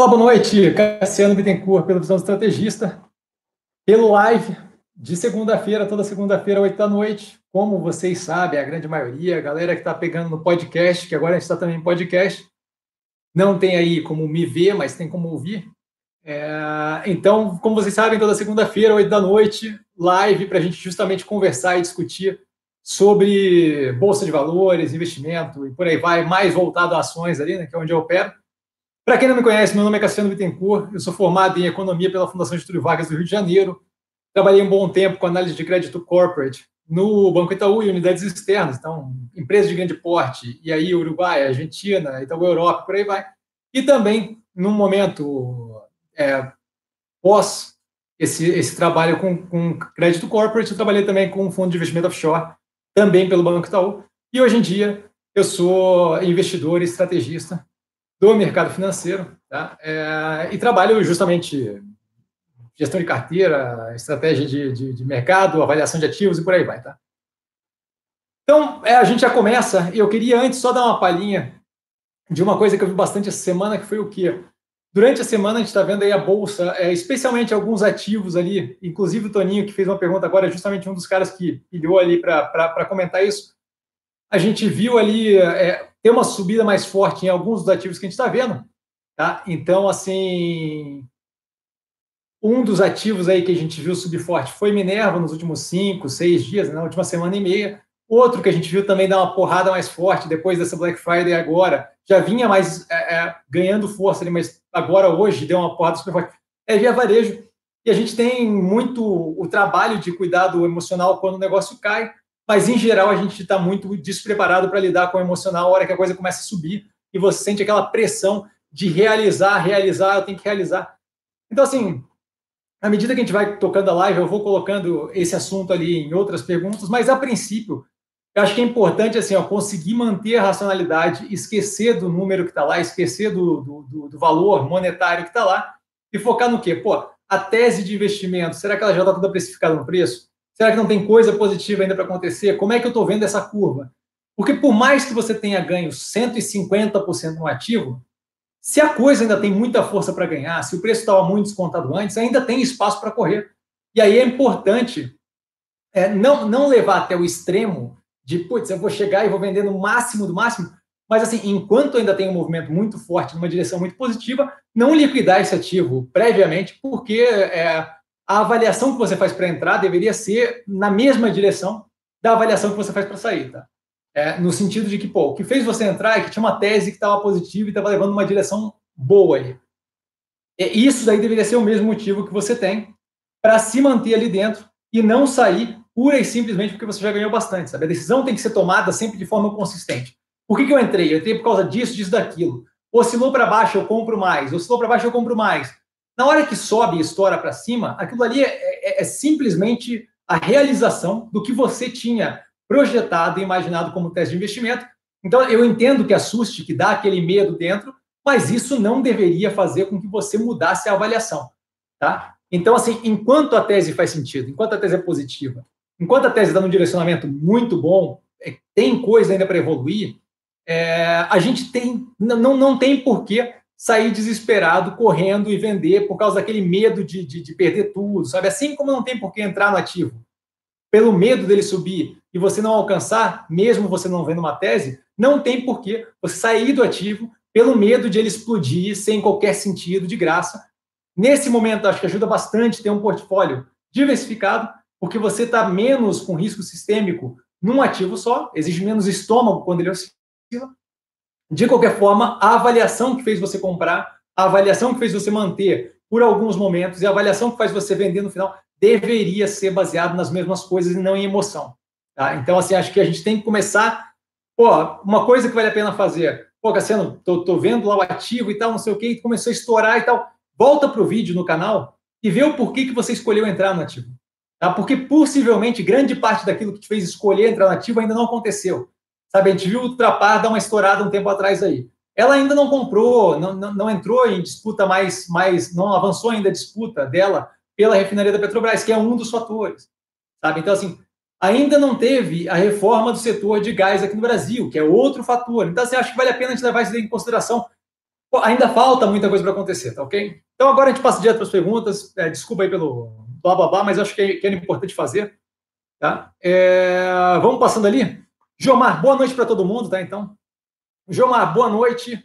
Olá, boa noite. Cassiano Bittencourt, pela visão estrategista. Pelo live de segunda-feira, toda segunda-feira, oito da noite. Como vocês sabem, a grande maioria, a galera que está pegando no podcast, que agora a gente está também em podcast, não tem aí como me ver, mas tem como ouvir. É, então, como vocês sabem, toda segunda-feira, oito da noite, live para a gente justamente conversar e discutir sobre bolsa de valores, investimento e por aí vai, mais voltado a ações ali, né, que é onde eu opero. Para quem não me conhece, meu nome é Cassiano Bittencourt, eu sou formado em Economia pela Fundação Getúlio Vargas do Rio de Janeiro, trabalhei um bom tempo com análise de crédito corporate no Banco Itaú e unidades externas, então, empresas de grande porte, e aí Uruguai, Argentina, Itaú Europa, por aí vai. E também, num momento é, pós esse, esse trabalho com, com crédito corporate, eu trabalhei também com um fundo de investimento offshore, também pelo Banco Itaú, e hoje em dia eu sou investidor e estrategista do mercado financeiro, tá? É, e trabalho justamente gestão de carteira, estratégia de, de, de, mercado, avaliação de ativos e por aí vai, tá? Então, é, a gente já começa, e eu queria antes só dar uma palhinha de uma coisa que eu vi bastante essa semana, que foi o quê? Durante a semana a gente está vendo aí a Bolsa, é, especialmente alguns ativos ali, inclusive o Toninho, que fez uma pergunta agora, é justamente um dos caras que pilhou ali para comentar isso. A gente viu ali é, ter uma subida mais forte em alguns dos ativos que a gente está vendo. Tá? Então, assim, um dos ativos aí que a gente viu subir forte foi Minerva nos últimos cinco, seis dias, né, na última semana e meia. Outro que a gente viu também dar uma porrada mais forte depois dessa Black Friday agora, já vinha mais é, é, ganhando força ali, mas agora hoje deu uma porrada super forte, é via varejo. E a gente tem muito o trabalho de cuidado emocional quando o negócio cai, mas em geral a gente está muito despreparado para lidar com o emocional na hora que a coisa começa a subir e você sente aquela pressão de realizar, realizar, eu tenho que realizar. Então, assim, à medida que a gente vai tocando a live, eu vou colocando esse assunto ali em outras perguntas, mas a princípio, eu acho que é importante assim, ó, conseguir manter a racionalidade, esquecer do número que está lá, esquecer do, do, do, valor monetário que está lá e focar no quê? Pô, a tese de investimento, será que ela já está toda precificada no preço? Será que não tem coisa positiva ainda para acontecer? Como é que eu estou vendo essa curva? Porque por mais que você tenha ganho 150% no ativo, se a coisa ainda tem muita força para ganhar, se o preço estava muito descontado antes, ainda tem espaço para correr. E aí é importante é, não, não levar até o extremo de, putz, eu vou chegar e vou vender no máximo do máximo, mas assim, enquanto ainda tem um movimento muito forte, numa direção muito positiva, não liquidar esse ativo previamente, porque é, a avaliação que você faz para entrar deveria ser na mesma direção da avaliação que você faz para sair, tá? É, no sentido de que, pô, o que fez você entrar é que tinha uma tese que estava positiva e estava levando uma direção boa ali. E isso daí deveria ser o mesmo motivo que você tem para se manter ali dentro e não sair pura e simplesmente porque você já ganhou bastante, sabe? A decisão tem que ser tomada sempre de forma consistente. Por que, que eu entrei? Eu entrei por causa disso, disso, daquilo. Oscilou para baixo, eu compro mais. Oscilou para baixo, eu compro mais. Na hora que sobe e estoura para cima, aquilo ali é, é, é, simplesmente a realização do que você tinha projetado e imaginado como teste de investimento. Então, eu entendo que assuste, que dá aquele medo dentro, mas isso não deveria fazer com que você mudasse a avaliação. Tá? Então, assim, enquanto a tese faz sentido, enquanto a tese é positiva, enquanto a tese está num direcionamento muito bom, é, tem coisa ainda para evoluir, é, a gente tem, não, não tem porquê sair desesperado, correndo e vender por causa daquele medo de, de, de, perder tudo, sabe? Assim como não tem por que entrar no ativo pelo medo dele subir e você não alcançar, mesmo você não vendo uma tese, não tem por que você sair do ativo pelo medo de ele explodir sem qualquer sentido, de graça. Nesse momento, acho que ajuda bastante ter um portfólio diversificado, porque você está menos com risco sistêmico num ativo só, exige menos estômago quando ele oscila, de qualquer forma, a avaliação que fez você comprar, a avaliação que fez você manter por alguns momentos e a avaliação que faz você vender no final deveria ser baseado nas mesmas coisas e não em emoção. Tá? Então, assim, acho que a gente tem que começar. Pô, uma coisa que vale a pena fazer. Pô, Cassiano, tô, tô vendo lá o ativo e tal, não sei o quê, e começou a estourar e tal. Volta para o vídeo no canal e vê o porquê que você escolheu entrar no ativo. Tá? Porque possivelmente grande parte daquilo que te fez escolher entrar no ativo ainda não aconteceu. Sabe, a gente viu o Ultrapar dar uma estourada um tempo atrás aí. Ela ainda não comprou, não, não, não entrou em disputa mais, mais, não avançou ainda a disputa dela pela refinaria da Petrobras, que é um dos fatores. Sabe? Então, assim, ainda não teve a reforma do setor de gás aqui no Brasil, que é outro fator. Então, assim, acho que vale a pena a gente levar isso em consideração. ainda falta muita coisa para acontecer, tá ok? Então agora a gente passa direto para as perguntas. É, desculpa aí pelo blá blá blá, mas acho que, que era importante fazer. Tá? É, vamos passando ali. Jomar, boa noite para todo mundo, tá? Então, Jomar, boa noite.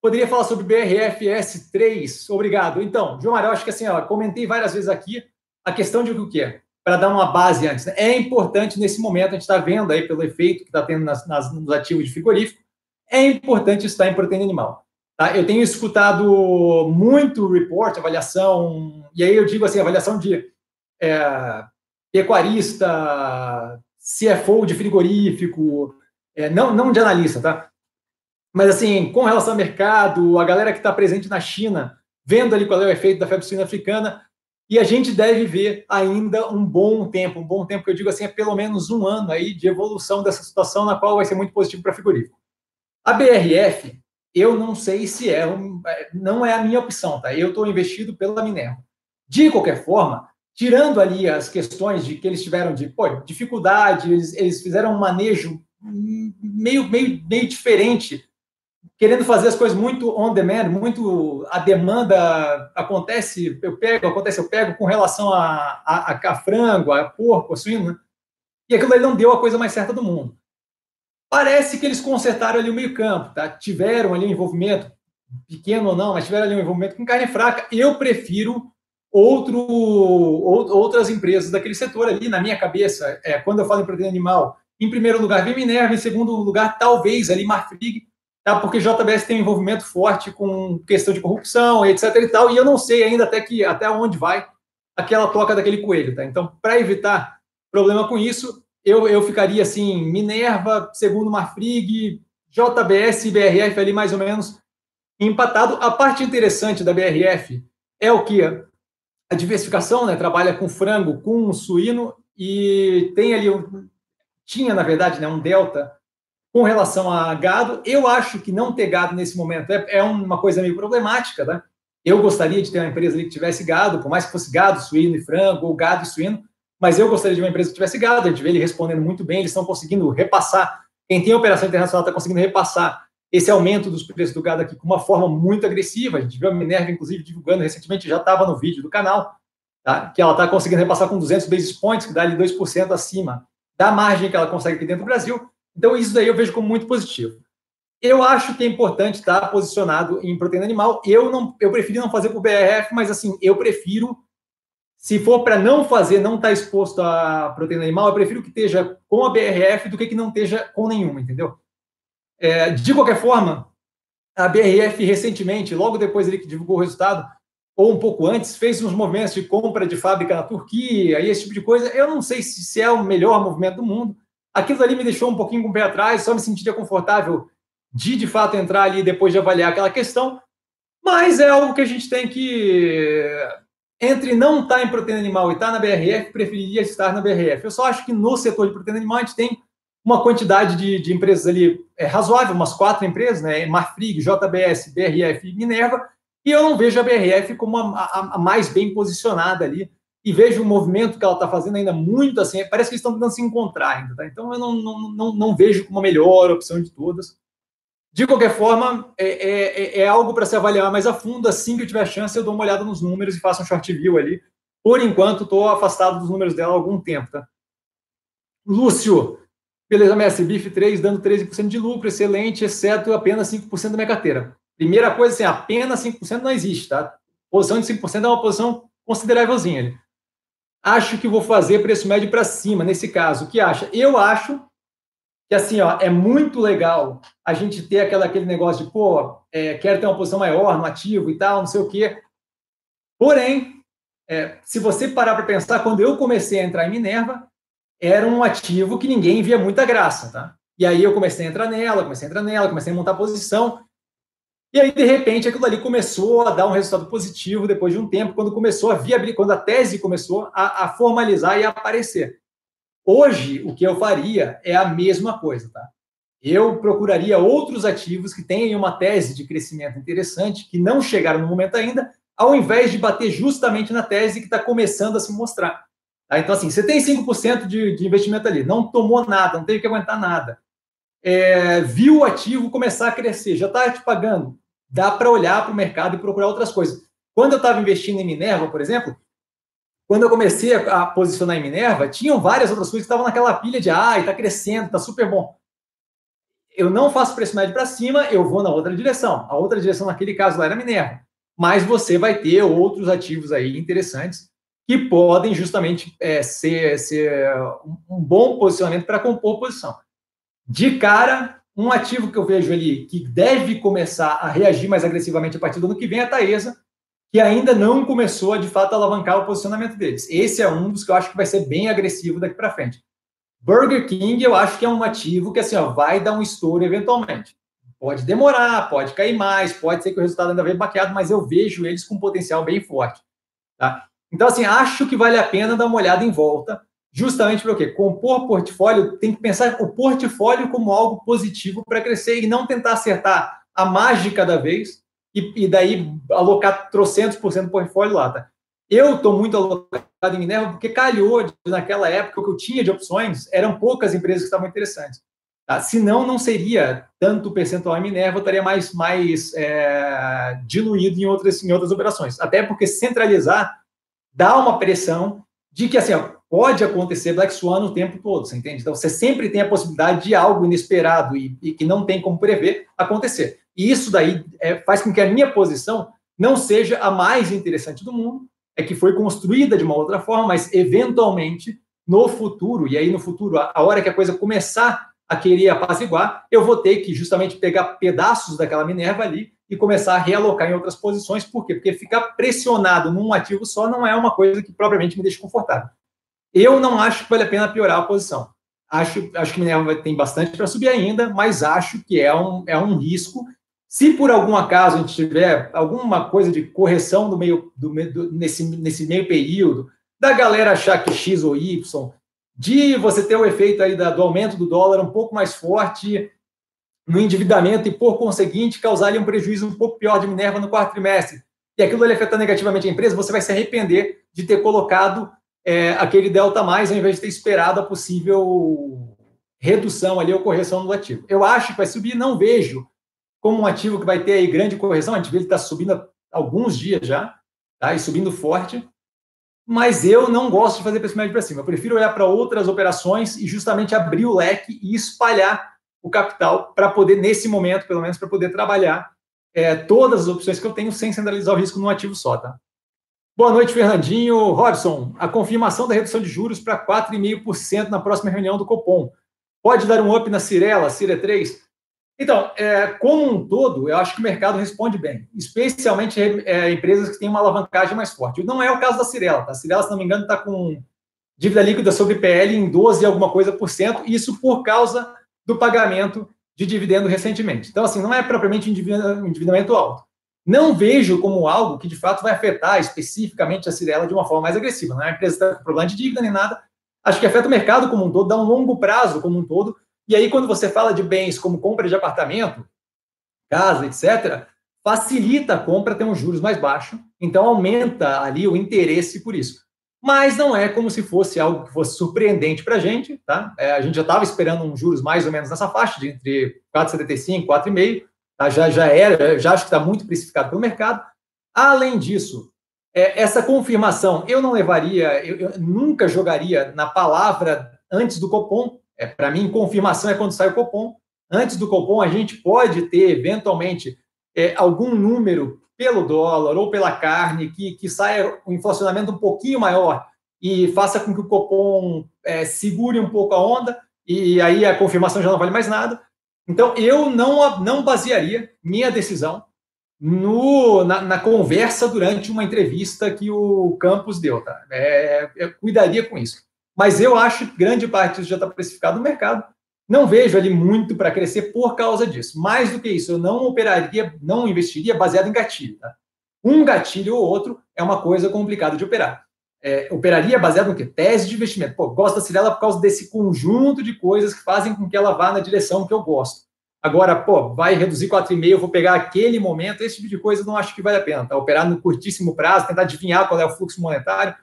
Poderia falar sobre BRFS3? Obrigado. Então, Jomar, eu acho que assim, ó, comentei várias vezes aqui a questão de o que é, para dar uma base antes. Né? É importante nesse momento, a gente está vendo aí pelo efeito que está tendo nas, nas, nos ativos de frigorífico, é importante estar em proteína animal. Tá? Eu tenho escutado muito report, avaliação, e aí eu digo assim, avaliação de é, pecuarista, CFO de frigorífico, é, não, não de analista, tá? Mas assim, com relação ao mercado, a galera que está presente na China, vendo ali qual é o efeito da febre suína africana, e a gente deve ver ainda um bom tempo, um bom tempo que eu digo assim, é pelo menos um ano aí de evolução dessa situação, na qual vai ser muito positivo para frigorífico. A BRF, eu não sei se é, é, não é a minha opção, tá? Eu estou investido pela Minerva. De qualquer forma, tirando ali as questões de que eles tiveram de pô, dificuldade, eles, eles fizeram um manejo meio, meio, meio diferente, querendo fazer as coisas muito on demand, muito a demanda acontece, eu pego, acontece, eu pego com relação a, a, a frango, a porco, a né? e aquilo ali não deu a coisa mais certa do mundo. Parece que eles consertaram ali o meio-campo, tá? Tiveram ali um envolvimento, pequeno ou não, mas tiveram ali um envolvimento com carne fraca. Eu prefiro outro, outras empresas daquele setor ali, na minha cabeça, é, quando eu falo em proteína animal, em primeiro lugar vem Minerva, em segundo lugar, talvez ali Marfrig, tá? porque JBS tem um envolvimento forte com questão de corrupção, etc. e tal, e eu não sei ainda até, que, até onde vai aquela toca daquele coelho. Tá? Então, para evitar problema com isso, eu, eu ficaria assim, Minerva, segundo Marfrig, JBS e BRF ali mais ou menos empatado. A parte interessante da BRF é o que? A diversificação, né? Trabalha com frango, com suíno e tem ali, um, tinha na verdade né, um delta com relação a gado. Eu acho que não ter gado nesse momento é, é uma coisa meio problemática, né? Eu gostaria de ter uma empresa ali que tivesse gado, por mais que fosse gado, suíno e frango, ou gado e suíno, mas eu gostaria de uma empresa que tivesse gado, a gente vê ele respondendo muito bem, eles estão conseguindo repassar, quem tem operação internacional está conseguindo repassar esse aumento dos preços do gado aqui com uma forma muito agressiva, a gente viu a Minerva, inclusive, divulgando recentemente, já estava no vídeo do canal, tá? que ela está conseguindo repassar com 200 basis points, que dá ali 2% acima da margem que ela consegue aqui dentro do Brasil, então isso daí eu vejo como muito positivo. Eu acho que é importante estar posicionado em proteína animal. Eu não, eu preferi não fazer por BRF, mas assim, eu prefiro se for para não fazer, não estar tá exposto à proteína animal, eu prefiro que esteja com a BRF do que que não esteja com nenhuma, entendeu? É, de qualquer forma, a BRF recentemente, logo depois ele que divulgou o resultado, ou um pouco antes, fez uns movimentos de compra de fábrica na Turquia e esse tipo de coisa. Eu não sei se, se é o melhor movimento do mundo. Aquilo ali me deixou um pouquinho com o pé atrás, só me sentiria confortável de de fato entrar ali depois de avaliar aquela questão. Mas é algo que a gente tem que entre não estar tá em proteína animal e estar tá na BRF, preferiria estar na BRF. Eu só acho que no setor de proteína animal a gente tem uma quantidade de, de empresas ali é, razoável, umas quatro empresas, né? Marfrig, JBS, BRF e Minerva, e eu não vejo a BRF como a, a, a mais bem posicionada ali, e vejo o movimento que ela está fazendo ainda muito assim, parece que eles estão tentando se encontrar ainda, tá? Então eu não, não, não, não vejo como a melhor opção de todas. De qualquer forma, é, é, é, é algo para se avaliar mais a fundo. Assim que eu tiver chance, eu dou uma olhada nos números e faço um short view ali. Por enquanto, estou afastado dos números dela há algum tempo. Tá? Lúcio, beleza, Messi, BIF 3 dando 13% de lucro, excelente, exceto apenas 5% da minha carteira. Primeira coisa, assim, apenas 5% não existe, tá? Posição de 5% é uma posição considerávelzinha ali. Acho que vou fazer preço médio para cima, nesse caso. O que acha? Eu acho que assim, ó, é muito legal a gente ter aquela, aquele negócio de, pô, é, quero ter uma posição maior no ativo e tal, não sei o quê. Porém, é, se você parar para pensar, quando eu comecei a entrar em Minerva, era um ativo que ninguém via muita graça, tá? E aí eu comecei a entrar nela, comecei a entrar nela, comecei a montar posição. E aí, de repente, aquilo ali começou a dar um resultado positivo depois de um tempo, quando começou a viabilizar, quando a tese começou a, a formalizar e a aparecer. Hoje, o que eu faria é a mesma coisa, tá? Eu procuraria outros ativos que tenham uma tese de crescimento interessante, que não chegaram no momento ainda, ao invés de bater justamente na tese que está começando a se mostrar. Então, assim, você tem 5% de, de investimento ali, não tomou nada, não teve que aguentar nada. É, viu o ativo começar a crescer, já está te pagando dá para olhar para o mercado e procurar outras coisas. Quando eu estava investindo em Minerva, por exemplo, quando eu comecei a, posicionar em Minerva, tinham várias outras coisas que estavam naquela pilha de ah, está crescendo, está super bom. Eu não faço preço médio para cima, eu vou na outra direção. A outra direção, naquele caso, lá era Minerva. Mas você vai ter outros ativos aí interessantes que podem justamente é, ser, ser um bom posicionamento para compor posição. De cara, um ativo que eu vejo ali que deve começar a reagir mais agressivamente a partir do ano que vem é a Taesa, que ainda não começou a de fato alavancar o posicionamento deles. Esse é um dos que eu acho que vai ser bem agressivo daqui para frente. Burger King, eu acho que é um ativo que assim, ó, vai dar um estouro eventualmente. Pode demorar, pode cair mais, pode ser que o resultado ainda venha baqueado, mas eu vejo eles com um potencial bem forte. Tá? Então, assim, acho que vale a pena dar uma olhada em volta, justamente para o quê? Compor portfólio, tem que pensar o portfólio como algo positivo para crescer e não tentar acertar a mágica da vez, e, e daí alocar trocentos por cento do portfólio lá, tá? Eu estou muito alocado em Minerva porque calhou de, naquela época o que eu tinha de opções eram poucas empresas que estavam interessantes. Tá? Senão, não seria tanto percentual em Minerva, estaria mais, mais é, diluído em outras, em outras operações. Até porque centralizar dá uma pressão de que assim, ó, pode acontecer Black Swan o tempo todo, você entende? Então, você sempre tem a possibilidade de algo inesperado e, e que não tem como prever acontecer. E isso daí é, faz com que a minha posição não seja a mais interessante do mundo, é que foi construída de uma outra forma, mas eventualmente, no futuro, e aí no futuro, a, a hora que a coisa começar a querer apaziguar, eu vou ter que justamente pegar pedaços daquela Minerva ali e começar a realocar em outras posições. Por quê? Porque ficar pressionado num ativo só não é uma coisa que propriamente me deixa confortável. Eu não acho que vale a pena piorar a posição. Acho, acho que Minerva tem bastante para subir ainda, mas acho que é um, é um risco se por algum acaso a gente tiver alguma coisa de correção do meio, do, do, nesse, nesse meio período, da galera achar que X ou Y, de você ter o efeito aí da, do aumento do dólar um pouco mais forte no endividamento e, por conseguinte, causar um prejuízo um pouco pior de Minerva no quarto trimestre, e aquilo ele afetar negativamente a empresa, você vai se arrepender de ter colocado é, aquele delta mais ao invés de ter esperado a possível redução ali ou correção do ativo. Eu acho que vai subir, não vejo como um ativo que vai ter aí grande correção, a gente vê ele está subindo há alguns dias já, tá? E subindo forte. Mas eu não gosto de fazer preço para cima. Eu prefiro olhar para outras operações e justamente abrir o leque e espalhar o capital para poder, nesse momento, pelo menos, para poder trabalhar é, todas as opções que eu tenho sem centralizar o risco num ativo só, tá? Boa noite, Fernandinho. Robson, a confirmação da redução de juros para 4,5% na próxima reunião do Copom. Pode dar um up na Cirela, Cire 3? Então, é, como um todo, eu acho que o mercado responde bem, especialmente é, empresas que têm uma alavancagem mais forte. Não é o caso da Cirela, tá? A Cirela, se não me engano, está com dívida líquida sobre PL em 12 alguma coisa por cento, isso por causa do pagamento de dividendo recentemente. Então, assim, não é propriamente um endividamento alto. Não vejo como algo que, de fato, vai afetar especificamente a Cirela de uma forma mais agressiva. Não é uma empresa que está com problema de dívida nem nada. Acho que afeta o mercado como um todo, dá um longo prazo como um todo, e aí, quando você fala de bens como compra de apartamento, casa, etc., facilita a compra ter um juros mais baixo, então aumenta ali o interesse por isso. Mas não é como se fosse algo que fosse surpreendente para a gente, tá? É, a gente já estava esperando um juros mais ou menos nessa faixa, de entre 4,75 e 4,5, tá? já, já era, já acho que está muito precificado pelo mercado. Além disso, é, essa confirmação eu não levaria, eu, eu nunca jogaria na palavra antes do Copom, é, Para mim, confirmação é quando sai o Copom. Antes do Copom, a gente pode ter, eventualmente, é, algum número pelo dólar ou pela carne que, que saia um inflacionamento um pouquinho maior e faça com que o Copom é, segure um pouco a onda e aí a confirmação já não vale mais nada. Então, eu não, não basearia minha decisão no, na, na, conversa durante uma entrevista que o Campos deu. Tá? É, eu cuidaria com isso. Mas eu acho que grande parte disso já está precificado no mercado. Não vejo ali muito para crescer por causa disso. Mais do que isso, eu não operaria, não investiria baseado em gatilho. Tá? Um gatilho ou outro é uma coisa complicada de operar. É, operaria baseado no quê? Tese de investimento. Pô, gosto da Cirela por causa desse conjunto de coisas que fazem com que ela vá na direção que eu gosto. Agora, pô, vai reduzir 4,5, vou pegar aquele momento, esse tipo de coisa eu não acho que vale a pena. Tá? Operar no curtíssimo prazo, tentar adivinhar qual é o fluxo monetário,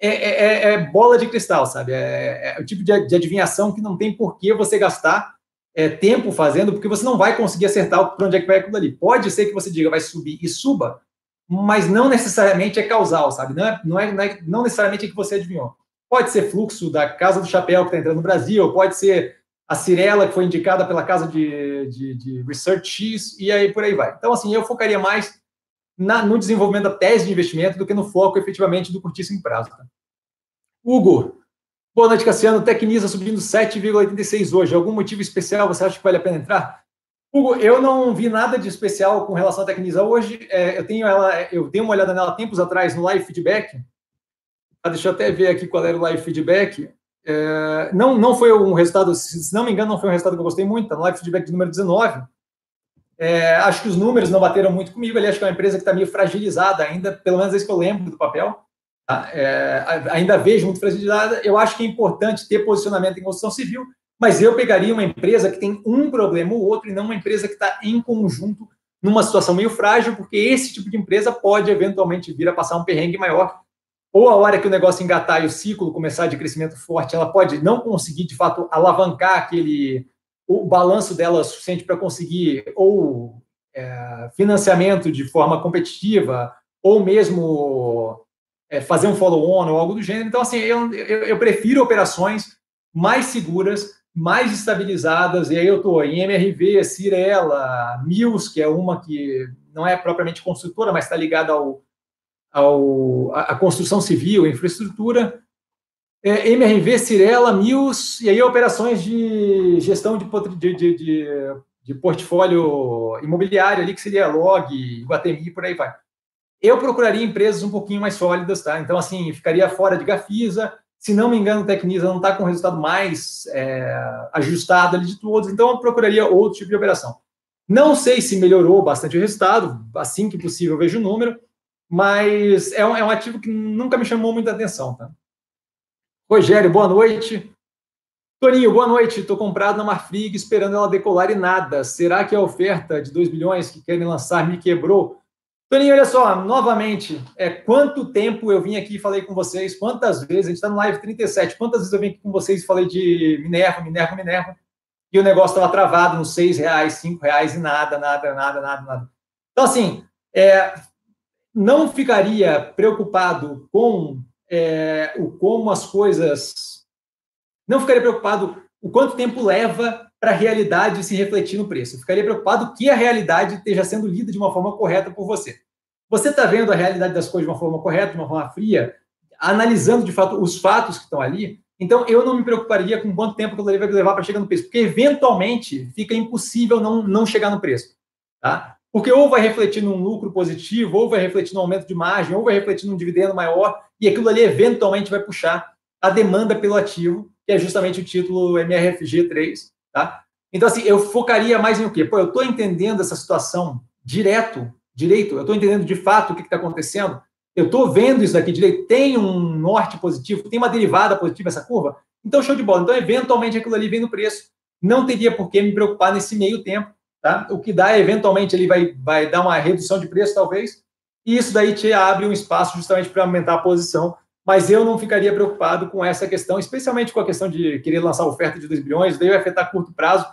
é, é, é, é, bola de cristal, sabe? É, é, o tipo de, de, adivinhação que não tem por que você gastar é, tempo fazendo, porque você não vai conseguir acertar para onde é que vai aquilo ali. Pode ser que você diga vai subir e suba, mas não necessariamente é causal, sabe? Não, é, não, é, não, é, não necessariamente é que você adivinhou. Pode ser fluxo da Casa do Chapéu que está entrando no Brasil, pode ser a Cirela, que foi indicada pela Casa de, de, de Research X, e aí por aí vai. Então, assim, eu focaria mais na, no desenvolvimento da tese de investimento do que no foco efetivamente do curtíssimo prazo. Tá? Hugo, boa noite, Cassiano. Tecnisa subindo 7,86 hoje. Algum motivo especial você acha que vale a pena entrar? Hugo, eu não vi nada de especial com relação à Tecnisa hoje. É, eu tenho ela, eu dei uma olhada nela tempos atrás no live feedback. Ah, deixa eu até ver aqui qual era o live feedback. É, não, não foi um resultado, se não me engano, não foi um resultado que eu gostei muito, tá no live feedback de número 19. É, acho que os números não bateram muito comigo. Ali acho que é uma empresa que está meio fragilizada ainda, pelo menos é isso que eu lembro do papel. Tá? É, ainda vejo muito fragilizada. Eu acho que é importante ter posicionamento em construção civil, mas eu pegaria uma empresa que tem um problema ou outro e não uma empresa que está em conjunto numa situação meio frágil, porque esse tipo de empresa pode eventualmente vir a passar um perrengue maior. Ou a hora que o negócio engatar e o ciclo começar de crescimento forte, ela pode não conseguir, de fato, alavancar aquele o balanço dela é suficiente para conseguir ou é, financiamento de forma competitiva, ou mesmo é, fazer um follow-on ou algo do gênero. Então, assim, eu, eu, eu, prefiro operações mais seguras, mais estabilizadas, e aí eu estou em MRV, Cirela, Mills, que é uma que não é propriamente construtora, mas está ligada ao, ao, à construção civil, infraestrutura, é, MRV, Cirela, Mills, e aí operações de gestão de, de, de, de, portfólio imobiliário ali, que seria Log, Guatemi, por aí vai. Eu procuraria empresas um pouquinho mais sólidas, tá? Então, assim, ficaria fora de Gafisa, se não me engano, o Tecnisa não está com o resultado mais é, ajustado ali de todos, então eu procuraria outro tipo de operação. Não sei se melhorou bastante o resultado, assim que possível vejo o número, mas é um, é um ativo que nunca me chamou muita atenção, tá? Rogério, boa noite. Toninho, boa noite. Estou comprado na Marfrig esperando ela decolar e nada. Será que a oferta de 2 bilhões que querem lançar me quebrou? Toninho, olha só, novamente, é quanto tempo eu vim aqui e falei com vocês, quantas vezes, a gente está no live 37, quantas vezes eu vim aqui com vocês e falei de Minerva, Minerva, Minerva, e o negócio estava travado nos 6 reais, 5 reais e nada, nada, nada, nada, nada. Então, assim, é, não ficaria preocupado com é, o como as coisas. Não ficaria preocupado o quanto tempo leva para a realidade se refletir no preço. Ficaria preocupado que a realidade esteja sendo lida de uma forma correta por você. Você está vendo a realidade das coisas de uma forma correta, de uma forma fria, analisando de fato os fatos que estão ali. Então, eu não me preocuparia com quanto tempo eu vai levar para chegar no preço, porque eventualmente fica impossível não, não chegar no preço. Tá? Porque ou vai refletir num lucro positivo, ou vai refletir num aumento de margem, ou vai refletir num dividendo maior, e aquilo ali eventualmente vai puxar a demanda pelo ativo, que é justamente o título MRFG3, tá? Então, assim, eu focaria mais em o quê? Pô, eu estou entendendo essa situação direto, direito, eu estou entendendo de fato o que está acontecendo, eu estou vendo isso daqui direito, tem um norte positivo, tem uma derivada positiva essa curva, então show de bola. Então, eventualmente, aquilo ali vem no preço. Não teria por que me preocupar nesse meio tempo, tá? O que dá, eventualmente, ele vai, vai dar uma redução de preço, talvez, e isso daí te abre um espaço justamente para aumentar a posição. Mas eu não ficaria preocupado com essa questão, especialmente com a questão de querer lançar oferta de 2 bilhões, daí vai afetar curto prazo.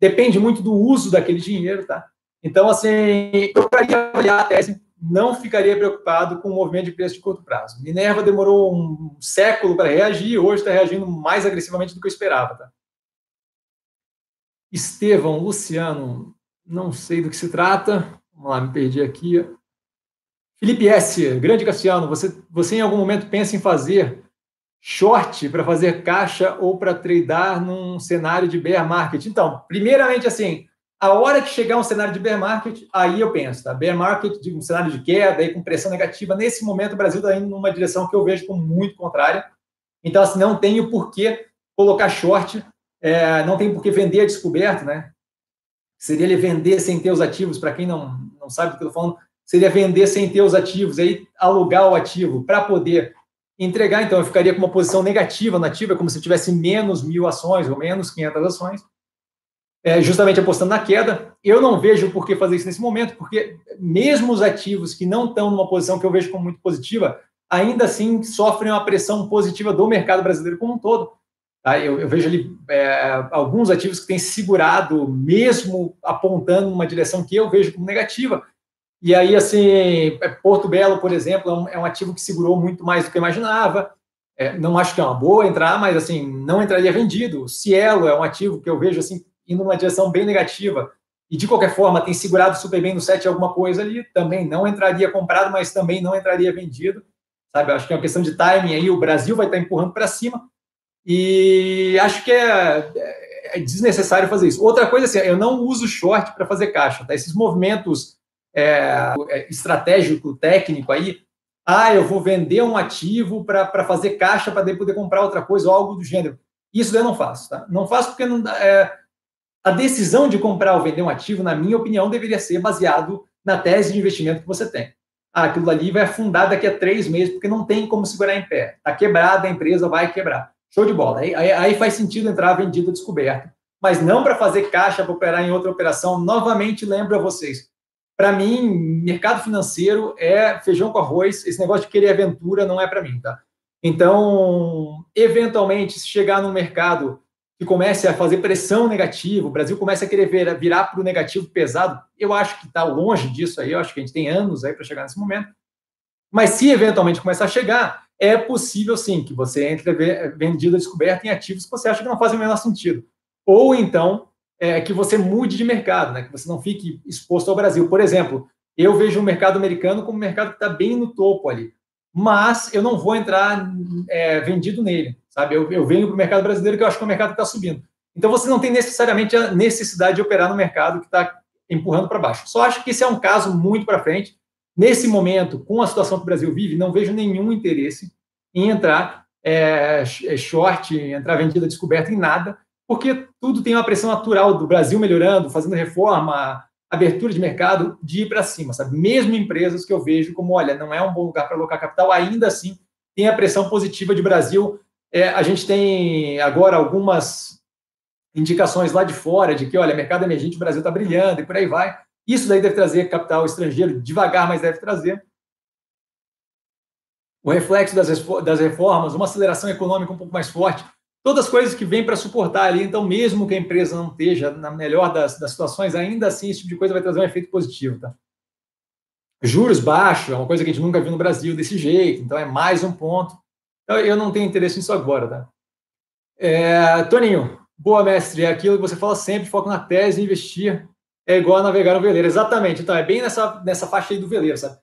Depende muito do uso daquele dinheiro, tá? Então, assim, eu ficaria avaliar a tese, não ficaria preocupado com o movimento de preço de curto prazo. Minerva demorou um século para reagir, hoje está reagindo mais agressivamente do que eu esperava, tá? Estevão, Luciano, não sei do que se trata. Vamos lá, me perdi aqui. Felipe S., grande Cassiano, você, você em algum momento pensa em fazer short para fazer caixa ou para tradar num cenário de bear market? Então, primeiramente, assim, a hora que chegar um cenário de bear market, aí eu penso, tá? Bear market, um cenário de queda, aí com pressão negativa. Nesse momento, o Brasil está indo numa direção que eu vejo como muito contrária. Então, assim, não tenho por que colocar short, é, não tem por que vender a descoberto, né? Seria ele vender sem ter os ativos, para quem não, não sabe do que eu estou falando, seria vender sem ter os ativos, aí alugar o ativo para poder entregar. Então, eu ficaria com uma posição negativa na ativa, como se eu tivesse menos mil ações ou menos 500 ações, é, justamente apostando na queda. Eu não vejo por que fazer isso nesse momento, porque mesmo os ativos que não estão numa posição que eu vejo como muito positiva, ainda assim sofrem uma pressão positiva do mercado brasileiro como um todo. Tá? Eu, eu, vejo ali é, alguns ativos que têm segurado, mesmo apontando uma direção que eu vejo como negativa. E aí, assim, é, Porto Belo, por exemplo, é um, é um ativo que segurou muito mais do que eu imaginava. É, não acho que é uma boa entrar, mas assim, não entraria vendido. Cielo é um ativo que eu vejo assim indo numa direção bem negativa e de qualquer forma tem segurado super bem no set alguma coisa ali, também não entraria comprado, mas também não entraria vendido. Sabe, acho que é uma questão de timing aí, o Brasil vai estar empurrando para cima. E acho que é, é, desnecessário fazer isso. Outra coisa assim, eu não uso short para fazer caixa, tá? Esses movimentos é, é, estratégico, técnico aí, ah, eu vou vender um ativo para fazer caixa para poder comprar outra coisa ou algo do gênero. Isso eu não faço, tá? Não faço porque não é, a decisão de comprar ou vender um ativo, na minha opinião, deveria ser baseado na tese de investimento que você tem. Ah, aquilo ali vai afundar daqui a três meses, porque não tem como segurar em pé. Está quebrada, a empresa vai quebrar. Show de bola. Aí, aí, aí faz sentido entrar vendido descoberto. Mas não para fazer caixa, para operar em outra operação. Novamente, lembro a vocês. Para mim, mercado financeiro é feijão com arroz. Esse negócio de querer aventura não é para mim, tá? Então, eventualmente, se chegar num mercado que comece a fazer pressão negativa, o Brasil começa a querer virar para o negativo pesado, eu acho que está longe disso aí, eu acho que a gente tem anos aí para chegar nesse momento. Mas se eventualmente começar a chegar, é possível sim que você entre vendido descoberto em ativos que você acha que não fazem o menor sentido. Ou então é, que você mude de mercado, né? que você não fique exposto ao Brasil. Por exemplo, eu vejo o mercado americano como um mercado que está bem no topo ali, mas eu não vou entrar é, vendido nele, sabe? Eu, eu venho para o mercado brasileiro que eu acho que é o mercado que está subindo. Então você não tem necessariamente a necessidade de operar no mercado que está empurrando para baixo. Só acho que esse é um caso muito para frente Nesse momento, com a situação que o Brasil vive, não vejo nenhum interesse em entrar é, é, short, entrar vendida descoberta em nada, porque tudo tem uma pressão natural do Brasil melhorando, fazendo reforma, abertura de mercado, de ir para cima, sabe? Mesmo empresas que eu vejo como, olha, não é um bom lugar para alocar capital, ainda assim tem a pressão positiva de Brasil. É, a gente tem agora algumas indicações lá de fora de que, olha, mercado emergente, o Brasil está brilhando e por aí vai. Isso daí deve trazer capital estrangeiro, devagar, mas deve trazer. O reflexo das reformas, uma aceleração econômica um pouco mais forte, todas as coisas que vêm para suportar ali. Então, mesmo que a empresa não esteja na melhor das, das situações, ainda assim, esse tipo de coisa vai trazer um efeito positivo. Tá? Juros baixos é uma coisa que a gente nunca viu no Brasil desse jeito, então é mais um ponto. Então, eu não tenho interesse nisso agora. Tá? É, Toninho, boa, mestre. É aquilo que você fala sempre, foco na tese, investir é igual a navegar no veleiro. Exatamente. Então, é bem nessa, nessa faixa aí do veleiro, sabe?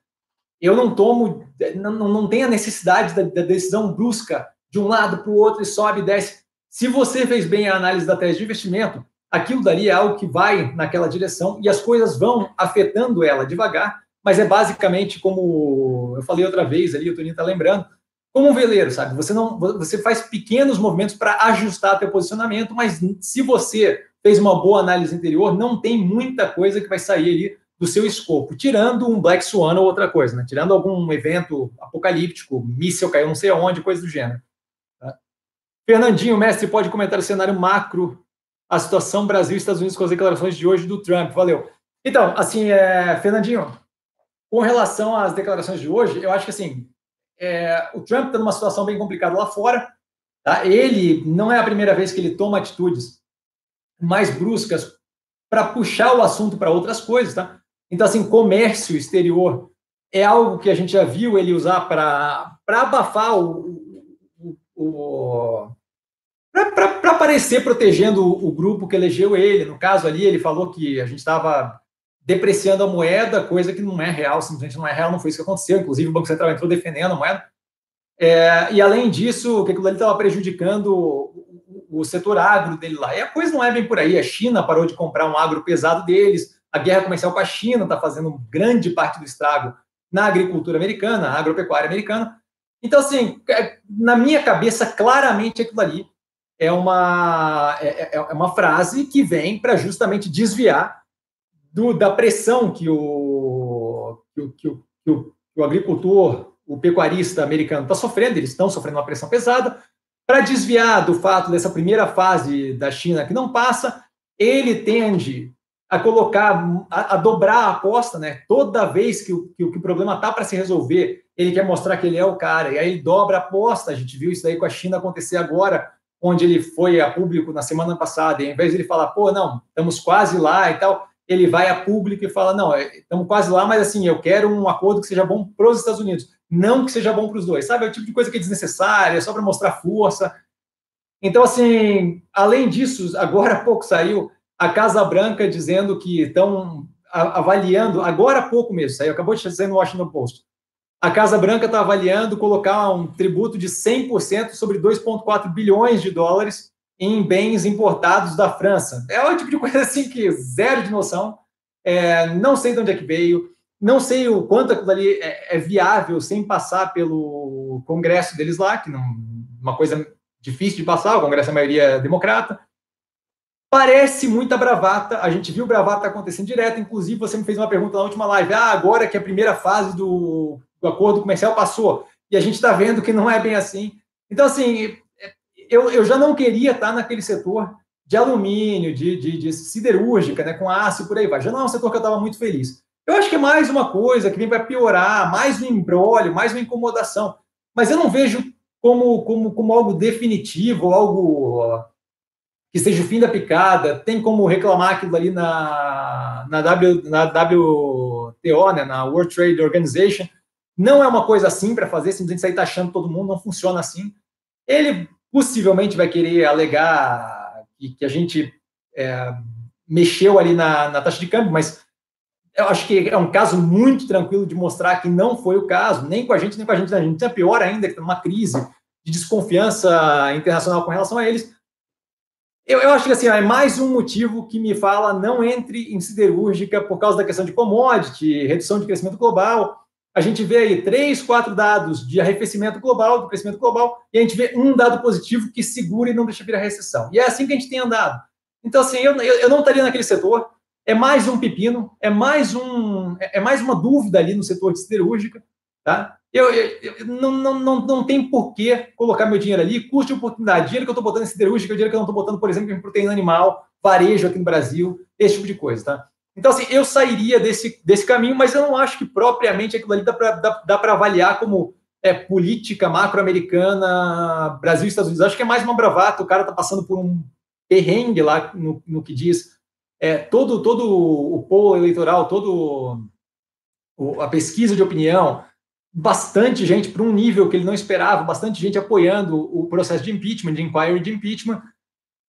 Eu não tomo, não, não tenho a necessidade da, da decisão brusca de um lado para o outro e sobe e desce. Se você fez bem a análise da tese de investimento, aquilo dali é algo que vai naquela direção e as coisas vão afetando ela devagar, mas é basicamente como eu falei outra vez ali, o Toninho está lembrando, como um veleiro, sabe? Você não, você faz pequenos movimentos para ajustar teu posicionamento, mas se você fez uma boa análise anterior, não tem muita coisa que vai sair ali do seu escopo, tirando um Black Swan ou outra coisa, né? tirando algum evento apocalíptico, míssil caiu não sei aonde, coisa do gênero. Fernandinho, mestre, pode comentar o cenário macro, a situação Brasil e Estados Unidos com as declarações de hoje do Trump. Valeu. Então, assim, é, Fernandinho, com relação às declarações de hoje, eu acho que assim, é, o Trump está numa situação bem complicada lá fora. Tá? Ele não é a primeira vez que ele toma atitudes mais bruscas para puxar o assunto para outras coisas, tá? Então, assim, comércio exterior é algo que a gente já viu ele usar para abafar o. o, o para aparecer protegendo o, o grupo que elegeu ele. No caso ali, ele falou que a gente estava depreciando a moeda, coisa que não é real, simplesmente não é real, não foi isso que aconteceu. Inclusive, o Banco Central entrou defendendo a moeda. É, e além disso, que aquilo ali estava prejudicando o setor agro dele lá. E a coisa não é bem por aí. A China parou de comprar um agro pesado deles, a guerra comercial com a China está fazendo grande parte do estrago na agricultura americana, na agropecuária americana. Então, assim, é, na minha cabeça, claramente aquilo ali é uma, é, é, é uma frase que vem para justamente desviar do, da pressão que o, que o, que o, que o, que o agricultor, o pecuarista americano está sofrendo, eles estão sofrendo uma pressão pesada, para desviar do fato dessa primeira fase da China que não passa, ele tende a colocar, a, a dobrar a aposta, né? Toda vez que o, que o, que o problema está para se resolver, ele quer mostrar que ele é o cara, e aí ele dobra a aposta. A gente viu isso daí com a China acontecer agora, onde ele foi a público na semana passada, e ao invés de ele falar, pô, não, estamos quase lá e tal, ele vai a público e fala, não, é, estamos quase lá, mas assim, eu quero um acordo que seja bom para os Estados Unidos, não que seja bom para os dois, sabe? É o tipo de coisa que é desnecessária, só para mostrar força. Então, assim, além disso, agora há pouco saiu a Casa Branca dizendo que estão avaliando, agora há pouco mesmo, saiu, acabou de dizer no Washington Post, a Casa Branca está avaliando colocar um tributo de 100% sobre 2,4 bilhões de dólares em bens importados da França. É o tipo de coisa assim que zero de noção. É, não sei de onde é que veio, não sei o quanto aquilo ali é, é viável sem passar pelo Congresso deles lá, que não uma coisa difícil de passar, o Congresso é a maioria democrata. Parece muita bravata, a gente viu bravata acontecendo direto, inclusive você me fez uma pergunta na última live, ah, agora que a primeira fase do o acordo comercial passou. E a gente está vendo que não é bem assim. Então, assim, eu, eu já não queria estar naquele setor de alumínio, de, de, de siderúrgica, né, com aço e por aí vai. Já não é um setor que eu estava muito feliz. Eu acho que é mais uma coisa que para piorar, mais um embrólio, mais uma incomodação. Mas eu não vejo como, como, como algo definitivo, algo que seja o fim da picada. Tem como reclamar aquilo ali na, na, w, na WTO, né, na World Trade Organization, não é uma coisa assim para fazer, simplesmente sair taxando todo mundo, não funciona assim. Ele possivelmente vai querer alegar que, a gente é, mexeu ali na, na, taxa de câmbio, mas eu acho que é um caso muito tranquilo de mostrar que não foi o caso, nem com a gente, nem com a gente. A gente é pior ainda, que tem uma crise de desconfiança internacional com relação a eles. Eu, eu acho que assim, é mais um motivo que me fala não entre em siderúrgica por causa da questão de commodity, redução de crescimento global a gente vê aí três, quatro dados de arrefecimento global, do crescimento global, e a gente vê um dado positivo que segura e não deixa vir a recessão. E é assim que a gente tem andado. Então, assim, eu, eu não estaria naquele setor. É mais um pepino, é mais um, é mais uma dúvida ali no setor de siderúrgica, tá? Eu, eu, eu não, não, não, não tem por que colocar meu dinheiro ali, custo de oportunidade, dinheiro que eu estou botando em siderúrgica, dinheiro que eu não estou botando, por exemplo, em proteína animal, varejo aqui no Brasil, esse tipo de coisa, tá? Então, assim, eu sairia desse, desse caminho, mas eu não acho que propriamente aquilo ali dá para avaliar como é, política macro-americana, Brasil e Estados Unidos. Acho que é mais uma bravata, o cara está passando por um perrengue lá no, no que diz. É, todo, todo o polo eleitoral, todo o, a pesquisa de opinião, bastante gente, para um nível que ele não esperava, bastante gente apoiando o processo de impeachment, de inquiry de impeachment,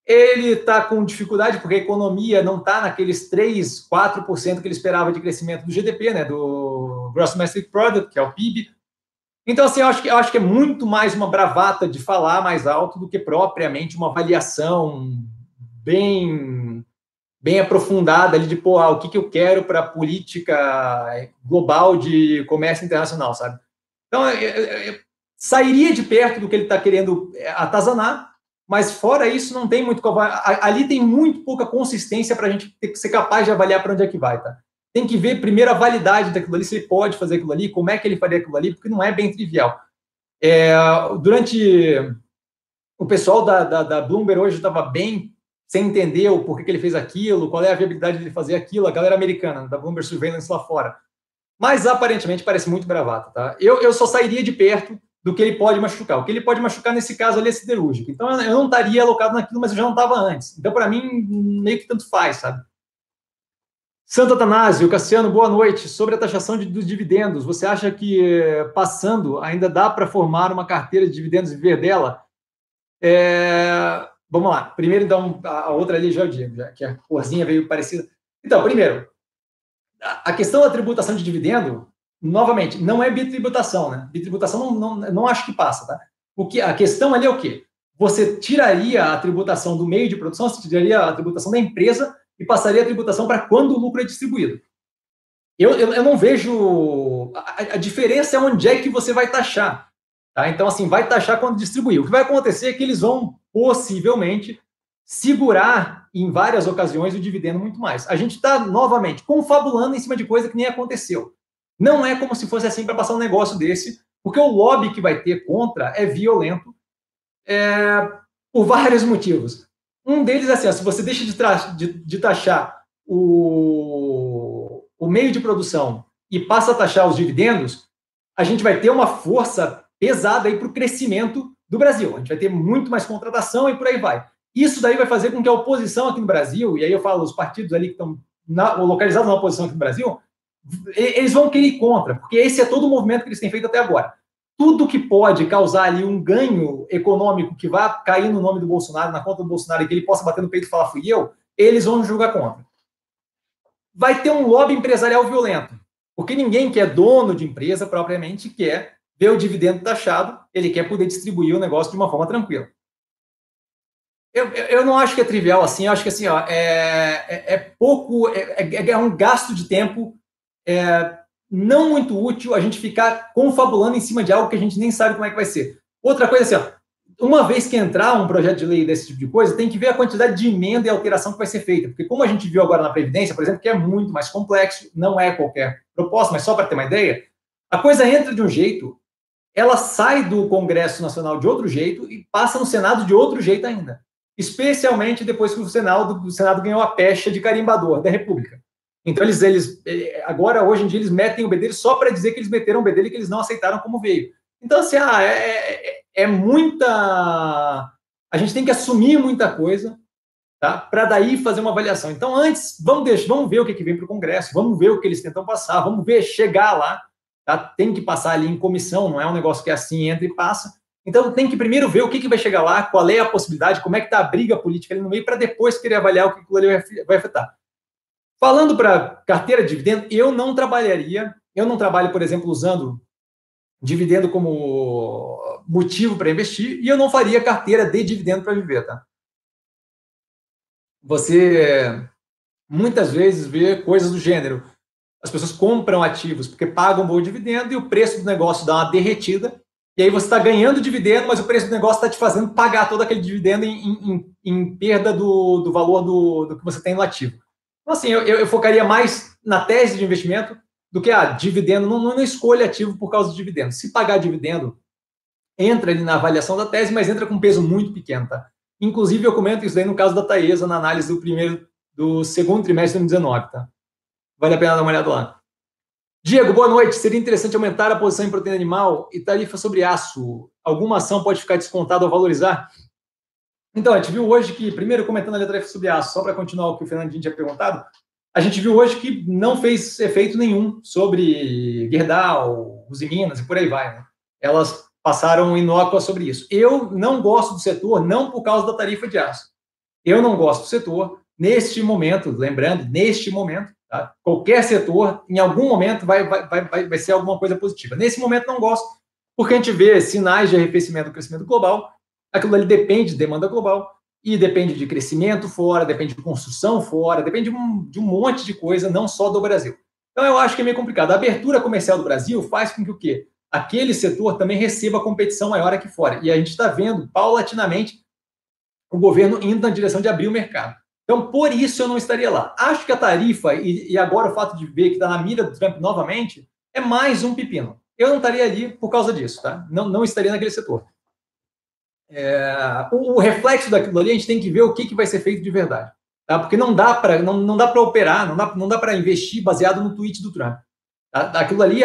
ele está com dificuldade porque a economia não está naqueles 3, 4% que ele esperava de crescimento do GDP, né, do Gross Domestic Product, que é o PIB. Então, assim, eu acho, que, eu acho que é muito mais uma bravata de falar mais alto do que propriamente uma avaliação bem bem aprofundada ali de, pô, ah, o que, que eu quero para a política global de comércio internacional, sabe? Então, eu, eu, eu sairia de perto do que ele está querendo atazanar, mas fora isso, não tem muito. Ali tem muito pouca consistência para a gente ter ser capaz de avaliar para onde é que vai, tá? Tem que ver primeiro a validade daquilo ali, se ele pode fazer aquilo ali, como é que ele faria aquilo ali, porque não é bem trivial. É, durante. O pessoal da, da, da Bloomberg hoje estava bem sem entender o porquê que ele fez aquilo, qual é a viabilidade de fazer aquilo, a galera americana, da Bloomberg Surveillance lá fora. Mas aparentemente parece muito bravata, tá? Eu, eu só sairia de perto do que ele pode machucar. O que ele pode machucar nesse caso ali é siderúrgico. Então eu não estaria alocado naquilo, mas eu já não estava antes. Então, para mim, meio que tanto faz, sabe? Santo Atanásio, Cassiano, boa noite. Sobre a taxação de, dos dividendos, você acha que passando ainda dá para formar uma carteira de dividendos e viver dela? É... Vamos lá. Primeiro, então, a outra ali já eu digo, já que a corzinha veio parecida. Então, primeiro, a questão da tributação de dividendo, novamente, não é bitributação, né? Bitributação não, não, não acho que passa, tá? O que, a questão ali é o quê? Você tiraria a tributação do meio de produção, você tiraria a tributação da empresa e passaria a tributação para quando o lucro é distribuído. Eu, eu, eu não vejo. A, a, diferença é onde é que você vai taxar. Tá? Então, assim, vai taxar quando distribuir. O que vai acontecer é que eles vão, possivelmente, segurar em várias ocasiões o dividendo muito mais. A gente está, novamente, confabulando em cima de coisa que nem aconteceu. Não é como se fosse assim para passar um negócio desse, porque o lobby que vai ter contra é violento é, por vários motivos. Um deles é assim: ó, se você deixa de, de, de taxar o, o meio de produção e passa a taxar os dividendos, a gente vai ter uma força pesada para o crescimento do Brasil. A gente vai ter muito mais contratação e por aí vai. Isso daí vai fazer com que a oposição aqui no Brasil, e aí eu falo os partidos ali que estão localizados na oposição aqui no Brasil, eles vão querer ir contra, porque esse é todo o movimento que eles têm feito até agora. Tudo que pode causar ali um ganho econômico que vá cair no nome do Bolsonaro, na conta do Bolsonaro, e que ele possa bater no peito e falar fui eu, eles vão julgar contra. Vai ter um lobby empresarial violento, porque ninguém que é dono de empresa propriamente quer ver o dividendo taxado, ele quer poder distribuir o negócio de uma forma tranquila. Eu, eu não acho que é trivial assim, eu acho que assim, ó, é, é, é pouco, é, é, é, um gasto de tempo é, não muito útil a gente ficar confabulando em cima de algo que a gente nem sabe como é que vai ser. Outra coisa assim, ó, uma vez que entrar um projeto de lei desse tipo de coisa, tem que ver a quantidade de emenda e alteração que vai ser feita. Porque como a gente viu agora na Previdência, por exemplo, que é muito mais complexo, não é qualquer proposta, mas só para ter uma ideia, a coisa entra de um jeito, ela sai do Congresso Nacional de outro jeito e passa no Senado de outro jeito ainda especialmente depois que o Senado, o Senado ganhou a pecha de carimbador da República. Então, eles, eles eh, agora, hoje em dia, eles metem o bedelho só para dizer que eles meteram o bedelho e que eles não aceitaram como veio. Então, assim, ah, é, é, é muita. A gente tem que assumir muita coisa tá? para daí fazer uma avaliação. Então, antes, vamos, deixar, vamos ver o que, que vem para o Congresso, vamos ver o que eles tentam passar, vamos ver chegar lá. Tá? Tem que passar ali em comissão, não é um negócio que é assim entra e passa. Então tem que primeiro ver o que, que vai chegar lá, qual é a possibilidade, como é que está a briga política ali no meio, para depois querer avaliar o que aquilo ali vai afetar. Falando para carteira de dividendo, eu não trabalharia, eu não trabalho, por exemplo, usando dividendo como motivo para investir, e eu não faria carteira de dividendo para viver, tá? Você muitas vezes vê coisas do gênero. As pessoas compram ativos porque pagam bom dividendo e o preço do negócio dá uma derretida e aí você está ganhando dividendo, mas o preço do negócio está te fazendo pagar todo aquele dividendo em, em, em perda do, do valor do, do, que você tem no ativo. Então, assim, eu, eu, focaria mais na tese de investimento do que a ah, dividendo. Não, não escolha ativo por causa do dividendo. Se pagar dividendo, entra ali na avaliação da tese, mas entra com um peso muito pequeno, tá? Inclusive, eu comento isso daí no caso da Taesa, na análise do primeiro, do segundo trimestre de 2019, tá? Vale a pena dar uma olhada lá. Diego, boa noite. Seria interessante aumentar a posição em proteína animal e tarifa sobre aço. Alguma ação pode ficar descontada ou valorizar? Então, a gente viu hoje que, primeiro comentando a tarifa sobre aço, só para continuar o que o Fernandinho tinha perguntado, a gente viu hoje que não fez efeito nenhum sobre Gerdau, Usiminas e por aí vai. Né? Elas passaram inócuas sobre isso. Eu não gosto do setor, não por causa da tarifa de aço. Eu não gosto do setor neste momento, lembrando, neste momento, Tá? Qualquer setor, em algum momento, vai, vai, vai, vai ser alguma coisa positiva. Nesse momento, não gosto, porque a gente vê sinais de arrefecimento do crescimento global. Aquilo ali depende de demanda global e depende de crescimento fora, depende de construção fora, depende de um, monte de coisa, não só do Brasil. Então, eu acho que é meio complicado. A abertura comercial do Brasil faz com que o quê? Aquele setor também receba competição maior aqui fora. E a gente está vendo, paulatinamente, o governo indo na direção de abrir o mercado. Então, por isso eu não estaria lá. Acho que a tarifa, e, e agora o fato de ver que está na mira do Trump novamente, é mais um pepino. Eu não estaria ali por causa disso, tá? Não, não estaria naquele setor. É, o, o, reflexo daquilo ali, a gente tem que ver o que, que vai ser feito de verdade. Tá? Porque não dá para não, não dá para operar, não dá, não dá para investir baseado no tweet do Trump. Tá? Aquilo ali,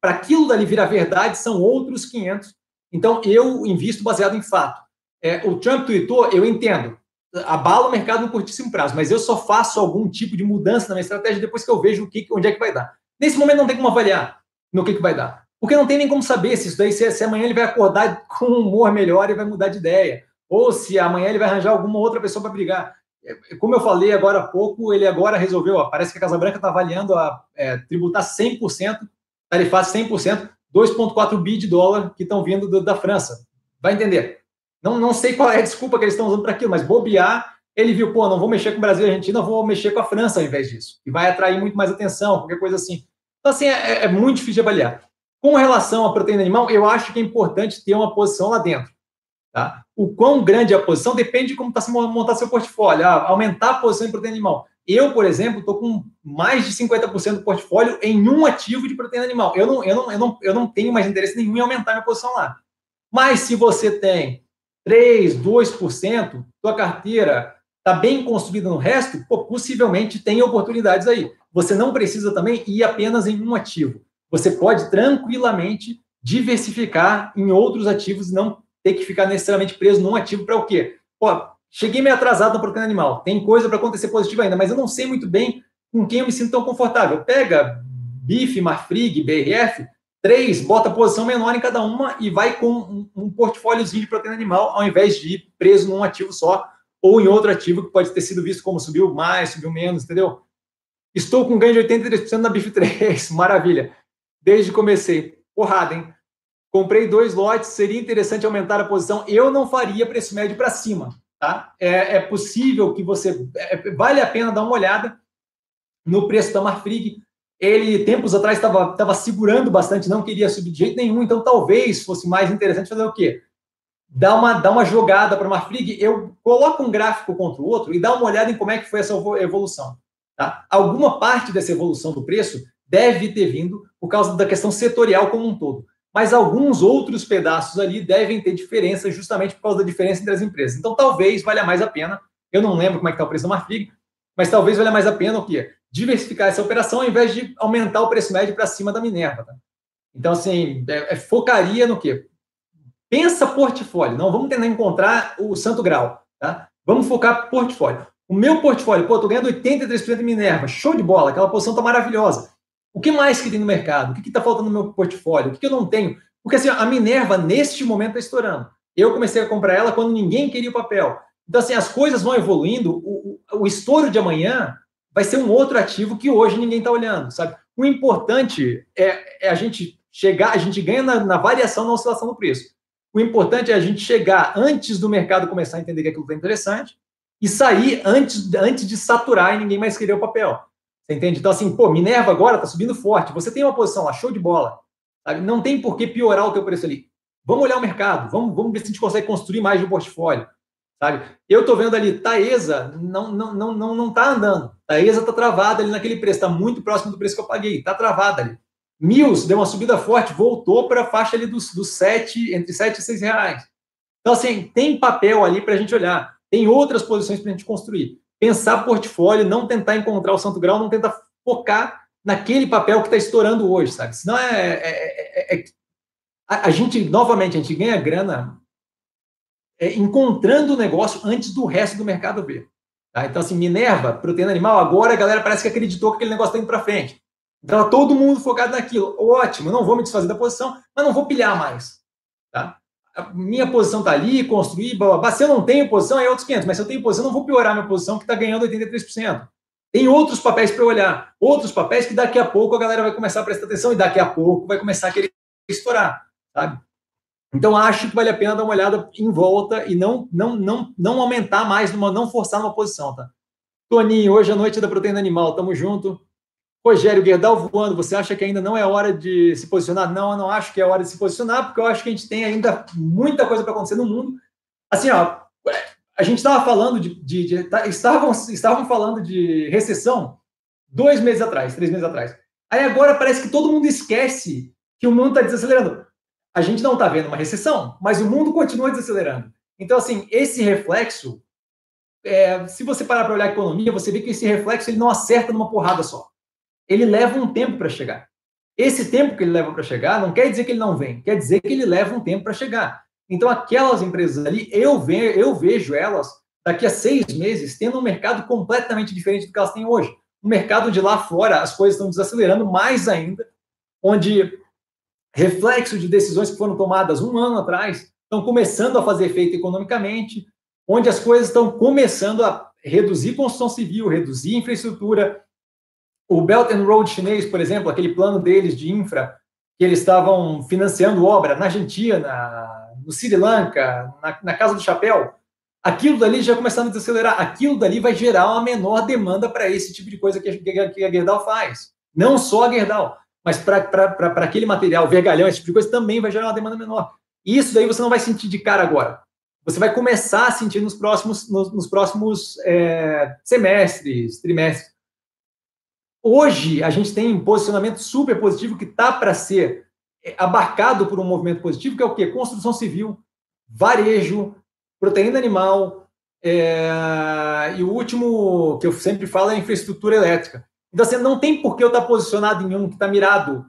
para aquilo dali virar verdade, são outros 500. Então, eu invisto baseado em fato. É, o Trump tweetou, eu entendo abala o mercado no curtíssimo prazo, mas eu só faço algum tipo de mudança na minha estratégia depois que eu vejo o que, onde é que vai dar. Nesse momento não tem como avaliar no que, que vai dar. Porque não tem nem como saber se isso daí, se, se amanhã ele vai acordar com um humor melhor e vai mudar de ideia. Ou se amanhã ele vai arranjar alguma outra pessoa para brigar. É, como eu falei agora há pouco, ele agora resolveu, ó, parece que a Casa Branca está avaliando a é, tributar 100%, tarifar 100%, 2,4 bi de dólar que estão vindo do, da França. Vai entender. Não, não sei qual é a desculpa que eles estão usando para aquilo, mas bobear, ele viu, pô, não vou mexer com o Brasil e a Argentina, vou mexer com a França ao invés disso. E vai atrair muito mais atenção, qualquer coisa assim. Então, assim, é, é muito difícil de avaliar. Com relação à proteína animal, eu acho que é importante ter uma posição lá dentro. Tá? O quão grande é a posição depende de como está se montar seu portfólio. Ah, aumentar a posição em proteína animal. Eu, por exemplo, estou com mais de 50% do portfólio em um ativo de proteína animal. Eu não, eu, não, eu, não, eu não tenho mais interesse nenhum em aumentar minha posição lá. Mas se você tem 3%, 2%, tua carteira está bem construída no resto, pô, possivelmente tem oportunidades aí. Você não precisa também ir apenas em um ativo. Você pode tranquilamente diversificar em outros ativos, não ter que ficar necessariamente preso num ativo para o quê? Pô, cheguei meio atrasado na proteína animal, tem coisa para acontecer positiva ainda, mas eu não sei muito bem com quem eu me sinto tão confortável. Pega BIF, Marfrig, BRF, três, bota posição menor em cada uma e vai com um, um portfóliozinho de proteína animal, ao invés de ir preso num ativo só ou em outro ativo que pode ter sido visto como subiu mais, subiu menos, entendeu? Estou com ganho de 83% na BIF3, maravilha. Desde que comecei. Porrada, hein? Comprei dois lotes, seria interessante aumentar a posição. Eu não faria preço médio para cima, tá? É, é, possível que você. É, vale a pena dar uma olhada no preço da Marfrig. Ele, tempos atrás, estava segurando bastante, não queria subir de jeito nenhum, então talvez fosse mais interessante fazer o quê? dá uma, dá uma jogada para uma Marfrig, eu coloco um gráfico contra o outro e dá uma olhada em como é que foi essa evolução. Tá? Alguma parte dessa evolução do preço deve ter vindo por causa da questão setorial como um todo. Mas alguns outros pedaços ali devem ter diferença justamente por causa da diferença entre as empresas. Então, talvez valha mais a pena, eu não lembro como é que está o preço da Marfrig, mas talvez valha mais a pena o quê? Diversificar essa operação ao invés de aumentar o preço médio para cima da Minerva. Tá? Então, assim, é, é, focaria no quê? Pensa portfólio. Não vamos tentar encontrar o santo grau. Tá? Vamos focar portfólio. O meu portfólio, pô, tô ganhando 83% de Minerva. Show de bola, aquela posição tá maravilhosa. O que mais que tem no mercado? O que está faltando no meu portfólio? O que, eu não tenho? Porque assim, a Minerva, neste momento, está estourando. Eu comecei a comprar ela quando ninguém queria o papel. Então, assim, as coisas vão evoluindo. O, o, o estouro de amanhã vai ser um outro ativo que hoje ninguém está olhando, sabe? O importante é, é, a gente chegar, a gente ganha na, na variação, na oscilação do preço. O importante é a gente chegar antes do mercado começar a entender que aquilo está interessante e sair antes, antes de saturar e ninguém mais querer o papel. Você entende? Então, assim, pô, Minerva agora está subindo forte. Você tem uma posição lá, show de bola. Sabe? Não tem por que piorar o teu preço ali. Vamos olhar o mercado, vamos, vamos ver se a gente consegue construir mais de um portfólio. Sabe? Eu estou vendo ali, Taesa não não não não não está andando. Taesa está travada ali naquele preço, está muito próximo do preço que eu paguei, está travada ali. Mills deu uma subida forte, voltou para a faixa ali dos, dos 7, entre 7 e 6 reais. Então, assim, tem papel ali para a gente olhar. Tem outras posições para a gente construir. Pensar portfólio, não tentar encontrar o santo grau, não tentar focar naquele papel que está estourando hoje, sabe? Senão é, é, é, é a, a, gente, novamente, a gente ganha grana encontrando o negócio antes do resto do mercado ver. Tá? Então, assim, Minerva, proteína animal, agora a galera parece que acreditou que aquele negócio está indo para frente. Então, todo mundo focado naquilo. Ótimo, não vou me desfazer da posição, mas não vou pilhar mais. Tá? Minha posição está ali, construir, blá, blá, blá. Se eu não tenho posição, é outros 500. Mas se eu tenho posição, não vou piorar minha posição, que está ganhando 83%. Tem outros papéis para olhar. Outros papéis que daqui a pouco a galera vai começar a prestar atenção e daqui a pouco vai começar a querer estourar. Sabe? Então, acho que vale a pena dar uma olhada em volta e não, não, não, não aumentar mais, numa, não forçar numa posição. Tá? Toninho, hoje à noite é da proteína animal. Tamo junto. Rogério Guerdal voando, você acha que ainda não é hora de se posicionar? Não, eu não acho que é hora de se posicionar, porque eu acho que a gente tem ainda muita coisa para acontecer no mundo. Assim, ó, a gente estava falando de, de, de tá, estavam, estavam falando de recessão dois meses atrás, três meses atrás. Aí agora parece que todo mundo esquece que o mundo está desacelerando. A gente não está vendo uma recessão, mas o mundo continua desacelerando. Então, assim, esse reflexo, é, se você parar para olhar a economia, você vê que esse reflexo ele não acerta numa porrada só ele leva um tempo para chegar. Esse tempo que ele leva para chegar não quer dizer que ele não vem, quer dizer que ele leva um tempo para chegar. Então, aquelas empresas ali, eu, ve eu vejo elas daqui a seis meses tendo um mercado completamente diferente do que elas têm hoje. Um mercado de lá fora, as coisas estão desacelerando mais ainda, onde reflexo de decisões que foram tomadas um ano atrás estão começando a fazer efeito economicamente, onde as coisas estão começando a reduzir construção civil, reduzir infraestrutura, o Belt and Road chinês, por exemplo, aquele plano deles de infra, que eles estavam financiando obra na Argentina, no Sri Lanka, na, na Casa do Chapéu, aquilo dali já começando a desacelerar. Aquilo dali vai gerar uma menor demanda para esse tipo de coisa que a, que a Gerdau faz. Não só a Gerdau, mas para aquele material, vergalhão, esse tipo de coisa, também vai gerar uma demanda menor. Isso daí você não vai sentir de cara agora. Você vai começar a sentir nos próximos, nos, nos próximos é, semestres, trimestres. Hoje, a gente tem um posicionamento super positivo que está para ser é, abarcado por um movimento positivo, que é o quê? Construção civil, varejo, proteína animal, é... e o último que eu sempre falo é infraestrutura elétrica. Então, assim, não tem por que eu estar posicionado em um que está mirado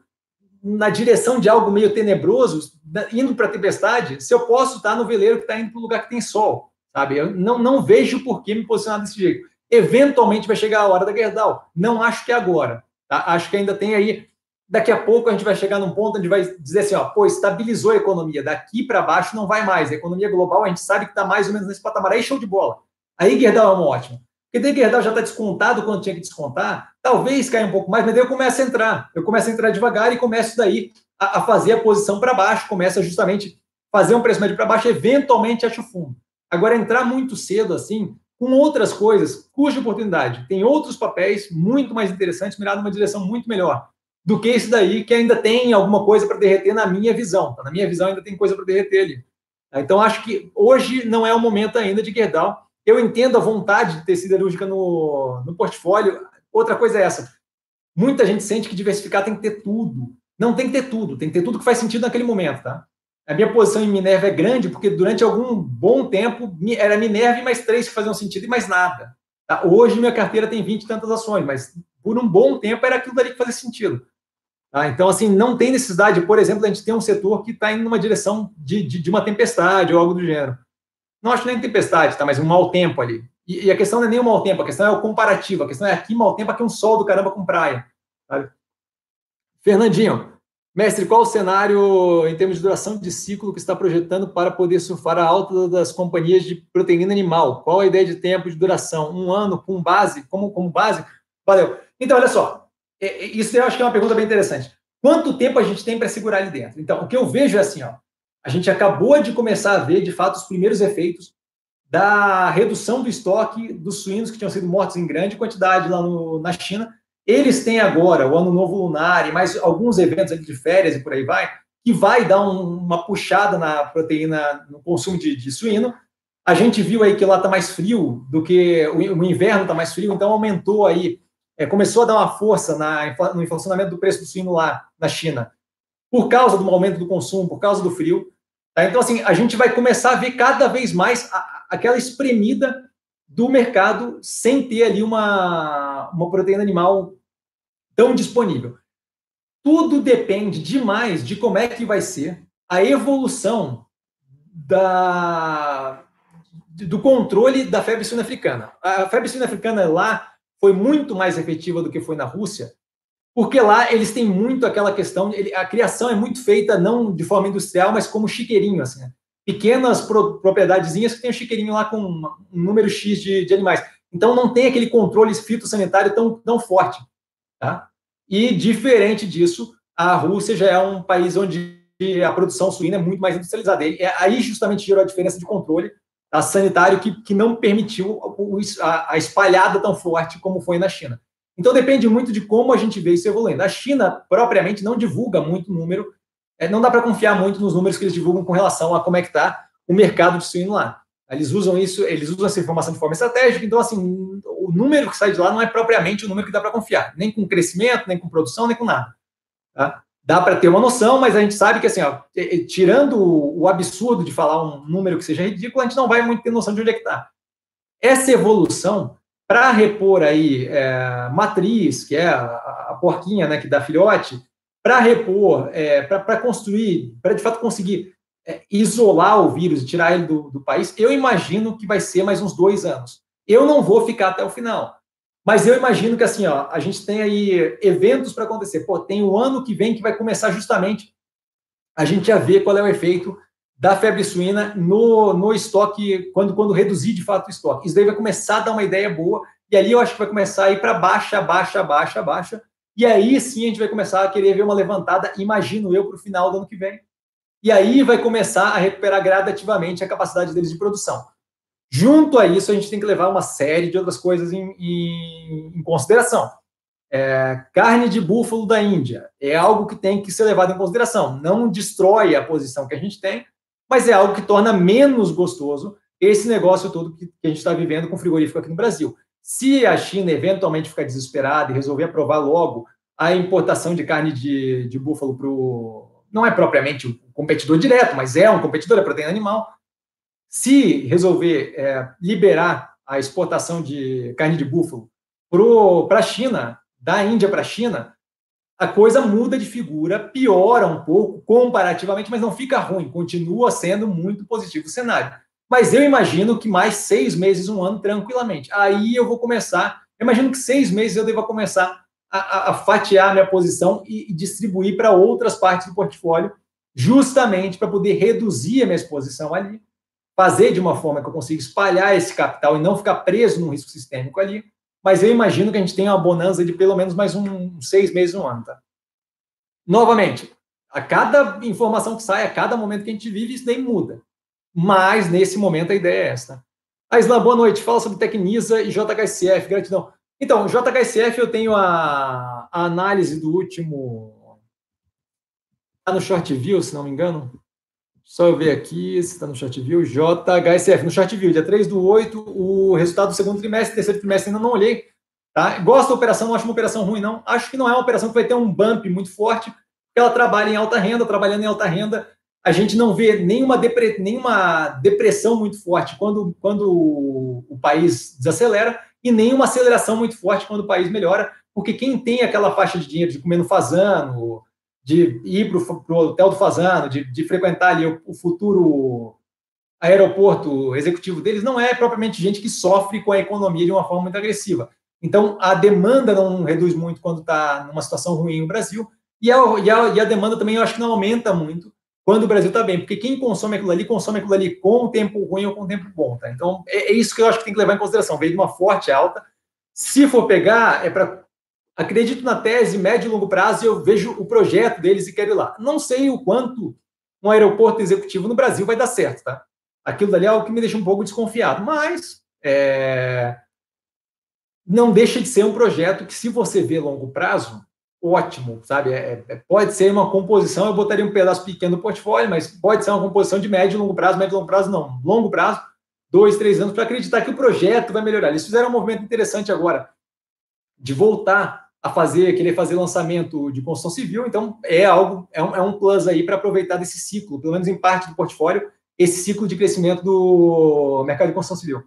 na direção de algo meio tenebroso, indo para a tempestade, se eu posso estar no veleiro que está indo para um lugar que tem sol, sabe? Eu não, não vejo por que me posicionar desse jeito. Eventualmente vai chegar a hora da Gerdau. Não acho que é agora. Tá? Acho que ainda tem aí. Daqui a pouco a gente vai chegar num ponto onde vai dizer assim: ó, pô, estabilizou a economia. Daqui para baixo não vai mais. A economia global a gente sabe que está mais ou menos nesse patamar. Aí show de bola. Aí Gerdau é um ótimo. Porque daí Gerdau já está descontado quando tinha que descontar. Talvez caia um pouco mais, mas daí eu começo a entrar. Eu começo a entrar devagar e começo daí a, a fazer a posição para baixo. Começa justamente fazer um preço médio para baixo. Eventualmente acho fundo. Agora, entrar muito cedo assim, com outras coisas, cuja oportunidade. Tem outros papéis muito mais interessantes, mirado numa direção muito melhor do que esse daí, que ainda tem alguma coisa para derreter na minha visão. Tá? Na minha visão, ainda tem coisa para derreter ali. Então, acho que hoje não é o momento ainda de Gerdau. Eu entendo a vontade de ter siderúrgica no, no portfólio. Outra coisa é essa. Muita gente sente que diversificar tem que ter tudo. Não tem que ter tudo, tem que ter tudo que faz sentido naquele momento, tá? A minha posição em Minerva é grande porque durante algum bom tempo era Minerva e mais três que faziam sentido e mais nada. Tá? Hoje minha carteira tem 20 e tantas ações, mas por um bom tempo era aquilo dali que fazia sentido. Tá? Então, assim, não tem necessidade, por exemplo, a gente ter um setor que está indo numa direção de, de, de, uma tempestade ou algo do gênero. Não acho nem tempestade, tá? mas um mau tempo ali. E, e, a questão não é nem o mau tempo, a questão é o comparativo. A questão é aqui mau tempo, aqui um sol do caramba com praia. Sabe? Fernandinho, Mestre, qual o cenário em termos de duração de ciclo que está projetando para poder surfar a alta das companhias de proteína animal? Qual a ideia de tempo de duração? Um ano com base? Como, como base? Valeu. Então, olha só. É, é, isso eu acho que é uma pergunta bem interessante. Quanto tempo a gente tem para segurar ali dentro? Então, o que eu vejo é assim, ó. A gente acabou de começar a ver, de fato, os primeiros efeitos da redução do estoque dos suínos que tinham sido mortos em grande quantidade lá no, na China eles têm agora o Ano Novo Lunar e mais alguns eventos de férias e por aí vai, que vai dar um, uma puxada na proteína, no consumo de, de, suíno. A gente viu aí que lá está mais frio do que o, o inverno está mais frio, então aumentou aí, é, começou a dar uma força na, no inflacionamento do preço do suíno lá na China, por causa do aumento do consumo, por causa do frio. Tá? Então, assim, a gente vai começar a ver cada vez mais a, aquela espremida do mercado sem ter ali uma, uma proteína animal tão disponível. Tudo depende demais de como é que vai ser a evolução da, do controle da febre suína africana. A febre suína africana lá foi muito mais efetiva do que foi na Rússia, porque lá eles têm muito aquela questão, a criação é muito feita não de forma industrial, mas como chiqueirinho, assim, né? pequenas pro, propriedadezinhas que tem um chiqueirinho lá com um número X de, de animais. Então não tem aquele controle fitossanitário tão, tão forte. Tá? E, diferente disso, a Rússia já é um país onde a produção suína é muito mais industrializada. E aí justamente gerou a diferença de controle tá, sanitário que, que não permitiu a, a espalhada tão forte como foi na China. Então depende muito de como a gente vê isso evoluindo. A China, propriamente, não divulga muito número, é, não dá para confiar muito nos números que eles divulgam com relação a como é que está o mercado de suíno lá. Eles usam isso, eles usam essa informação de forma estratégica, então, assim, o número que sai de lá não é propriamente o número que dá para confiar, nem com crescimento, nem com produção, nem com nada. Tá? Dá para ter uma noção, mas a gente sabe que, assim, ó, tirando o absurdo de falar um número que seja ridículo, a gente não vai muito ter noção de onde é que está. Essa evolução, para repor aí é, matriz, que é a, a, porquinha né, que dá filhote, para repor, é, para construir, para de fato conseguir é, isolar o vírus e tirar ele do, do país, eu imagino que vai ser mais uns dois anos. Eu não vou ficar até o final. Mas eu imagino que assim, ó, a gente tem aí eventos para acontecer. Pô, tem o ano que vem que vai começar justamente a gente a ver qual é o efeito da febre suína no, no estoque, quando, quando reduzir de fato o estoque. Isso daí vai começar a dar uma ideia boa, e ali eu acho que vai começar a ir para baixa, baixa, baixa, baixa, e aí sim a gente vai começar a querer ver uma levantada, imagino eu, para o final do ano que vem, e aí vai começar a recuperar gradativamente a capacidade deles de produção. Junto a isso, a gente tem que levar uma série de outras coisas em, em, em consideração. É, carne de búfalo da Índia é algo que tem que ser levado em consideração. Não destrói a posição que a gente tem, mas é algo que torna menos gostoso esse negócio todo que, a gente está vivendo com frigorífico aqui no Brasil. Se a China eventualmente ficar desesperada e resolver aprovar logo a importação de carne de, de búfalo para o não é propriamente um competidor direto, mas é um competidor, é proteína animal. Se resolver é, liberar a exportação de carne de búfalo para a China, da Índia para a China, a coisa muda de figura, piora um pouco comparativamente, mas não fica ruim, continua sendo muito positivo o cenário. Mas eu imagino que mais seis meses, um ano, tranquilamente. Aí eu vou começar, eu imagino que seis meses eu deva começar a, a, a fatiar minha posição e, e distribuir para outras partes do portfólio, justamente para poder reduzir a minha exposição ali, fazer de uma forma que eu consiga espalhar esse capital e não ficar preso num risco sistêmico ali. Mas eu imagino que a gente tenha uma bonança de pelo menos mais um seis meses, um ano, tá? Novamente, a cada informação que sai, a cada momento que a gente vive, isso daí muda. Mas, nesse momento, a ideia é essa. A Isla, boa noite. Fala sobre Tecnisa e JHSF. Gratidão. Então, JHSF, eu tenho a, a análise do último. Está no Short View, se não me engano. Só eu ver aqui se está no Short View. JHSF, no Short View, dia 3 do 8, o resultado do segundo trimestre, terceiro trimestre ainda não olhei. Tá? Gosto da operação, não acho uma operação ruim, não. Acho que não é uma operação que vai ter um bump muito forte. Ela trabalha em alta renda, trabalhando em alta renda, a gente não vê nenhuma, depre, nenhuma depressão muito forte quando, quando o país desacelera e nenhuma aceleração muito forte quando o país melhora, porque quem tem aquela faixa de dinheiro de comer no fazano, de ir para o hotel do fazano, de, de frequentar ali o, o, futuro aeroporto executivo deles, não é propriamente gente que sofre com a economia de uma forma muito agressiva. Então, a demanda não reduz muito quando está numa situação ruim no Brasil, e a, e a, e a demanda também eu acho que não aumenta muito quando o Brasil está bem, porque quem consome aquilo ali, consome aquilo ali com o tempo ruim ou com o tempo bom, tá? Então, é, é isso que eu acho que tem que levar em consideração. Veio de uma forte alta. Se for pegar, é para. Acredito na tese, médio e longo prazo, eu vejo o projeto deles e quero ir lá. Não sei o quanto um aeroporto executivo no Brasil vai dar certo, tá? Aquilo dali é algo que me deixa um pouco desconfiado, mas é... não deixa de ser um projeto que, se você vê longo prazo, ótimo, sabe? É, é, pode ser uma composição, eu botaria um pedaço pequeno no portfólio, mas pode ser uma composição de médio e longo prazo, médio e longo prazo não, longo prazo, dois, três anos, para acreditar que o projeto vai melhorar. Eles fizeram um movimento interessante agora de voltar a fazer, querer fazer lançamento de construção civil, então é algo, é um, é um plus aí para aproveitar desse ciclo, pelo menos em parte do portfólio, esse ciclo de crescimento do mercado de construção civil.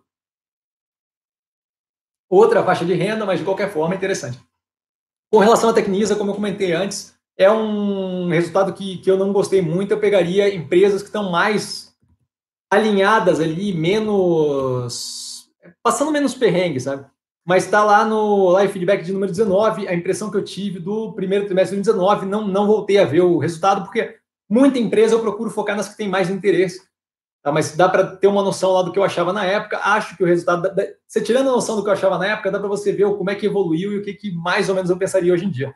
Outra faixa de renda, mas de qualquer forma é interessante. Com relação à Tecnisa, como eu comentei antes, é um resultado que, que eu não gostei muito. Eu pegaria empresas que estão mais alinhadas ali, menos. passando menos perrengue, sabe? Mas está lá no live feedback de número 19, a impressão que eu tive do primeiro trimestre de 2019, não, não voltei a ver o resultado, porque muita empresa eu procuro focar nas que têm mais interesse. Tá? Mas dá para ter uma noção lá do que eu achava na época. Acho que o resultado. Você tirando a noção do que eu achava na época, dá para você ver como é que evoluiu e o que, que mais ou menos eu pensaria hoje em dia.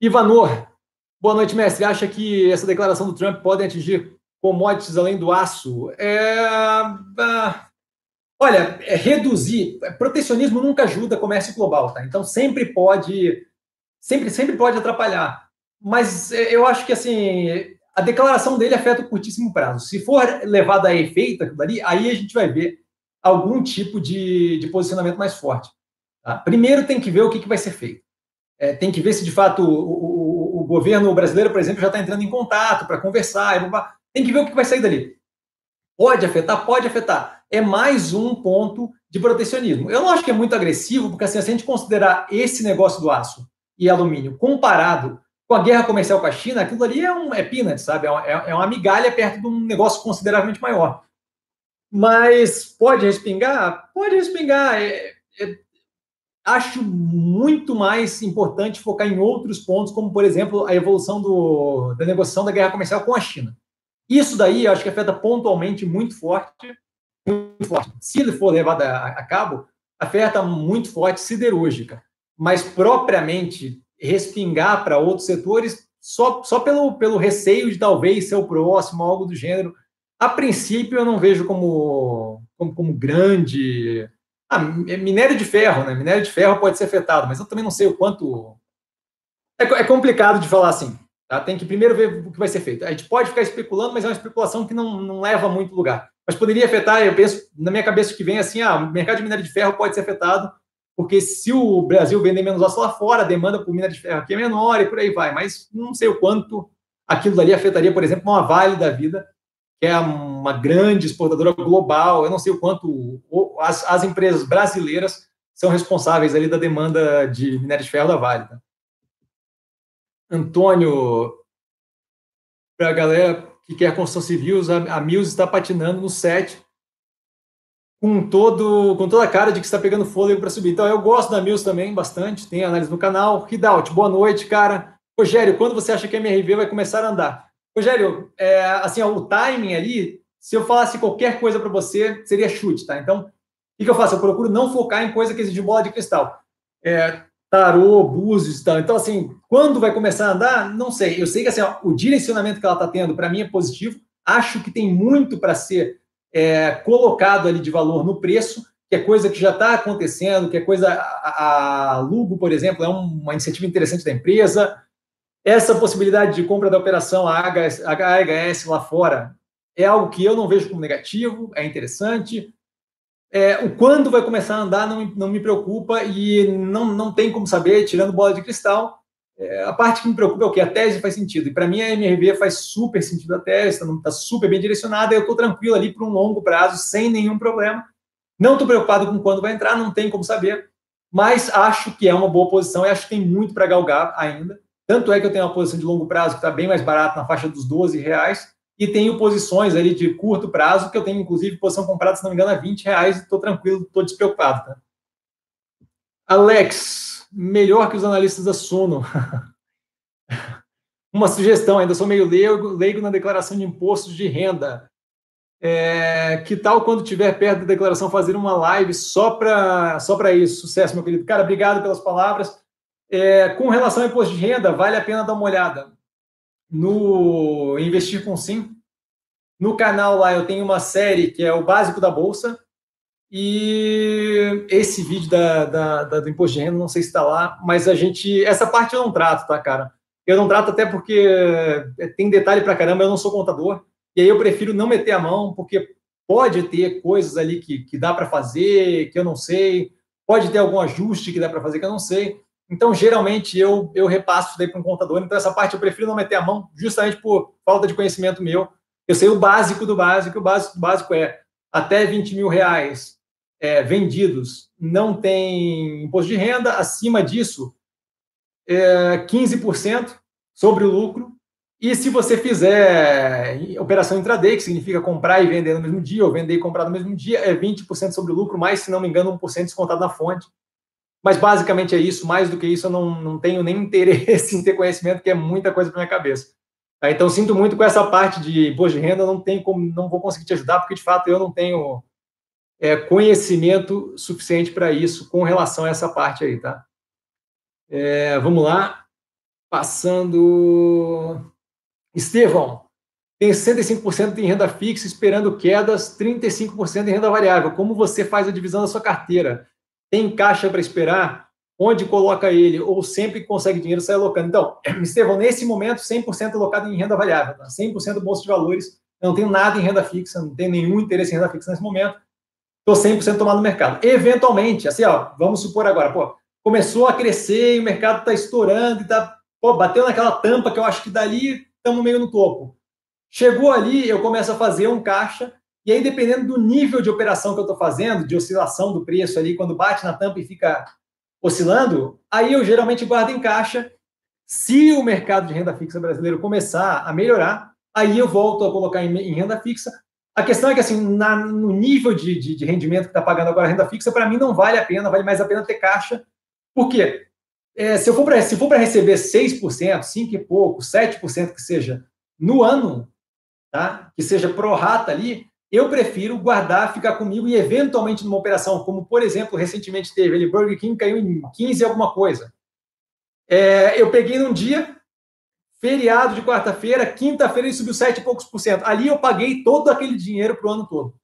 Ivanor, boa noite, mestre. Acha que essa declaração do Trump pode atingir commodities além do aço? É, ah, olha, é reduzir. Protecionismo nunca ajuda comércio global, tá? Então sempre pode. Sempre, sempre pode atrapalhar. Mas é, eu acho que assim a declaração dele afeta o curtíssimo prazo. Se for levado a efeito aquilo ali, aí a gente vai ver algum tipo de, de posicionamento mais forte. Tá? Primeiro tem que ver o que, que vai ser feito. É, tem que ver se de fato o, o, o governo brasileiro, por exemplo, já está entrando em contato para conversar. Tem que ver o que vai sair dali. Pode afetar? Pode afetar. É mais um ponto de protecionismo. Eu não acho que é muito agressivo, porque assim, se a gente considerar esse negócio do aço e alumínio comparado com a guerra comercial com a China, aquilo ali é, um, é peanut, sabe? É, é, é uma migalha perto de um negócio consideravelmente maior. Mas pode respingar? Pode respingar. É, é, acho muito mais importante focar em outros pontos, como, por exemplo, a evolução do, da negociação da guerra comercial com a China. Isso daí acho que afeta pontualmente muito forte, muito forte. Se ele for levado a, a cabo, afeta muito forte siderúrgica. Mas propriamente respingar para outros setores só, só pelo, pelo receio de talvez ser o próximo, algo do gênero. A princípio, eu não vejo como, como, como grande. Ah, é minério de ferro, né? Minério de ferro pode ser afetado, mas eu também não sei o quanto. É, é complicado de falar assim. Tá? Tem que primeiro ver o que vai ser feito. A gente pode ficar especulando, mas é uma especulação que não, não leva muito lugar. Mas poderia afetar, eu penso, na minha cabeça que vem assim, ah, o mercado de minério de ferro pode ser afetado porque se o Brasil vender menos aço lá fora, a demanda por minério de ferro aqui é menor e por aí vai. Mas não sei o quanto aquilo dali afetaria, por exemplo, uma Vale da Vida, que é uma grande exportadora global. Eu não sei o quanto as, as empresas brasileiras são responsáveis ali da demanda de minério de ferro da Vale. Tá? Antônio, para a galera que quer construção civil, a, a Mills está patinando no set com todo com toda a cara de que está pegando fôlego para subir. Então eu gosto da Mills também bastante, tem análise no canal. Ridaut, boa noite, cara. Rogério, quando você acha que a MRV vai começar a andar? Rogério, é, assim, ó, o timing ali, se eu falasse qualquer coisa para você, seria chute, tá? Então, o que, que, eu faço? Eu procuro não focar em coisa que exige bola de cristal. É, tarô, búzios e tal. Então, assim, quando vai começar a andar, não sei. Eu sei que assim, ó, o direcionamento que ela está tendo, para mim, é positivo. Acho que tem muito para ser é, colocado ali de valor no preço, que é coisa que já está acontecendo, que é coisa. A, a Lugo, por exemplo, é uma iniciativa interessante da empresa. Essa possibilidade de compra da operação AHS, lá fora é algo que eu não vejo como negativo, é interessante. É, o quando vai começar a andar não, não me preocupa e não, não tem como saber, tirando bola de cristal. É, a parte que me preocupa é o que? A tese faz sentido. E para mim a MRV faz super sentido a tese, está tá super bem direcionada, eu estou tranquilo ali para um longo prazo, sem nenhum problema. Não estou preocupado com quando vai entrar, não tem como saber, mas acho que é uma boa posição e acho que tem muito para galgar ainda. Tanto é que eu tenho uma posição de longo prazo que está bem mais barata, na faixa dos 12 reais, e tenho posições ali de curto prazo, que eu tenho, inclusive, posição comprada, se não me engano, a 20 reais, estou tranquilo, estou despreocupado. Tá? Alex, melhor que os analistas da Suno. Uma sugestão, ainda sou meio leigo, leigo na declaração de impostos de renda. É, que tal quando tiver perto da declaração fazer uma live só para só isso? Sucesso, meu querido. Cara, obrigado pelas palavras. É, com relação ao imposto de renda, vale a pena dar uma olhada no Investir com Sim. No canal lá eu tenho uma série que é o básico da Bolsa. E esse vídeo da, da, da do imposto de renda, não sei se está lá, mas a gente. Essa parte eu não trato, tá, cara? Eu não trato até porque tem detalhe pra caramba, eu não sou contador. E aí eu prefiro não meter a mão, porque pode ter coisas ali que, que dá para fazer, que eu não sei. Pode ter algum ajuste que dá para fazer que eu não sei. Então, geralmente, eu, eu repasso isso daí para um contador. Então, essa parte eu prefiro não meter a mão, justamente por falta de conhecimento meu. Eu sei o básico do básico. O básico do básico é até 20 mil reais é, vendidos não tem imposto de renda. Acima disso, é 15% sobre o lucro. E se você fizer operação intraday, que significa comprar e vender no mesmo dia, ou vender e comprar no mesmo dia, é 20% sobre o lucro, mais, se não me engano, 1% descontado na fonte. Mas basicamente é isso. Mais do que isso, eu não, não tenho nem interesse em ter conhecimento, que é muita coisa para minha cabeça. Tá? Então, sinto muito com essa parte de imposto de renda, não tem como, não vou conseguir te ajudar, porque de fato eu não tenho é, conhecimento suficiente para isso com relação a essa parte aí, tá? É, vamos lá. Passando. Estevão, tem 65% em renda fixa, esperando quedas, 35% em renda variável. Como você faz a divisão da sua carteira? Tem caixa para esperar, onde coloca ele, ou sempre consegue dinheiro, sai alocando. Então, Estevão, nesse momento, 100% alocado em renda variável, tá? 100% bolsa de valores, não tenho nada em renda fixa, não tenho nenhum interesse em renda fixa nesse momento, estou 100% tomado no mercado. Eventualmente, assim, ó, vamos supor agora, pô, começou a crescer e o mercado está estourando e pô, bateu naquela tampa que eu acho que dali estamos meio no topo. Chegou ali, eu começo a fazer um caixa e aí, dependendo do nível de operação que eu estou fazendo, de oscilação do preço ali, quando bate na tampa e fica oscilando, aí eu geralmente guardo em caixa. Se o mercado de renda fixa brasileiro começar a melhorar, aí eu volto a colocar em, em renda fixa. A questão é que, assim, na, no nível de, de, de rendimento que está pagando agora a renda fixa, para mim não vale a pena, vale mais a pena ter caixa. Por quê? É, se eu for para receber 6%, 5 e pouco, 7% que seja no ano, tá? que seja pro rata ali, eu prefiro guardar, ficar comigo e eventualmente numa operação, como por exemplo, recentemente teve, ele Burger King caiu em 15 alguma coisa. É, eu peguei num dia, feriado de quarta-feira, quinta-feira ele subiu 7 e poucos por cento. Ali eu paguei todo aquele dinheiro para o ano todo.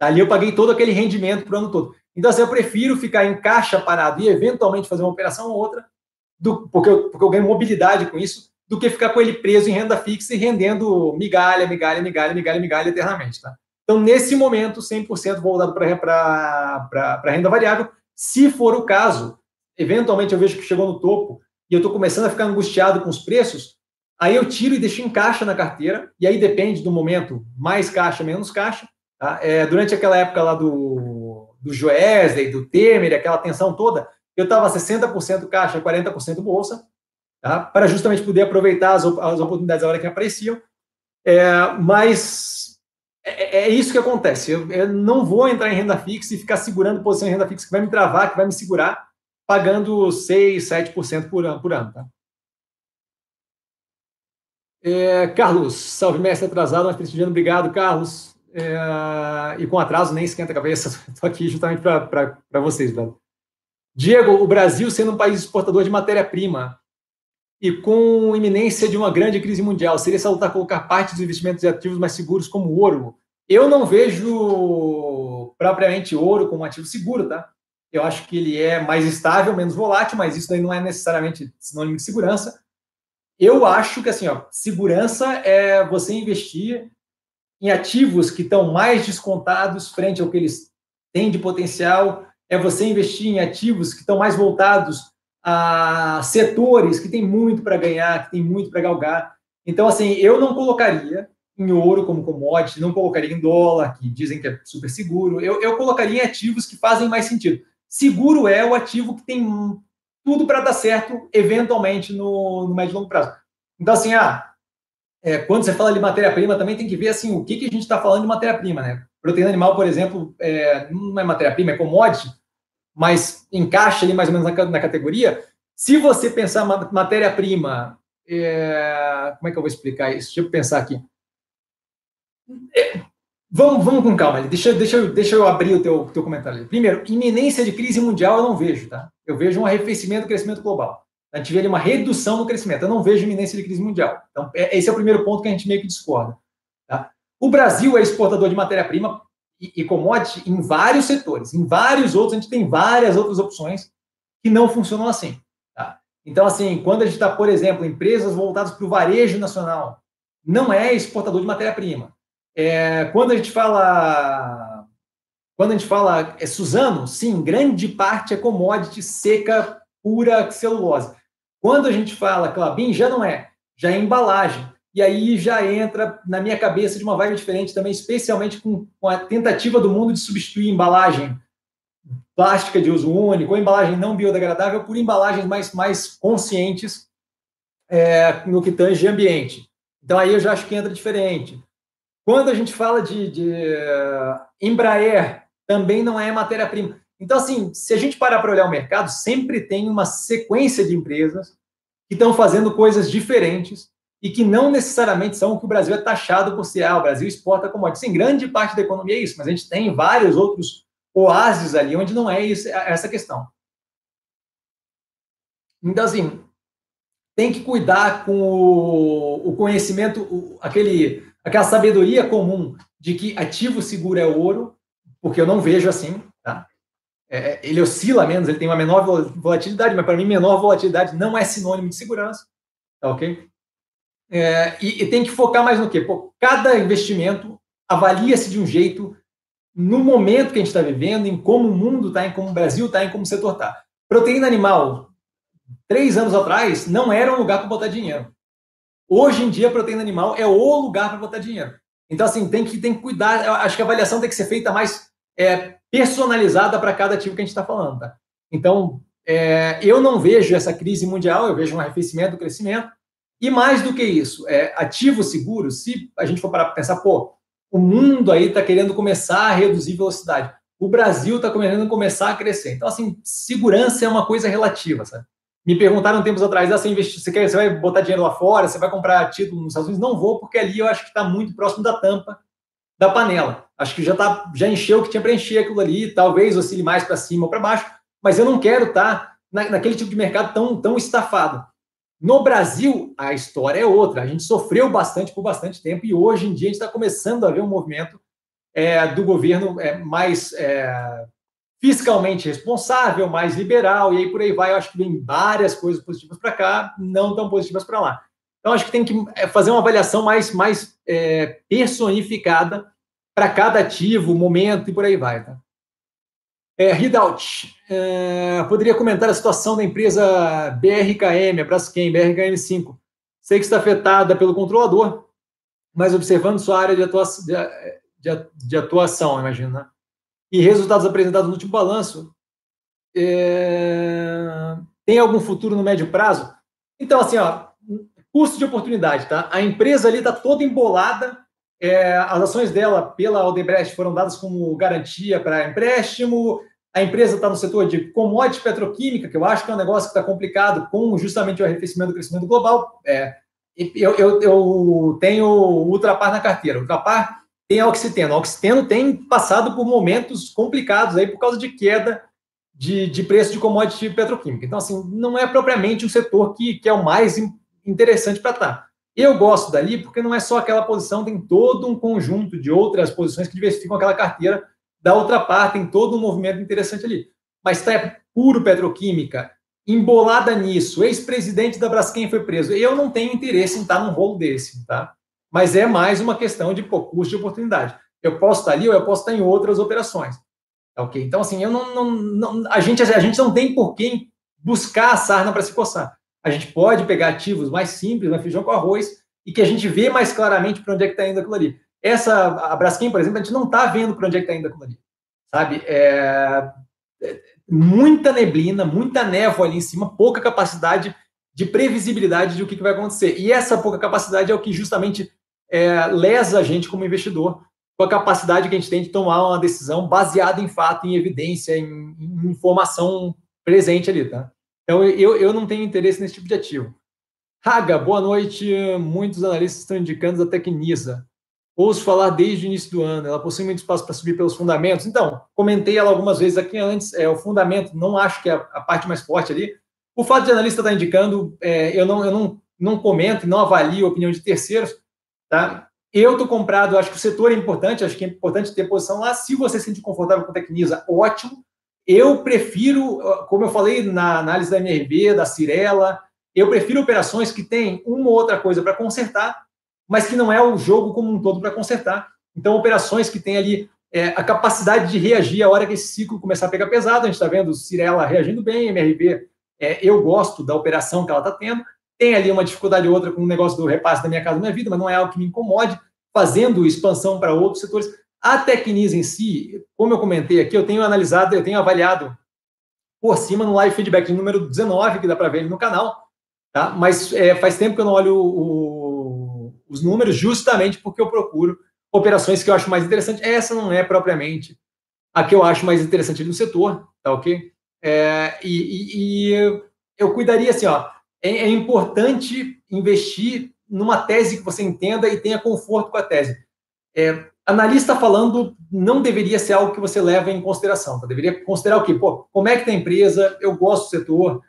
Ali eu paguei todo aquele rendimento para o ano todo. Então, assim, eu prefiro ficar em caixa parado e eventualmente fazer uma operação ou outra, do, porque, eu, porque eu ganho mobilidade com isso, do que ficar com ele preso em renda fixa e rendendo migalha, migalha, migalha, migalha, migalha eternamente. Tá? Então, nesse momento, 100% voltado para renda variável. Se for o caso, eventualmente eu vejo que chegou no topo e eu estou começando a ficar angustiado com os preços, aí eu tiro e deixo em caixa na carteira, e aí depende do momento, mais caixa, menos caixa. Tá? É, durante aquela época lá do, do Joesley, do Temer, aquela tensão toda, eu estava 60% caixa, 40% bolsa. tá? para justamente poder aproveitar as, as oportunidades a hora que apareciam. É, mas é, é, isso que acontece. Eu, eu, não vou entrar em renda fixa e ficar segurando posição em renda fixa que vai me travar, que vai me segurar, pagando 6, 7% por ano. Por ano tá? É, Carlos, salve mestre atrasado, mas prestigiando, obrigado, Carlos. É, e com atraso nem esquenta a cabeça, estou aqui justamente para vocês, velho. Diego, o Brasil sendo um país exportador de matéria-prima e com iminência de uma grande crise mundial, seria salutar colocar parte dos investimentos de ativos mais seguros como ouro? Eu não vejo propriamente ouro como ativo seguro, tá? Eu acho que ele é mais estável, menos volátil, mas isso daí não é necessariamente sinônimo de segurança. Eu acho que assim, ó, segurança é você investir em ativos que estão mais descontados frente ao que eles têm de potencial, é você investir em ativos que estão mais voltados a setores que tem muito para ganhar, que tem muito para galgar. Então, assim, eu não colocaria em ouro como commodity, não colocaria em dólar, que dizem que é super seguro. Eu, eu colocaria em ativos que fazem mais sentido. Seguro é o ativo que tem tudo para dar certo, eventualmente, no, no médio e longo prazo. Então, assim, ah, é, quando você fala de matéria-prima, também tem que ver assim, o que, que a gente está falando de matéria-prima. Né? Proteína animal, por exemplo, é, não é matéria-prima, é commodity mas encaixa ali mais ou menos na, na categoria. Se você pensar matéria-prima, é, como é que eu vou explicar isso? Deixa eu pensar aqui. É, vamos, vamos com calma. Deixa, deixa, deixa eu abrir o teu, teu comentário. Ali. Primeiro, iminência de crise mundial eu não vejo, tá? Eu vejo um arrefecimento do crescimento global. A gente vê ali uma redução no crescimento. Eu não vejo iminência de crise mundial. Então, é, esse é o primeiro ponto que a gente meio que discorda. Tá? O Brasil é exportador de matéria-prima e, e commodity em vários setores. Em vários outros, a gente tem várias outras opções que não funcionam assim. Tá? Então, assim, quando a gente está, por exemplo, empresas voltadas para o varejo nacional, não é exportador de matéria-prima. É, quando a gente fala. Quando a gente fala é Suzano, sim, grande parte é commodity seca, pura celulose. Quando a gente fala Clabin, já não é, já é embalagem. E aí já entra na minha cabeça de uma vibe diferente também, especialmente com, com a tentativa do mundo de substituir embalagem plástica de uso único ou embalagem não biodegradável por embalagens mais, mais conscientes é, no que tange ambiente. Então aí eu já acho que entra diferente. Quando a gente fala de, de uh, Embraer, também não é matéria-prima. Então, assim, se a gente parar para olhar o mercado, sempre tem uma sequência de empresas que estão fazendo coisas diferentes e que não necessariamente são o que o Brasil é taxado por ser. Ah, o Brasil exporta commodities. Sim, grande parte da economia é isso, mas a gente tem vários outros oásis ali onde não é isso, é essa questão. Então, assim, tem que cuidar com o, conhecimento, aquele, aquela sabedoria comum de que ativo seguro é ouro, porque eu não vejo assim, tá? É, ele oscila menos, ele tem uma menor volatilidade, mas para mim menor volatilidade não é sinônimo de segurança, tá ok? É, e, e, tem que focar mais no quê? Pô, cada investimento avalia-se de um jeito no momento que a gente está vivendo, em como o mundo está, em como o Brasil está, em como o setor está. Proteína animal, três anos atrás, não era um lugar para botar dinheiro. Hoje em dia, proteína animal é o lugar para botar dinheiro. Então, assim, tem que, tem que cuidar. Acho que a avaliação tem que ser feita mais é, personalizada para cada ativo que a gente está falando. Tá? Então, é, eu não vejo essa crise mundial, eu vejo um arrefecimento do crescimento. E mais do que isso, é, ativo seguro, se a gente for parar para pensar, pô, o mundo aí está querendo começar a reduzir velocidade. O Brasil está querendo começar a crescer. Então, assim, segurança é uma coisa relativa, sabe? Me perguntaram tempos atrás, ah, você, investir, você, quer, você vai botar dinheiro lá fora, você vai comprar título nos Estados Unidos? Não vou, porque ali eu acho que está muito próximo da tampa da panela. Acho que já, tá, já encheu o que tinha para encher aquilo ali, talvez oscile mais para cima ou para baixo, mas eu não quero estar tá na, naquele tipo de mercado tão, tão estafado. No Brasil, a história é outra. A gente sofreu bastante por bastante tempo e hoje em dia a gente está começando a ver um movimento é, do governo é, mais é, fiscalmente responsável, mais liberal, e aí por aí vai. Eu acho que vem várias coisas positivas para cá, não tão positivas para lá. Então, acho que tem que é, fazer uma avaliação mais, mais é, personificada para cada ativo, momento e por aí vai. Tá? É, Ridout, é, poderia comentar a situação da empresa BRKM, a Braskem, BRKM5. Sei que está afetada pelo controlador, mas observando sua área de atuação, de, de, atuação imagino, né? E resultados apresentados no último balanço, é, tem algum futuro no médio prazo? Então, assim, ó, custo de oportunidade, tá? A empresa ali está toda embolada, é, as ações dela pela Odebrecht foram dadas como garantia para empréstimo, a empresa está no setor de commodity petroquímica, que eu acho que é um negócio que está complicado com justamente o arrefecimento do crescimento global. É, eu, eu, eu tenho Ultrapar na carteira. Ultrapar tem a Oxiteno. A Oxiteno tem passado por momentos complicados aí por causa de queda de, de preço de commodity petroquímica. Então, assim, não é propriamente um setor que, que é o mais interessante para estar. Eu gosto dali porque não é só aquela posição, tem todo um conjunto de outras posições que diversificam aquela carteira da outra parte, tem todo um movimento interessante ali. Mas está é puro petroquímica, embolada nisso, ex-presidente da Braskem foi preso. Eu não tenho interesse em estar num rolo desse, tá? Mas é mais uma questão de pô, custo de oportunidade. Eu posso estar ali ou eu posso estar em outras operações. Tá? Então, assim, eu não, não, não, a, gente, a gente não tem por que buscar a sarna para se coçar. A gente pode pegar ativos mais simples, né, feijão com arroz, e que a gente vê mais claramente para onde é que está indo aquilo ali. Essa, a Braskem, por exemplo, a gente não está vendo para onde é que está indo aquilo ali. Sabe? É, é, muita neblina, muita névoa ali em cima, pouca capacidade de previsibilidade de o que, que vai acontecer. E essa pouca capacidade é o que justamente é, lesa a gente como investidor, com a capacidade que a gente tem de tomar uma decisão baseada em fato, em evidência, em, em informação presente ali, tá? Então, eu, eu não tenho interesse nesse tipo de ativo. Raga, boa noite. Muitos analistas estão indicando a Tecnisa. Ouço falar desde o início do ano, ela possui muito espaço para subir pelos fundamentos. Então, comentei ela algumas vezes aqui antes, é o fundamento, não acho que é a parte mais forte ali. O fato de analista estar tá indicando, é, eu, não, eu não, não comento, não avalio a opinião de terceiros, tá? Eu estou comprado, acho que o setor é importante, acho que é importante ter posição lá. Se você se sentir confortável com a Tecnisa, ótimo. Eu prefiro, como eu falei na análise da MRB, da Cirela, eu prefiro operações que têm uma ou outra coisa para consertar mas que não é o jogo como um todo para consertar. Então, operações que têm ali é, a capacidade de reagir a hora que esse ciclo começar a pegar pesado. A gente está vendo Cirela reagindo bem, MRV, é, eu gosto da operação que ela está tendo. Tem ali uma dificuldade ou outra com o negócio do repasse da minha casa da minha vida, mas não é algo que me incomode, fazendo expansão para outros setores. A Tecnis em si, como eu comentei aqui, eu tenho analisado, eu tenho avaliado por cima no live feedback número 19, que dá para ver no canal, tá? mas é, faz tempo que eu não olho o, os números justamente porque eu procuro operações que eu acho mais interessantes. Essa não é propriamente a que eu acho mais interessante no setor, tá ok? É, e, e, e, eu cuidaria assim, ó, é, é, importante investir numa tese que você entenda e tenha conforto com a tese. É, analista falando não deveria ser algo que você leva em consideração, tá? deveria considerar o quê? Pô, como é que está a empresa, eu gosto do setor,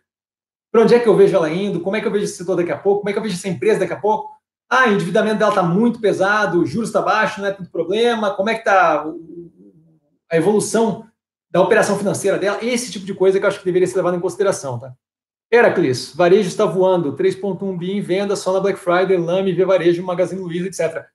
para onde é que eu vejo ela indo, como é que eu vejo esse setor daqui a pouco, como é que eu vejo essa empresa daqui a pouco, ah, o endividamento dela está muito pesado, o juros está baixo, não é tanto problema. Como é que está a evolução da operação financeira dela? Esse tipo de coisa que eu acho que deveria ser levado em consideração, tá? Heracles, varejo está voando, 3.1 bi em venda só na Black Friday, Lame, Via Varejo, Magazine Luiza, etc.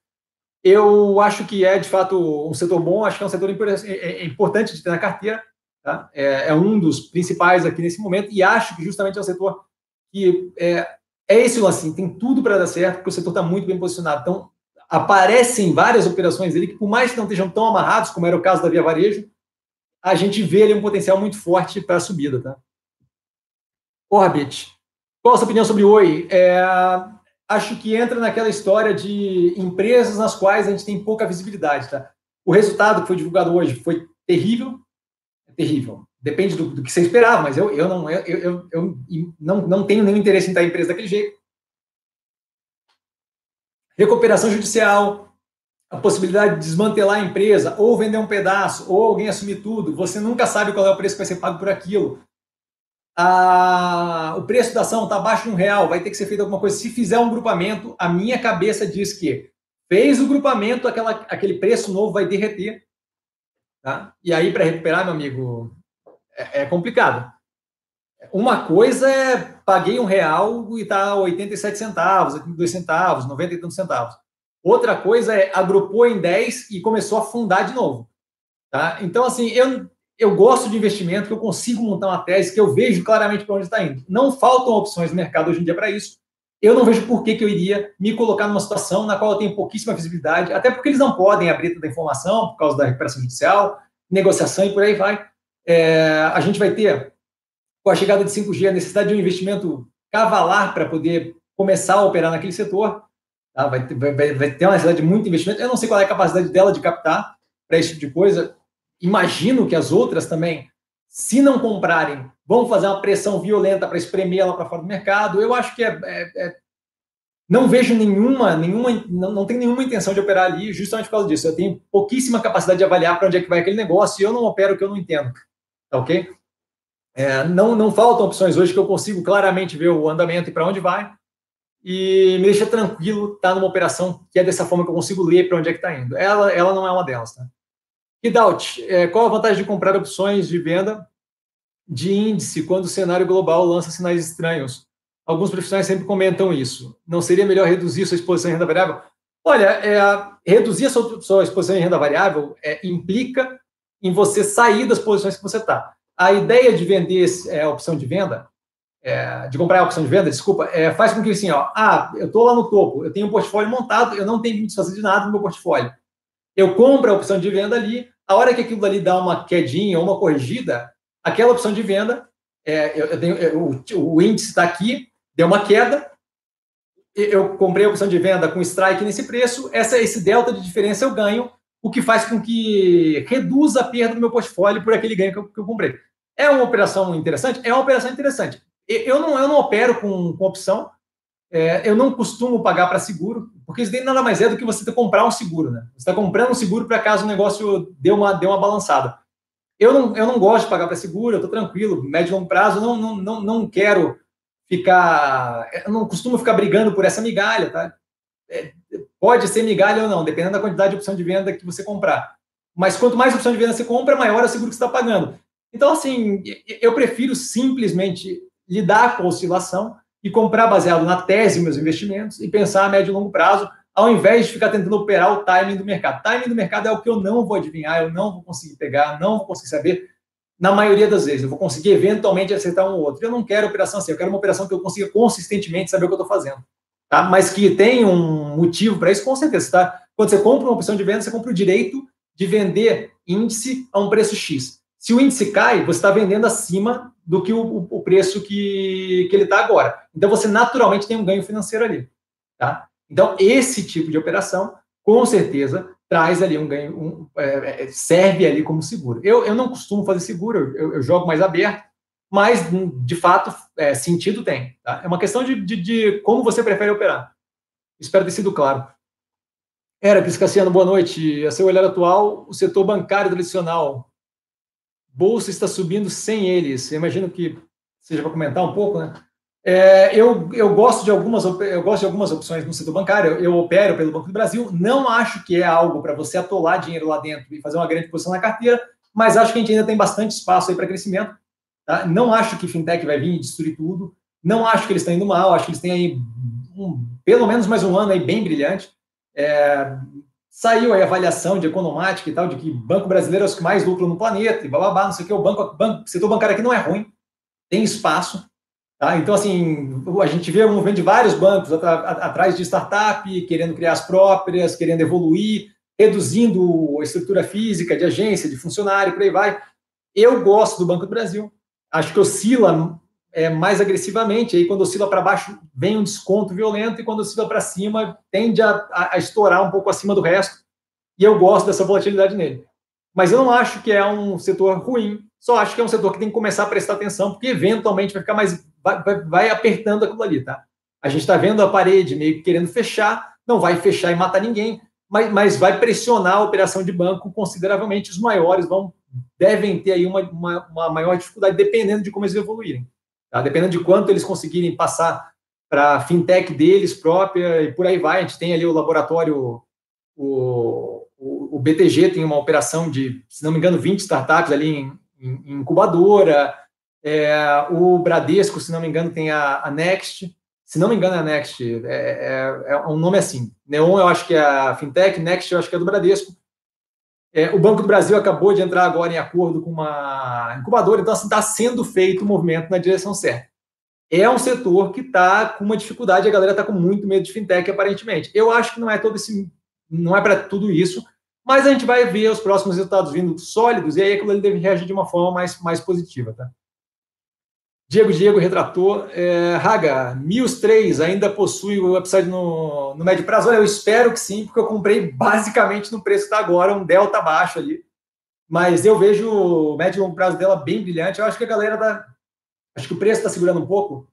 Eu acho que é, de fato, um setor bom, acho que é um setor é, é importante de ter na carteira, tá? é, é um dos principais aqui nesse momento, e acho que justamente é um setor que é, é esse lance, tem tudo para dar certo, porque o setor está muito bem posicionado. Então, aparecem várias operações ali que, por mais que não estejam tão amarrados, como era o caso da Via Varejo, a gente vê ali um potencial muito forte para a subida, tá? Orbit, qual a sua opinião sobre o Oi? É, acho que entra naquela história de empresas nas quais a gente tem pouca visibilidade, tá? O resultado que foi divulgado hoje foi terrível, é terrível depende do, do, que você esperava, mas eu, eu, não, eu, eu, eu não, não tenho nenhum interesse em estar em empresa daquele jeito. Recuperação judicial, a possibilidade de desmantelar a empresa, ou vender um pedaço, ou alguém assumir tudo, você nunca sabe qual é o preço que vai ser pago por aquilo. O preço da ação está abaixo de um real, vai ter que ser feito alguma coisa. Se fizer um grupamento, a minha cabeça diz que fez o grupamento, aquela, aquele preço novo vai derreter. Tá? E aí, para recuperar, meu amigo, é, é complicado. Uma coisa é paguei um real e está 87 centavos, 82 centavos, 90 e tantos centavos. Outra coisa é agrupou em 10 e começou a fundar de novo. Tá? Então, assim, eu, eu gosto de investimento, que eu consigo montar uma tese, que eu vejo claramente para onde está indo. Não faltam opções no mercado hoje em dia para isso. Eu não vejo por que, que eu iria me colocar numa situação na qual eu tenho pouquíssima visibilidade, até porque eles não podem abrir toda a informação por causa da recuperação judicial, negociação e por aí vai. É, a gente vai ter, com a chegada de 5G, a necessidade de um investimento cavalar para poder começar a operar naquele setor. Tá? Vai, vai, vai, ter uma necessidade de muito investimento. Eu não sei qual é a capacidade dela de captar para esse tipo de coisa. Imagino que as outras também, se não comprarem, vão fazer uma pressão violenta para espremer ela para fora do mercado. Eu acho que é, é, é não vejo nenhuma, nenhuma não, não tenho nenhuma intenção de operar ali, justamente por causa disso. Eu tenho pouquíssima capacidade de avaliar para onde é que vai aquele negócio e eu não opero o que eu não entendo. Tá ok? É, não, não faltam opções hoje que eu consigo claramente ver o andamento e para onde vai. E me deixa tranquilo estar tá numa operação que é dessa forma que eu consigo ler para onde é que está indo. Ela, ela não é uma delas. Tá? Hidaut, é, qual a vantagem de comprar opções de venda de índice quando o cenário global lança sinais estranhos? Alguns profissionais sempre comentam isso. Não seria melhor reduzir sua exposição em renda variável? Olha, é, reduzir a sua, sua, exposição em renda variável é, implica em você sair das posições que você está. A ideia de vender é, a opção de venda, é, de comprar a opção de venda, desculpa, é, faz com que assim, ó, ah, eu estou lá no topo, eu tenho um portfólio montado, eu não tenho que me desfazer de nada no meu portfólio. Eu compro a opção de venda ali, a hora que aquilo ali dá uma quedinha ou uma corrigida, aquela opção de venda, é, eu, eu tenho, eu, o, o índice está aqui, deu uma queda, eu comprei a opção de venda com strike nesse preço, essa, esse delta de diferença eu ganho, o que faz com que reduza a perda do meu portfólio por aquele ganho que eu, que eu comprei. É uma operação interessante? É uma operação interessante. Eu não, eu não opero com, com opção, é, eu não costumo pagar para seguro, porque isso nada mais é do que você comprar um seguro, né? Você está comprando um seguro para caso o negócio dê uma, dê uma balançada. Eu não, eu não gosto de pagar para seguro, eu estou tranquilo, médio e longo prazo, não, não, não, não quero ficar. Eu não costumo ficar brigando por essa migalha, tá? É, pode ser migalha ou não, dependendo da quantidade de opção de venda que você comprar. Mas quanto mais opção de venda você compra, maior é o seguro que você está pagando. Então, assim, eu prefiro simplesmente lidar com a oscilação e comprar baseado na tese meus investimentos e pensar a médio e longo prazo, ao invés de ficar tentando operar o timing do mercado. Timing do mercado é o que eu não vou adivinhar, eu não vou conseguir pegar, não vou conseguir saber na maioria das vezes. Eu vou conseguir eventualmente acertar um ou outro. Eu não quero operação assim, eu quero uma operação que eu consiga consistentemente saber o que eu estou fazendo. Tá? Mas que tem um motivo para isso, com certeza. Tá? Quando você compra uma opção de venda, você compra o direito de vender índice a um preço X. Se o índice cai, você está vendendo acima do que o, o preço que, que ele está agora. Então, você naturalmente tem um ganho financeiro ali. Tá? Então, esse tipo de operação, com certeza, traz ali um ganho, um, é, é, serve ali como seguro. Eu, eu não costumo fazer seguro, eu, eu jogo mais aberto, mas de fato é, sentido tem. Tá? É uma questão de, de, de, como você prefere operar. Espero ter sido claro. Era, Cassiano, boa noite. A seu olhar atual, o setor bancário tradicional, bolsa está subindo sem eles. Eu imagino que seja para comentar um pouco, né? É, eu, eu, gosto de algumas, eu gosto de algumas opções no setor bancário. Eu, eu opero pelo Banco do Brasil. Não acho que é algo para você atolar dinheiro lá dentro e fazer uma grande posição na carteira, mas acho que a gente ainda tem bastante espaço aí para crescimento. Tá? Não acho que fintech vai vir e destruir tudo. Não acho que eles estão indo mal. Acho que eles têm aí um, pelo menos mais um ano aí bem brilhante. É, saiu aí a avaliação de economática e tal, de que banco brasileiro é os que mais lucram no planeta e blá, não sei o que. O banco, banco, setor bancário aqui não é ruim, tem espaço. Tá? Então, assim, a gente vê o movimento de vários bancos atrás de startup, querendo criar as próprias, querendo evoluir, reduzindo a estrutura física de agência, de funcionário, por aí vai. Eu gosto do Banco do Brasil. Acho que oscila é, mais agressivamente. Aí, quando oscila para baixo, vem um desconto violento, e quando oscila para cima, tende a, a, a estourar um pouco acima do resto. E eu gosto dessa volatilidade nele. Mas eu não acho que é um setor ruim. Só acho que é um setor que tem que começar a prestar atenção, porque eventualmente vai ficar mais vai, vai, apertando aquilo ali, tá? A gente está vendo a parede meio que querendo fechar, não vai fechar e matar ninguém, mas, mas vai pressionar a operação de banco consideravelmente. Os maiores vão devem ter aí uma, uma, uma maior dificuldade, dependendo de como eles evoluírem. Tá? Dependendo de quanto eles conseguirem passar para a fintech deles própria e por aí vai. A gente tem ali o laboratório, o, o, o, BTG tem uma operação de, se não me engano, 20 startups ali em, em, incubadora. É, o Bradesco, se não me engano, tem a, a Next. Se não me engano, é a Next. É, é, é, um nome assim. Neon, eu acho que é a Fintech, Next, eu acho que é do Bradesco. É, o Banco do Brasil acabou de entrar agora em acordo com uma incubadora, então está assim, sendo feito o um movimento na direção certa. É um setor que está com uma dificuldade, a galera está com muito medo de fintech, aparentemente. Eu acho que não é todo esse, não é para tudo isso, mas a gente vai ver os próximos resultados vindo sólidos e aí aquilo ele deve reagir de uma forma mais, mais positiva, tá? Diego Diego retratou. É, Raga, Mills 3 ainda possui o upside no, no médio prazo? Olha, eu espero que sim, porque eu comprei basicamente no preço que está agora, um delta baixo ali. Mas eu vejo o médio e longo prazo dela bem brilhante. Eu acho que a galera da. Acho que o preço está segurando um pouco.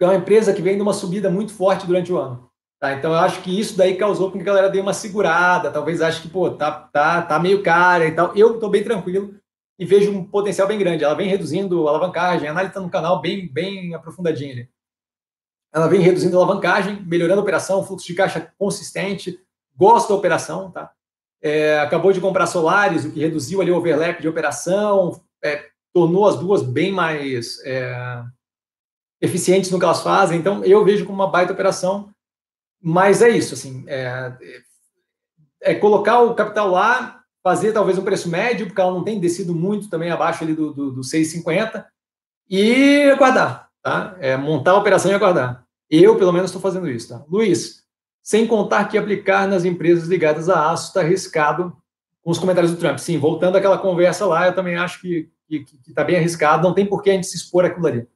É uma empresa que vem de uma subida muito forte durante o ano. Tá? Então eu acho que isso daí causou com que a galera dê uma segurada. Talvez ache que, pô, tá, tá, tá meio cara e tal. Eu estou bem tranquilo e vejo um potencial bem grande. Ela vem reduzindo a alavancagem, a análise está no canal bem, bem aprofundadinha ali. Ela vem reduzindo a alavancagem, melhorando a operação, fluxo de caixa consistente, gosto da operação, tá? É, acabou de comprar Solares, o que reduziu ali o overlap de operação, é, tornou as duas bem mais é, eficientes no que elas fazem. Então, eu vejo como uma baita operação, mas é isso, assim, é, é colocar o capital lá, fazer talvez um preço médio, porque ela não tem descido muito também abaixo ali do, do, do 6,50, e aguardar, tá? É, montar a operação e aguardar. Eu, pelo menos, estou fazendo isso, tá? Luiz, sem contar que aplicar nas empresas ligadas a aço está arriscado com os comentários do Trump. Sim, voltando àquela conversa lá, eu também acho que está bem arriscado, não tem por que a gente se expor aquilo ali.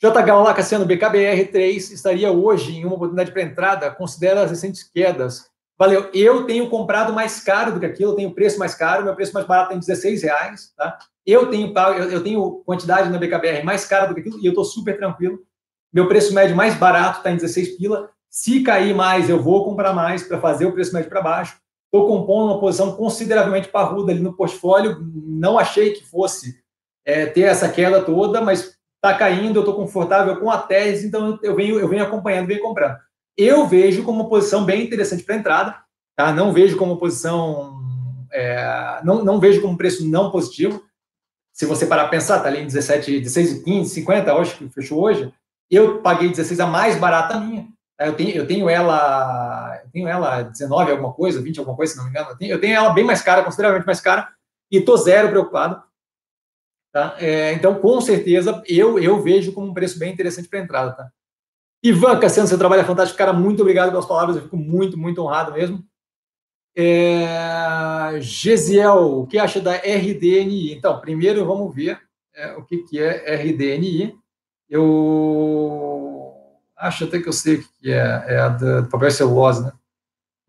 JH, olá, Cassiano, BKBR3 estaria hoje em uma oportunidade para entrada, considera as recentes quedas Valeu. Eu tenho comprado mais caro do que aquilo, eu tenho preço mais caro, meu preço mais barato tem 16 reais, tá? Eu tenho, eu tenho quantidade na BKBR mais cara do que aquilo e eu estou super tranquilo. Meu preço médio mais barato está em 16 pila. Se cair mais, eu vou comprar mais para fazer o preço médio para baixo. Estou compondo uma posição consideravelmente parruda ali no portfólio. Não achei que fosse é, ter essa queda toda, mas está caindo, eu estou confortável com a tese, então eu venho, eu venho acompanhando, venho comprando eu vejo como uma posição bem interessante para entrada, tá? Não vejo como posição, é, não, não vejo como preço não positivo. Se você parar para pensar, tá ali em 17, 16, 15, 50, acho que fechou hoje. Eu paguei 16 a mais barata minha. Tá? Eu tenho, eu tenho ela, eu tenho ela 19 alguma coisa, 20 alguma coisa, se não me engano. Eu tenho, eu tenho ela bem mais cara, consideravelmente mais cara, e tô zero preocupado. Tá? É, então, com certeza, eu, eu vejo como um preço bem interessante para entrada. Tá? Ivan Cassiano, seu trabalho é fantástico. Cara, muito obrigado pelas palavras, eu fico muito, muito honrado mesmo. É... Gesiel, o que acha da RDNI? Então, primeiro vamos ver é, o que, que é RDNI. Eu acho até que eu sei o que é, é a do papel celulose, né?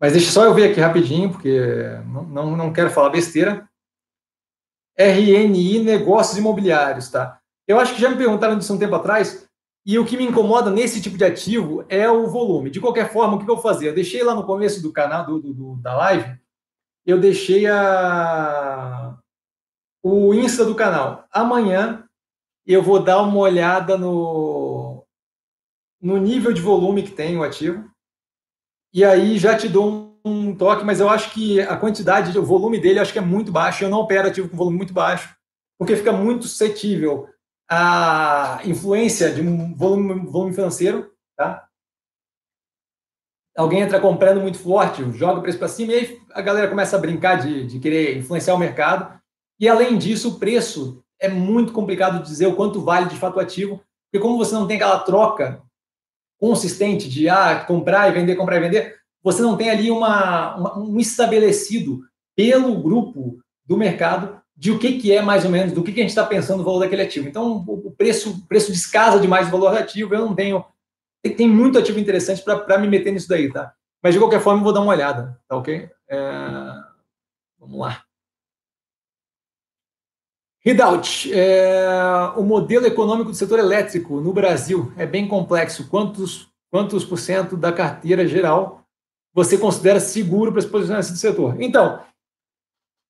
Mas deixa só eu ver aqui rapidinho, porque não, não, não quero falar besteira. RNI Negócios Imobiliários, tá? Eu acho que já me perguntaram disso um tempo atrás. E o que me incomoda nesse tipo de ativo é o volume. De qualquer forma, o que eu vou fazer? Eu deixei lá no começo do canal, do, do da live, eu deixei a, o Insta do canal. Amanhã eu vou dar uma olhada no, no nível de volume que tem o ativo. E aí já te dou um, um toque, mas eu acho que a quantidade, o volume dele, acho que é muito baixo. Eu não opero ativo com volume muito baixo, porque fica muito suscetível a influência de um volume, volume financeiro, tá? Alguém entra comprando muito forte, joga o preço para cima e aí a galera começa a brincar de, de querer influenciar o mercado. E além disso, o preço é muito complicado de dizer o quanto vale de fato o ativo, porque como você não tem aquela troca consistente de ah, comprar e vender, comprar e vender, você não tem ali uma, uma um estabelecido pelo grupo do mercado de o que, que é mais ou menos, do que, que a gente está pensando no valor daquele ativo. Então, o preço, preço descasa demais o valor do ativo, eu não tenho. Tem, tem muito ativo interessante para me meter nisso daí, tá? Mas, de qualquer forma, eu vou dar uma olhada, tá ok? É, vamos lá. Readout, é, o modelo econômico do setor elétrico no Brasil é bem complexo. Quantos, quantos por cento da carteira geral você considera seguro para se posicionar nesse setor? Então,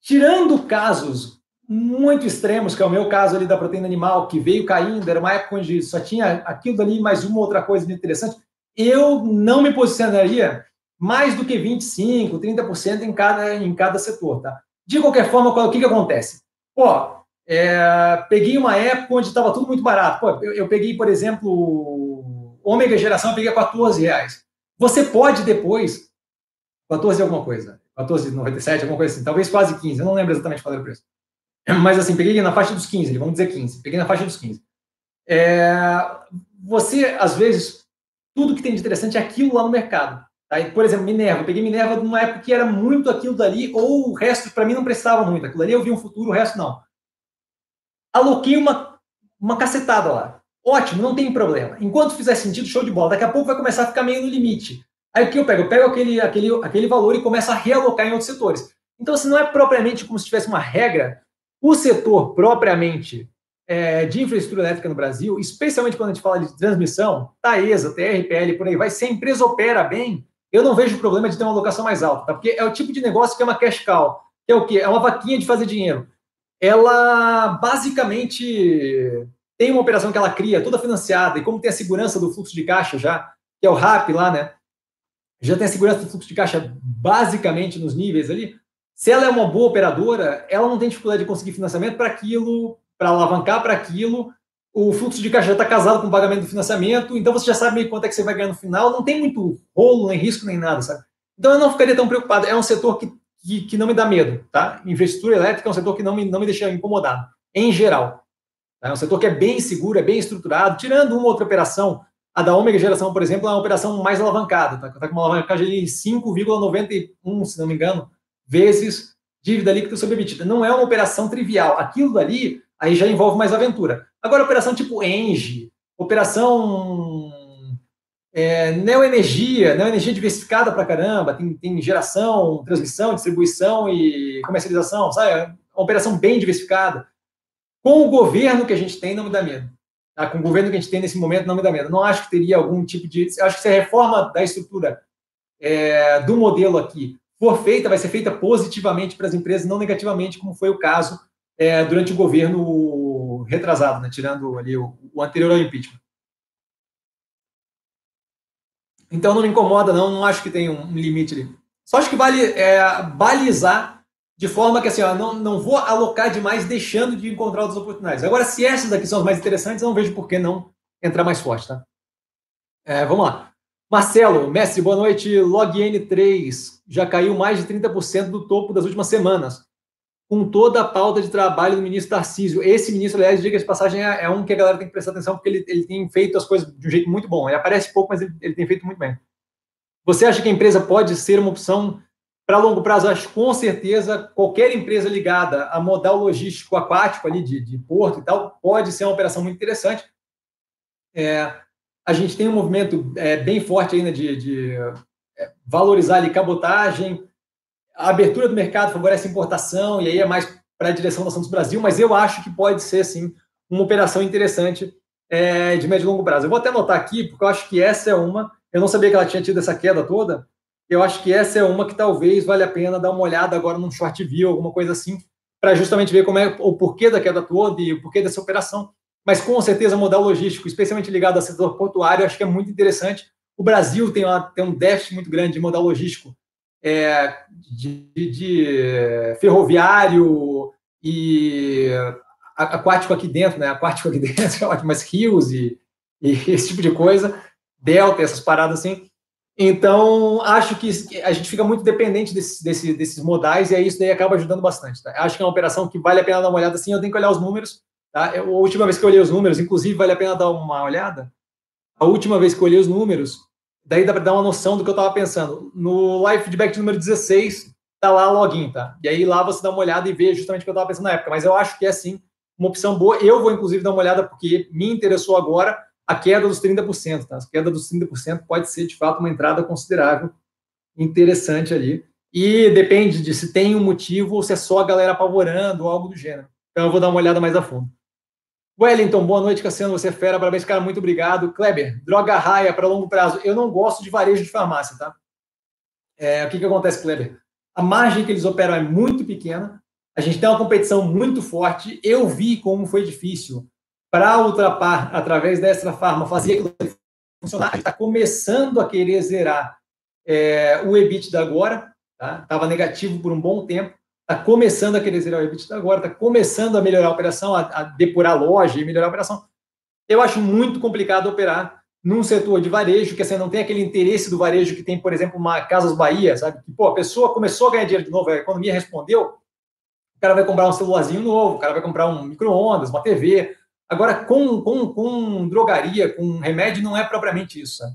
tirando casos muito extremos, que é o meu caso ali da proteína animal, que veio caindo, era uma época onde só tinha aquilo ali mais uma outra coisa interessante, eu não me posicionaria mais do que 25%, 30% em cada, em cada setor, tá? De qualquer forma, o que, que acontece? Pô, é, peguei uma época onde estava tudo muito barato. Pô, eu, eu, peguei, por exemplo, ômega geração, eu peguei a 14 reais. Você pode depois, 14 alguma coisa, 14,97, alguma coisa assim, talvez quase 15, eu não lembro exatamente qual era o preço. Mas assim, peguei na faixa dos 15, vamos dizer 15. Peguei na faixa dos 15. É, você, às vezes, tudo que tem de interessante é aquilo lá no mercado. Tá? por exemplo, Minerva. Eu peguei Minerva numa época que era muito aquilo dali, ou o resto para mim não prestava muito. Aquilo ali eu vi um futuro, o resto não. aloquei uma, uma cacetada lá. Ótimo, não tem problema. Enquanto fizer sentido, show de bola. Daqui a pouco vai começar a ficar meio no limite. Aí o que eu pego? Eu pego aquele, aquele, aquele valor e começo a realocar em outros setores. Então, assim, não é propriamente como se tivesse uma regra. O setor propriamente é, de infraestrutura elétrica no Brasil, especialmente quando a gente fala de transmissão, Taesa, TRPL, por aí vai, se a empresa opera bem, eu não vejo problema de ter uma alocação mais alta, tá? porque é o tipo de negócio que é uma cash cow, que é o quê? É uma vaquinha de fazer dinheiro. Ela basicamente tem uma operação que ela cria, toda financiada, e como tem a segurança do fluxo de caixa já, que é o RAP lá, né? Já tem a segurança do fluxo de caixa basicamente nos níveis ali. Se ela é uma boa operadora, ela não tem dificuldade de conseguir financiamento para aquilo, para alavancar para aquilo. O fluxo de caixa já está casado com o pagamento do financiamento, então você já sabe quanto é que você vai ganhar no final. Não tem muito rolo, nem risco, nem nada, sabe? Então eu não ficaria tão preocupado. É um setor que, que, que não me dá medo, tá? Infraestrutura elétrica é um setor que não me, não me deixa incomodado, em geral. É um setor que é bem seguro, é bem estruturado, tirando uma outra operação. A da Ômega Geração, por exemplo, é uma operação mais alavancada, tá? Está com uma alavancagem de 5,91, se não me engano, vezes dívida líquida sobre EBITDA. Não é uma operação trivial. Aquilo dali aí já envolve mais aventura. Agora, operação tipo Engie, operação é, neoenergia, neoenergia diversificada para caramba, tem, tem geração, transmissão, distribuição e comercialização, sabe? É uma operação bem diversificada. Com o governo que a gente tem, não me dá medo. Tá? Com o governo que a gente tem nesse momento, não me dá medo. Não acho que teria algum tipo de. Acho que se a reforma da estrutura é, do modelo aqui for feita, vai ser feita positivamente para as empresas, não negativamente, como foi o caso é, durante o governo retrasado, né? tirando ali o, o anterior ao impeachment. Então não me incomoda, não, não acho que tem um limite ali. Só acho que vale é, balizar de forma que assim, ó, não, não vou alocar demais deixando de encontrar outras oportunidades. Agora, se essas daqui são as mais interessantes, eu não vejo por que não entrar mais forte, tá? É, vamos lá. Marcelo, mestre, boa noite. LogN3 já caiu mais de 30% do topo das últimas semanas, com toda a pauta de trabalho do ministro Tarcísio. Esse ministro, aliás, diga de passagem, é, é, um que a galera tem que prestar atenção, porque ele, ele tem feito as coisas de um jeito muito bom. Ele aparece pouco, mas ele, ele tem feito muito bem. Você acha que a empresa pode ser uma opção para longo prazo, acho com certeza qualquer empresa ligada a modal logístico aquático ali de, de porto e tal pode ser uma operação muito interessante. É, a gente tem um movimento é, bem forte ainda de, de é, valorizar ali cabotagem, a abertura do mercado favorece a importação e aí é mais para a direção da Santos Brasil, mas eu acho que pode ser sim uma operação interessante é, de médio e longo prazo. Eu vou até anotar aqui porque eu acho que essa é uma. Eu não sabia que ela tinha tido essa queda toda eu acho que essa é uma que talvez vale a pena dar uma olhada agora num short view, alguma coisa assim, para justamente ver como é o porquê da queda toda e o porquê dessa operação. Mas com certeza, modal logístico, especialmente ligado ao setor portuário, acho que é muito interessante. O Brasil tem, uma, tem um déficit muito grande de modal logístico é, de, de, de, ferroviário e aquático aqui dentro, né? Aquático aqui dentro, é ótimo, mas rios e, e esse tipo de coisa, delta, essas paradas assim. Então, acho que a gente fica muito dependente desse, desse, desses modais e aí isso daí acaba ajudando bastante. Tá? Acho que é uma operação que vale a pena dar uma olhada assim. Eu tenho que olhar os números. Tá? Eu, a última vez que eu olhei os números, inclusive, vale a pena dar uma olhada. A última vez que eu olhei os números, daí dá para dar uma noção do que eu estava pensando. No live feedback número 16, tá lá login, tá? E aí lá você dá uma olhada e vê justamente o que eu estava pensando na época. Mas eu acho que é sim uma opção boa. Eu vou, inclusive, dar uma olhada porque me interessou agora a queda dos 30%. Tá? A queda dos 30% pode ser, de fato, uma entrada considerável, interessante ali. E depende de se tem um motivo ou se é só a galera apavorando ou algo do gênero. Então eu vou dar uma olhada mais a fundo. Wellington, boa noite, Cassiano. Você é fera, parabéns, cara, muito obrigado. Kleber, droga raia para longo prazo. Eu não gosto de varejo de farmácia, tá? É, o que, que acontece, Kleber? A margem que eles operam é muito pequena, a gente tem uma competição muito forte. Eu vi como foi difícil para ultrapar através da Extra Farma, fazer aquilo funcionar. Está começando a querer zerar é, o EBITDA agora, estava tá? negativo por um bom tempo, está começando a querer zerar o EBITDA agora, está começando a melhorar a operação, a, a depurar a loja e melhorar a operação. Eu acho muito complicado operar num setor de varejo, que assim, não tem aquele interesse do varejo que tem, por exemplo, uma Casas Bahia, sabe? Que, pô, a pessoa começou a ganhar dinheiro de novo, a economia respondeu, o cara vai comprar um celularzinho novo, o cara vai comprar um micro-ondas, uma TV, Agora, com, com, com drogaria, com remédio, não é propriamente isso. Sabe?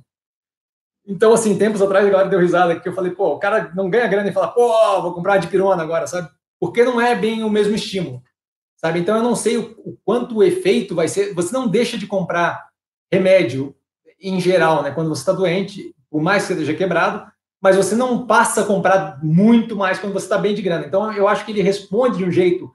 Então, assim, tempos atrás, a galera deu risada que eu falei, pô, o cara não ganha grana e fala, pô, vou comprar de pirona agora, sabe? Porque não é bem o mesmo estímulo. sabe? Então eu não sei o, o quanto o efeito vai ser. Você não deixa de comprar remédio em geral, né? Quando você está doente, por mais que esteja quebrado, mas você não passa a comprar muito mais quando você está bem de grana. Então eu acho que ele responde de um jeito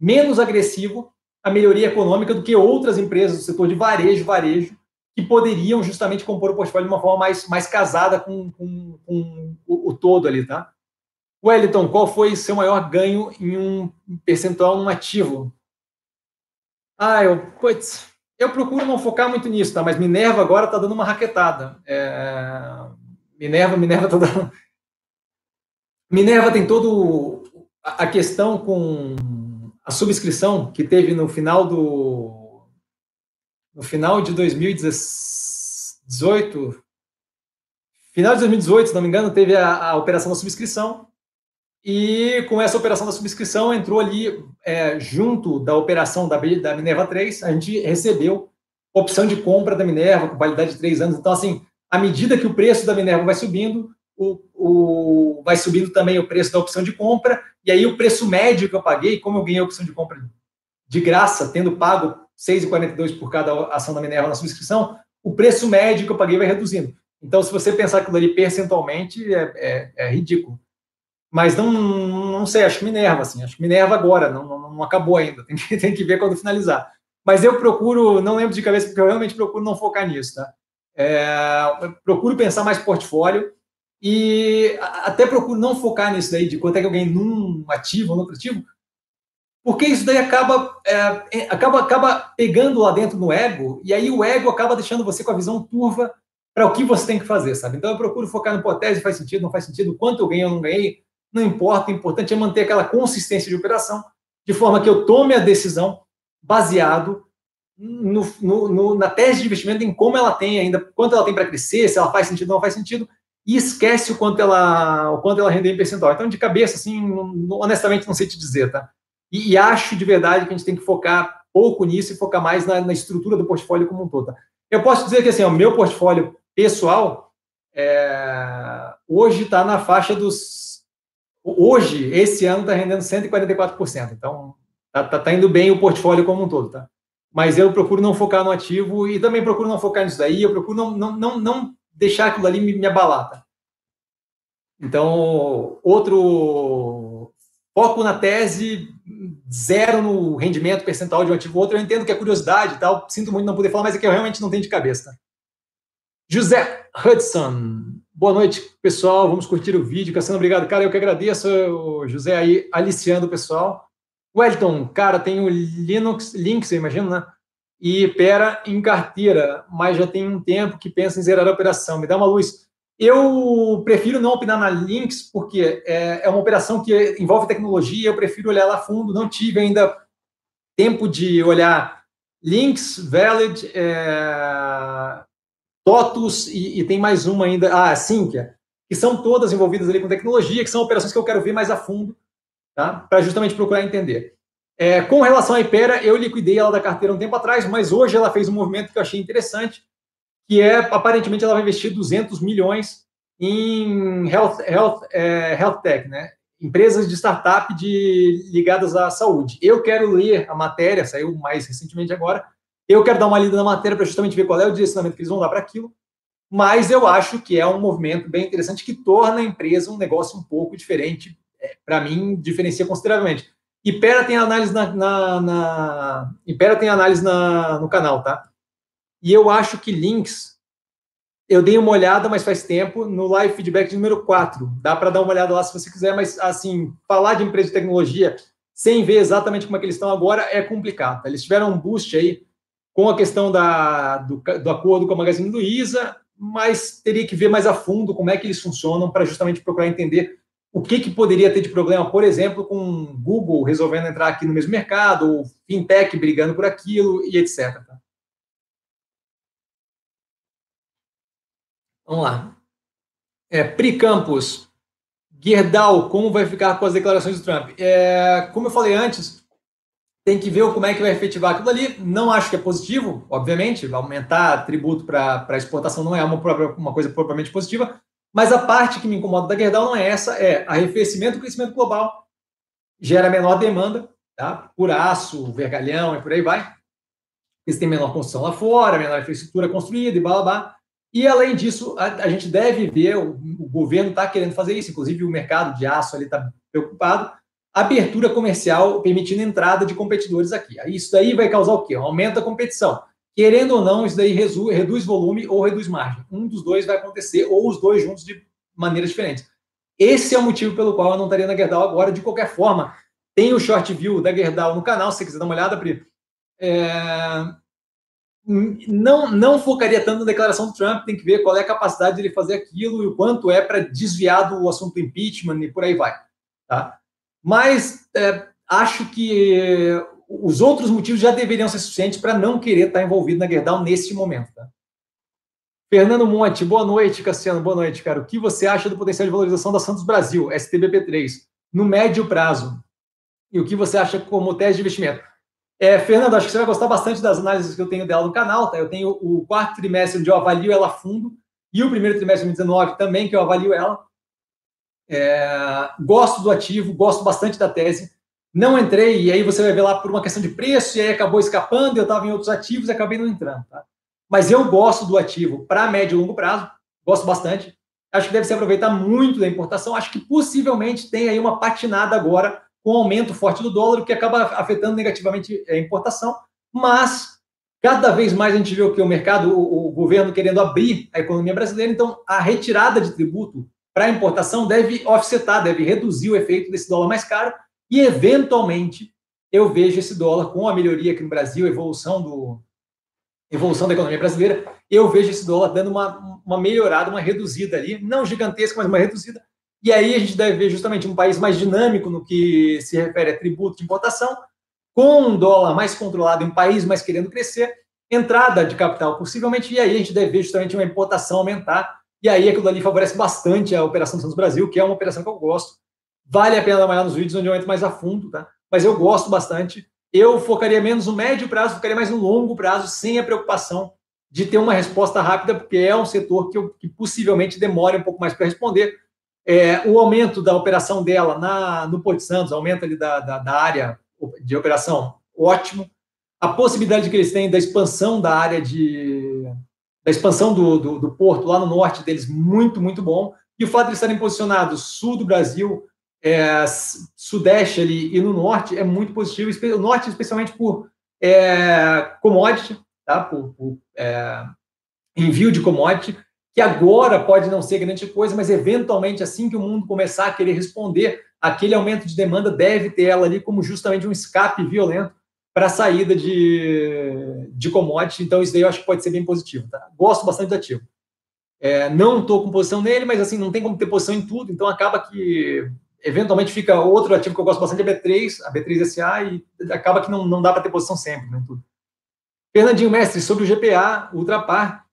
menos agressivo à melhoria econômica do que outras empresas do setor de varejo, varejo, que poderiam justamente compor o portfólio de uma forma mais, mais casada com, com, com o, o, todo ali, tá? Wellington, qual foi seu maior ganho em um percentual num ativo? Ah, eu, putz, eu procuro não focar muito nisso, tá? Mas Minerva agora tá dando uma raquetada. É... Minerva, Minerva tá dando... Minerva tem todo a questão com a subscrição que teve no final do no final de 2018, final de 2018, se não me engano, teve a, a operação da subscrição. E com essa operação da subscrição, entrou ali, é, junto da operação da, da Minerva 3, a gente recebeu opção de compra da Minerva com validade de três anos. Então, assim, à medida que o preço da Minerva vai subindo, o, o, vai subindo também o preço da opção de compra, e aí o preço médio que eu paguei, como eu ganhei a opção de compra de graça, tendo pago 6,42 por cada ação da Minerva na subscrição, o preço médio que eu paguei vai reduzindo. Então, se você pensar aquilo ali percentualmente, é, é, é ridículo. Mas não, não sei, acho Minerva, assim, acho Minerva agora, não, não, não acabou ainda, tem que, tem que ver quando finalizar. Mas eu procuro, não lembro de cabeça, porque eu realmente procuro não focar nisso, tá? É, procuro pensar mais portfólio e até procuro não focar nisso daí, de quanto é que eu ganho num ativo ou no outro ativo, porque isso daí acaba, é, é, acaba, acaba pegando lá dentro no ego, e aí o ego acaba deixando você com a visão turva para o que você tem que fazer, sabe? Então eu procuro focar na hipótese, faz sentido, não faz sentido, quanto eu ganhei ou não ganhei, não importa, o importante é manter aquela consistência de operação, de forma que eu tome a decisão baseado no, no, no, na tese de investimento, em como ela tem ainda, quanto ela tem para crescer, se ela faz sentido ou não faz sentido, e esquece o quanto ela, o quanto ela rendeu em percentual. Então, de cabeça, assim, honestamente, não sei te dizer, tá? E, e, acho de verdade que a gente tem que focar pouco nisso e focar mais na, na estrutura do portfólio como um todo. Tá? Eu posso dizer que assim, o meu portfólio pessoal é, hoje está na faixa dos. Hoje, esse ano, está rendendo 144%. Então, está tá, tá indo bem o portfólio como um todo, tá? Mas eu procuro não focar no ativo e também procuro não focar nisso daí, eu procuro não, não, não, não deixar aquilo ali me, me abalar, tá? Então, outro foco na tese, zero no rendimento percentual de um ativo ou outro. Eu entendo que é curiosidade e tal, sinto muito não poder falar, mas é que eu realmente não tenho de cabeça. José Hudson, boa noite, pessoal. Vamos curtir o vídeo. Cassiano, obrigado. Cara, eu que agradeço, o José aí, aliciando o pessoal. Wellington, cara, tem Linux, Linux, eu imagino, né? E Pera em carteira, mas já tem um tempo que pensa em zerar a operação. Me dá uma luz. Eu prefiro não opinar na Lynx, porque é, é, uma operação que envolve tecnologia, eu prefiro olhar lá fundo. Não tive ainda tempo de olhar Lynx, Valid, é, TOTUS e, e, tem mais uma ainda, ah, Sinqia, que são todas envolvidas ali com tecnologia, que são operações que eu quero ver mais a fundo, tá? para justamente procurar entender. É, com relação à Ipera, eu liquidei ela da carteira um tempo atrás, mas hoje ela fez um movimento que eu achei interessante, que é, aparentemente, ela vai investir 200 milhões em health, health, é, health tech, né? Empresas de startup de, ligadas à saúde. Eu quero ler a matéria, saiu mais recentemente agora. Eu quero dar uma lida na matéria para justamente ver qual é o direcionamento que eles vão dar para aquilo. Mas eu acho que é um movimento bem interessante que torna a empresa um negócio um pouco diferente. É, para mim, diferencia consideravelmente. Pera tem análise na, na, na Pera tem análise na, no canal, tá? E eu acho que links, eu dei uma olhada, mas faz tempo, no live feedback número 4. Dá para dar uma olhada lá se você quiser, mas assim, falar de empresa de tecnologia sem ver exatamente como é que eles estão agora é complicado. Eles tiveram um boost aí com a questão da, do, do acordo com a Magazine Luiza, mas teria que ver mais a fundo como é que eles funcionam para justamente procurar entender o que, que poderia ter de problema, por exemplo, com Google resolvendo entrar aqui no mesmo mercado, ou fintech brigando por aquilo e etc. Tá? Vamos lá. É, Pri Campos, Gerdau, como vai ficar com as declarações do Trump? É, como eu falei antes, tem que ver como é que vai efetivar aquilo ali. Não acho que é positivo, obviamente, aumentar tributo para exportação não é uma, uma coisa propriamente positiva, mas a parte que me incomoda da Gerdau não é essa, é arrefecimento e crescimento global, gera menor demanda, tá? por aço, vergalhão e por aí vai. Eles têm menor construção lá fora, menor infraestrutura construída e blá blá blá. E além disso, a, a gente deve ver, o, o governo está querendo fazer isso, inclusive o mercado de aço está preocupado, abertura comercial permitindo entrada de competidores aqui. Isso daí vai causar o quê? Aumenta a competição. Querendo ou não, isso daí reduz volume ou reduz margem. Um dos dois vai acontecer, ou os dois juntos de maneiras diferentes. Esse é o motivo pelo qual eu não estaria na Gerdau agora. De qualquer forma, tem o short view da Gerdau no canal, se você quiser dar uma olhada, Pri. É... Não, não focaria tanto na declaração do Trump, tem que ver qual é a capacidade dele fazer aquilo e o quanto é para desviar do assunto impeachment e por aí vai. Tá? Mas é, acho que os outros motivos já deveriam ser suficientes para não querer estar envolvido na Gerdau nesse momento. Tá? Fernando Monte, boa noite, Cassiano, boa noite, cara. O que você acha do potencial de valorização da Santos Brasil, STBP3, no médio prazo? E o que você acha como tese de investimento? É, Fernando, acho que você vai gostar bastante das análises que eu tenho dela no canal. Tá? Eu tenho o quarto trimestre onde eu avalio ela fundo e o primeiro trimestre de 2019 também, que eu avalio ela. É, gosto do ativo, gosto bastante da tese. Não entrei, e aí você vai ver lá por uma questão de preço, e aí acabou escapando, eu estava em outros ativos e acabei não entrando. Tá? Mas eu gosto do ativo para médio e longo prazo, gosto bastante. Acho que deve se aproveitar muito da importação. Acho que possivelmente tem aí uma patinada agora com o aumento forte do dólar, o que acaba afetando negativamente a importação. Mas cada vez mais a gente vê o que o mercado, o, o governo querendo abrir a economia brasileira. Então, a retirada de tributo para a importação deve offsetar, deve reduzir o efeito desse dólar mais caro e, eventualmente, eu vejo esse dólar com a melhoria aqui no Brasil, evolução do, evolução da economia brasileira, eu vejo esse dólar dando uma, uma melhorada, uma reduzida ali, não gigantesca, mas uma reduzida. E aí a gente deve ver justamente um país mais dinâmico no que se refere a tributo de importação, com um dólar mais controlado um país mais querendo crescer, entrada de capital possivelmente, e aí a gente deve ver justamente uma importação aumentar, e aí aquilo ali favorece bastante a Operação Santos Brasil, que é uma operação que eu gosto. Vale a pena olhada nos vídeos onde eu entro mais a fundo, tá? Mas eu gosto bastante eu focaria menos no médio prazo, focaria mais no longo prazo, sem a preocupação de ter uma resposta rápida, porque é um setor que, eu, que possivelmente demore um pouco mais para responder. É, o aumento da operação dela na, no Porto Santos, aumento ali da, da, da, área de operação, ótimo. A possibilidade que eles têm da expansão da área de. da expansão do, do, do porto lá no norte deles, muito, muito bom. E o fato de eles estarem posicionados sul do Brasil, é, sudeste ali e no norte é muito positivo, o norte especialmente por é, commodity, tá? por, por é, envio de commodity, que agora pode não ser grande coisa, mas eventualmente assim que o mundo começar a querer responder, aquele aumento de demanda deve ter ela ali como justamente um escape violento para a saída de, de commodity, então isso daí eu acho que pode ser bem positivo. Tá? Gosto bastante do ativo. É, não estou com posição nele, mas assim, não tem como ter posição em tudo, então acaba que eventualmente fica outro ativo que eu gosto bastante, a B3, a B3SA, e acaba que não, não dá para ter posição sempre, né, tudo. Fernandinho Mestre, sobre o GPA, Ultrapar,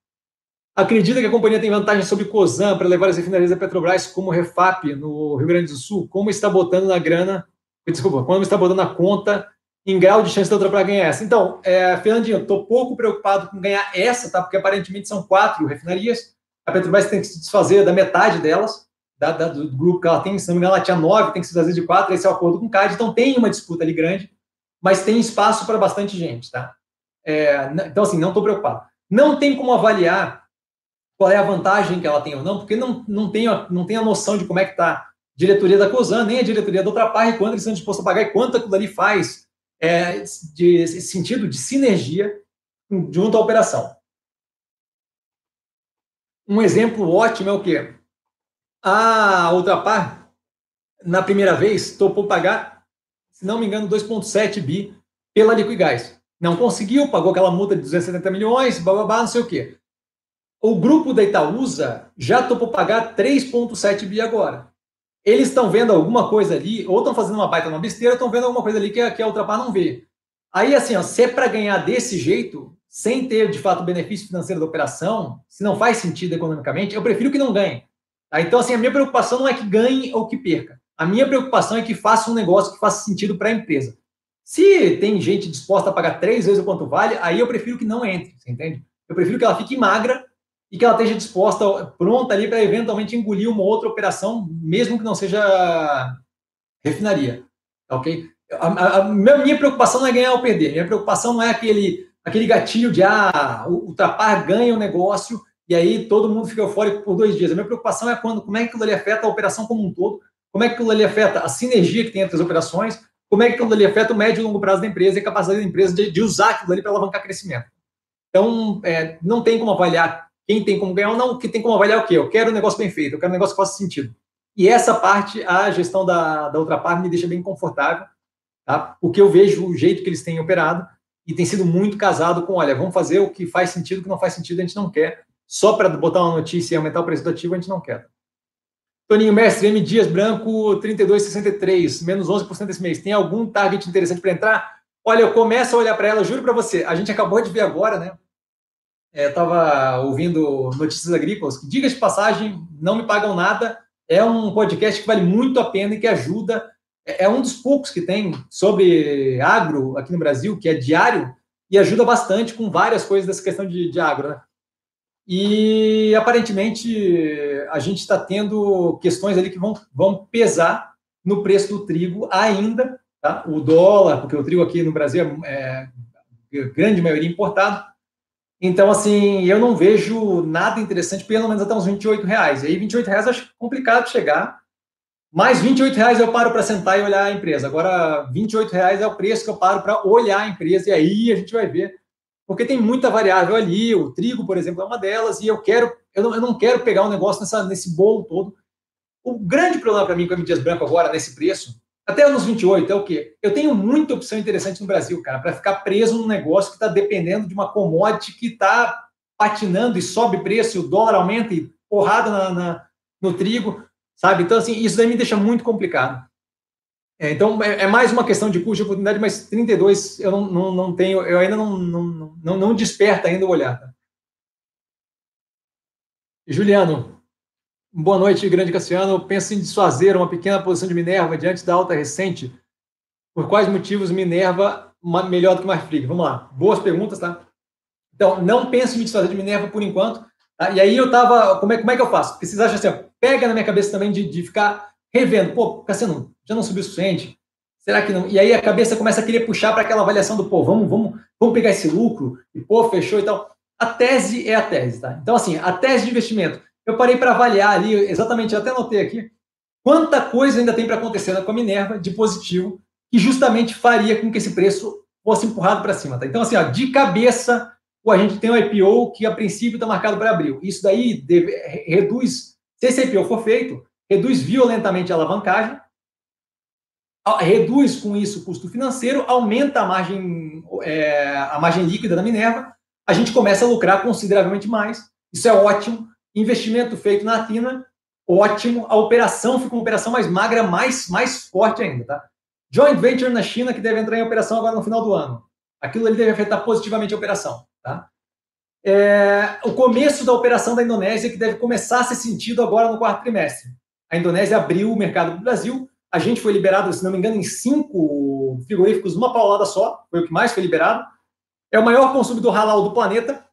acredita que a companhia tem vantagem sobre COSAN para levar as refinarias da Petrobras como Refap no Rio Grande do Sul? Como está botando na grana, desculpa, como está botando na conta em grau de chance da Ultrapar ganhar essa? Então, é, Fernandinho, estou pouco preocupado com ganhar essa, tá? Porque aparentemente são quatro refinarias, a Petrobras tem que se desfazer da metade delas, da, da, do grupo que ela tem, se não me engano, ela tinha nove, tem que se fazer de quatro, esse é o acordo com o CAD, então tem uma disputa ali grande, mas tem espaço para bastante gente, tá? É, então, assim, não estou preocupado. Não tem como avaliar qual é a vantagem que ela tem ou não, porque não, não, tem, a, não tem a noção de como é que está a diretoria da COSAN, nem a diretoria da parte, quanto eles estão dispostos a pagar e quanto aquilo ali faz é, de sentido de sinergia junto à operação. Um exemplo ótimo é o quê? A Ultrapar, na primeira vez, topou pagar, se não me engano, 2,7 bi pela Liquigás. Não conseguiu, pagou aquela multa de 270 milhões, blá, não sei o quê. O grupo da Itaúsa já topou pagar 3,7 bi agora. Eles estão vendo alguma coisa ali, ou estão fazendo uma baita uma besteira, estão vendo alguma coisa ali que que a Ultrapar não vê. Aí, assim, ó, se é para ganhar desse jeito, sem ter de fato benefício financeiro da operação, se não faz sentido economicamente, eu prefiro que não ganhe. Tá? Então, assim, a minha preocupação não é que ganhe ou que perca. A minha preocupação é que faça um negócio que faça sentido para a empresa. Se tem gente disposta a pagar três vezes o quanto vale, aí eu prefiro que não entre, você entende? Eu prefiro que ela fique magra e que ela esteja disposta, pronta ali para eventualmente engolir uma outra operação, mesmo que não seja refinaria, tá ok? a, a, a, minha preocupação não é ganhar ou perder. Minha preocupação não é aquele, aquele gatilho de ah, o, Trapar ganha o negócio e aí todo mundo fica eufórico por dois dias. A minha preocupação é quando, como é que aquilo ali afeta a operação como um todo, como é que aquilo ali afeta a sinergia que tem entre as operações, como é que aquilo ali afeta o médio e longo prazo da empresa e a capacidade da empresa de, de usar aquilo ali para alavancar crescimento. Então, é, não tem como avaliar quem tem como ganhar ou não, que tem como avaliar o quê? Eu quero um negócio bem feito, eu quero um negócio que faça sentido. E essa parte, a gestão da, da outra parte me deixa bem confortável, tá? porque eu vejo o jeito que eles têm operado e tem sido muito casado com, olha, vamos fazer o que faz sentido, o que não faz sentido, a gente não quer. Só para botar uma notícia e aumentar o preço do ativo, a gente não quer. Toninho Mestre, M. Dias Branco, 32,63, menos 11% esse mês. Tem algum target interessante para entrar? Olha, eu começo a olhar para ela, juro para você, a gente acabou de ver agora, né? É, Estava ouvindo Notícias Agrícolas, que, diga de passagem, não me pagam nada. É um podcast que vale muito a pena e que ajuda. É, é um dos poucos que tem sobre agro aqui no Brasil, que é diário, e ajuda bastante com várias coisas dessa questão de, de agro, né? E aparentemente a gente está tendo questões ali que vão, vão pesar no preço do trigo ainda. Tá? O dólar, porque o trigo aqui no Brasil é, é grande maioria importado. Então, assim, eu não vejo nada interessante, pelo menos até uns 28 reais. E aí, 28 reais acho complicado chegar. Mais 28 reais eu paro para sentar e olhar a empresa. Agora, 28 reais é o preço que eu paro para olhar a empresa. E aí a gente vai ver porque tem muita variável ali. O trigo, por exemplo, é uma delas, e eu quero, eu não, eu não quero pegar um negócio nessa, nesse bolo todo. O grande problema para mim com a Mídias Branco agora, nesse preço, até anos 28, é o quê? Eu tenho muita opção interessante no Brasil, cara, para ficar preso num negócio que está dependendo de uma commodity que está patinando e sobe preço, e o dólar aumenta e porrada na, na, no trigo, sabe? Então, assim, isso daí me deixa muito complicado. É, então, é, é, mais uma questão de custo de oportunidade, mas 32 eu não, não, não tenho, eu ainda não, não, não, não desperta ainda o olhar. Tá? Juliano, boa noite, grande Cassiano. Penso em desfazer uma pequena posição de Minerva diante da alta recente. Por quais motivos Minerva melhor do que Marfrig? Vamos lá. Boas perguntas, tá? Então, não penso em desfazer de Minerva por enquanto. Tá? E aí eu tava. Como é, como é que eu faço? Porque vocês acham assim, ó, pega na minha cabeça também de, de ficar revendo. Pô, Cassiano, já não subiu o suficiente? Será que não? E aí a cabeça começa a querer puxar para aquela avaliação do, pô, vamos, vamos, vamos pegar esse lucro, e pô, fechou e tal. A tese é a tese, tá? Então, assim, a tese de investimento, eu parei para avaliar ali, exatamente, eu até anotei aqui, quanta coisa ainda tem para acontecer com a Minerva de positivo, que justamente faria com que esse preço fosse empurrado para cima, tá? Então, assim, ó, de cabeça, a gente tem um IPO que a princípio está marcado para abril. Isso daí deve, reduz, se esse IPO for feito, reduz violentamente a alavancagem, reduz com isso o custo financeiro, aumenta a margem, é, a margem líquida da Minerva, a gente começa a lucrar consideravelmente mais. Isso é ótimo. Investimento feito na Atina, ótimo. A operação fica uma operação mais magra, mais, mais forte ainda. Tá? Joint venture na China, que deve entrar em operação agora no final do ano. Aquilo ali deve afetar positivamente a operação. Tá? É, o começo da operação da Indonésia, que deve começar a ser sentido agora no quarto trimestre. A Indonésia abriu o mercado do Brasil, a gente foi liberado, se não me engano, em cinco frigoríficos numa paulada só, foi o que mais foi liberado. É o maior consumidor halal do planeta,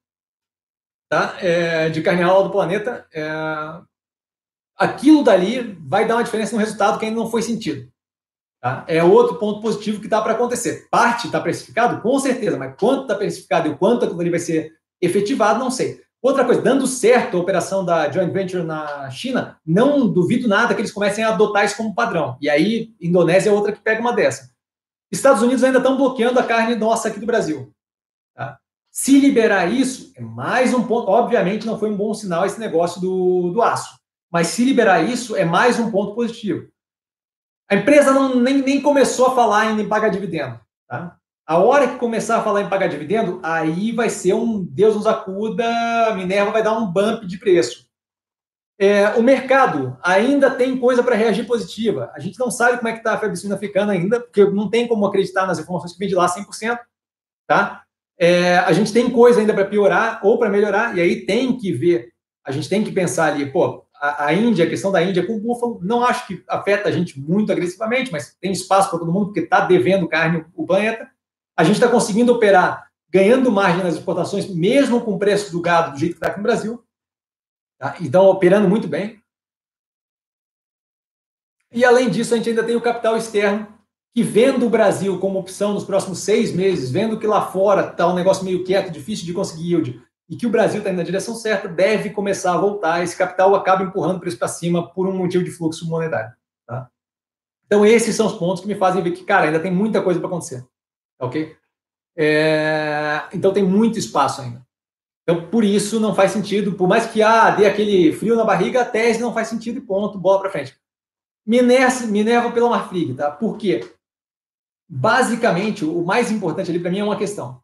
tá? É, de carne halal do planeta. É, aquilo dali vai dar uma diferença no resultado que ainda não foi sentido. Tá? É outro ponto positivo que está para acontecer. Parte está precificado? Com certeza, mas quanto está precificado e quanto aquilo vai ser efetivado, não sei. Outra coisa, dando certo a operação da joint venture na China, não duvido nada que eles comecem a adotar isso como padrão. E aí, Indonésia é outra que pega uma dessa. Estados Unidos ainda estão bloqueando a carne nossa aqui do Brasil. Tá? Se liberar isso, é mais um ponto. Obviamente, não foi um bom sinal esse negócio do, do aço. Mas se liberar isso, é mais um ponto positivo. A empresa não, nem, nem começou a falar em pagar dividendo. Tá? A hora que começar a falar em pagar dividendo, aí vai ser um Deus nos acuda, a Minerva vai dar um bump de preço. É, o mercado ainda tem coisa para reagir positiva. A gente não sabe como é que está a febre suína africana ainda, porque não tem como acreditar nas informações que vem de lá 100%. Tá? É, a gente tem coisa ainda para piorar ou para melhorar, e aí tem que ver, a gente tem que pensar ali, pô, a, a Índia, a questão da Índia com o búfalo, não acho que afeta a gente muito agressivamente, mas tem espaço para todo mundo, porque está devendo carne o planeta. A gente está conseguindo operar ganhando margem nas exportações, mesmo com o preço do gado do jeito que está aqui no Brasil. Tá? Então, operando muito bem. E, além disso, a gente ainda tem o capital externo, que vendo o Brasil como opção nos próximos seis meses, vendo que lá fora está um negócio meio quieto, difícil de conseguir yield, e que o Brasil está indo na direção certa, deve começar a voltar. Esse capital acaba empurrando o preço para cima por um motivo de fluxo monetário. Tá? Então, esses são os pontos que me fazem ver que, cara, ainda tem muita coisa para acontecer. Ok? É... Então, tem muito espaço ainda. Então, por isso, não faz sentido. Por mais que ah, dê aquele frio na barriga, a tese não faz sentido e ponto, bola para frente. Minerva, Minerva pela Marfrig, tá? Por quê? Basicamente, o mais importante ali para mim é uma questão.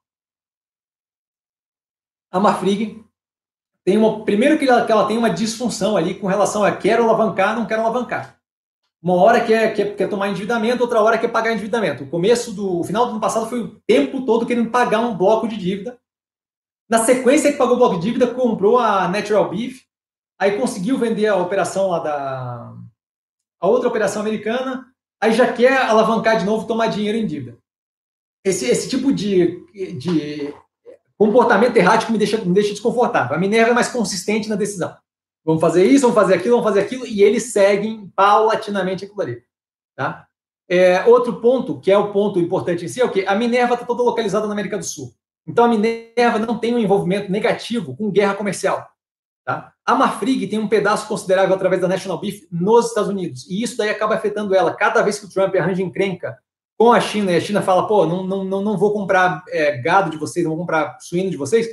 A Marfrig tem uma. Primeiro que ela, que ela tem uma disfunção ali com relação a quero alavancar, não quero alavancar. Uma hora quer, quer, quer tomar endividamento, outra hora quer pagar endividamento. O começo do. O final do ano passado foi o tempo todo querendo pagar um bloco de dívida. Na sequência que pagou o bloco de dívida, comprou a Natural Beef, aí conseguiu vender a operação lá da. a outra operação americana, aí já quer alavancar de novo, tomar dinheiro em dívida. Esse, esse tipo de, de comportamento errático me deixa, me deixa desconfortável. A Minerva é mais consistente na decisão. Vamos fazer isso, vamos fazer aquilo, vamos fazer aquilo, e eles seguem paulatinamente aquilo ali. Tá? É, outro ponto, que é o ponto importante em si, é o que? A Minerva está toda localizada na América do Sul. Então a Minerva não tem um envolvimento negativo com guerra comercial. Tá? A Marfrig tem um pedaço considerável através da National Beef nos Estados Unidos. E isso daí acaba afetando ela. Cada vez que o Trump arranja encrenca com a China e a China fala, pô, não, não, não, não vou comprar é, gado de vocês, não vou comprar suíno de vocês,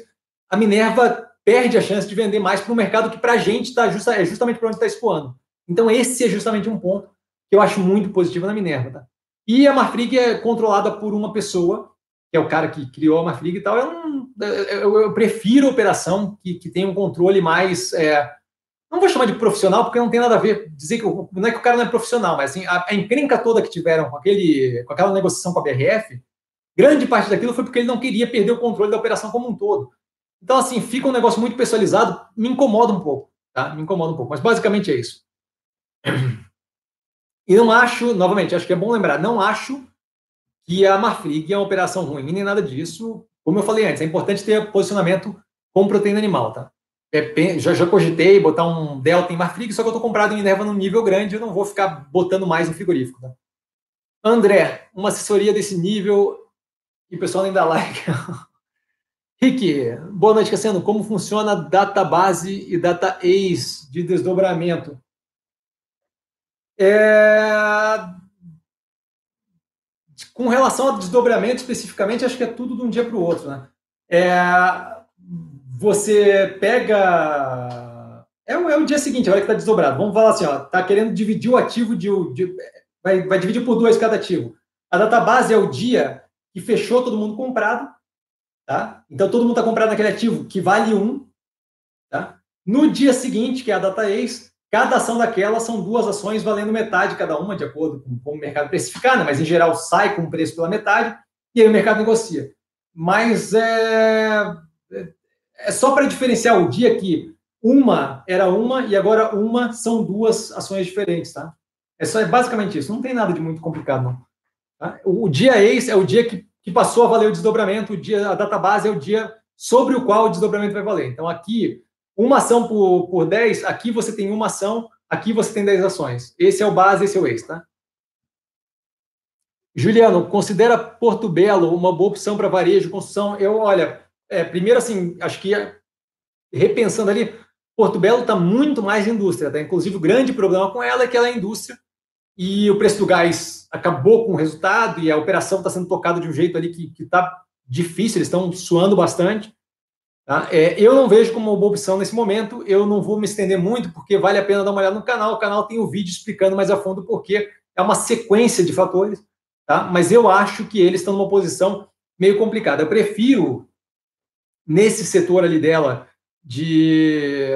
a Minerva perde a chance de vender mais para um mercado que para a gente tá justa, é justamente para onde está escoando. Então esse é justamente um ponto que eu acho muito positivo na Minerva. Tá? E a Marfrig é controlada por uma pessoa que é o cara que criou a Marfrig e tal, eu, não, eu, eu prefiro operação que, que tem um controle mais. É, não vou chamar de profissional, porque não tem nada a ver. Dizer que não é que o cara não é profissional, mas assim, a, a encrenca toda que tiveram com, aquele, com aquela negociação com a BRF, grande parte daquilo foi porque ele não queria perder o controle da operação como um todo. Então, assim, fica um negócio muito pessoalizado, me incomoda um pouco, tá? Me incomoda um pouco, mas basicamente é isso. E não acho, novamente, acho que é bom lembrar, não acho que a Marfrig é uma operação ruim, nem nada disso. Como eu falei antes, é importante ter posicionamento com proteína animal, tá? É, já, já cogitei botar um Delta em Marfrig, só que eu estou comprado em Minerva num nível grande, eu não vou ficar botando mais no frigorífico, tá? André, uma assessoria desse nível e o pessoal nem dá like. Rick, boa noite, Cassiano. Como funciona database e data ace de desdobramento? É, com relação ao desdobramento especificamente, acho que é tudo de um dia para o outro, né? É, você pega. É, é, o dia seguinte, a hora que está desdobrado. Vamos falar assim, ó, tá querendo dividir o ativo de, de vai, vai dividir por dois cada ativo. A database é o dia que fechou todo mundo comprado, tá? Então todo mundo está comprado naquele ativo que vale um, tá? No dia seguinte, que é a data ex, Cada ação daquela são duas ações valendo metade cada uma, de acordo com como o mercado precificar, né? mas em geral sai com o preço pela metade e aí o mercado negocia. Mas é, é só para diferenciar o dia que uma era uma e agora uma são duas ações diferentes, tá? É só é basicamente isso. Não tem nada de muito complicado, não. Tá? O dia ex é o dia que, que passou a valer o desdobramento, o dia a data base é o dia sobre o qual o desdobramento vai valer. Então aqui uma ação por, por 10, aqui você tem uma ação, aqui você tem 10 ações. Esse é o base, esse é o ex, tá? Juliano, considera Porto Belo uma boa opção para varejo, construção? Eu, olha, é, primeiro assim, acho que repensando ali, Porto Belo está muito mais indústria, tá? Inclusive, o grande problema com ela é que ela é indústria e o preço do gás acabou com o resultado e a operação está sendo tocada de um jeito ali que está difícil, eles estão suando bastante. Tá? É, eu não vejo como uma boa opção nesse momento, eu não vou me estender muito, porque vale a pena dar uma olhada no canal. O canal tem o um vídeo explicando mais a fundo porque é uma sequência de fatores, tá? mas eu acho que eles estão numa posição meio complicada. Eu prefiro, nesse setor ali dela, de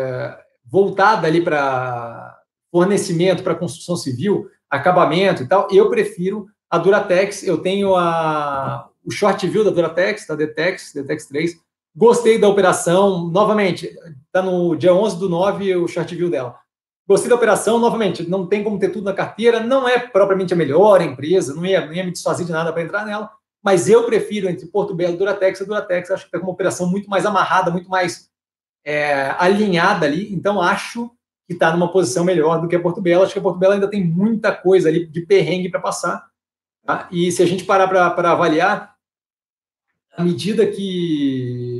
voltada ali para fornecimento para construção civil, acabamento e tal, eu prefiro a Duratex. Eu tenho a, o short view da Duratex, da Detex, Detex 3, Gostei da operação, novamente, está no dia 11 do 9 o chart view dela. Gostei da operação, novamente, não tem como ter tudo na carteira, não é propriamente a melhor empresa, não ia, não ia me desfazer de nada para entrar nela, mas eu prefiro entre Porto Belo e Duratex, a Duratex acho que está com uma operação muito mais amarrada, muito mais é, alinhada ali, então acho que está numa posição melhor do que a Porto Belo. Acho que a Porto Belo ainda tem muita coisa ali de perrengue para passar. Tá? E se a gente parar para avaliar, à medida que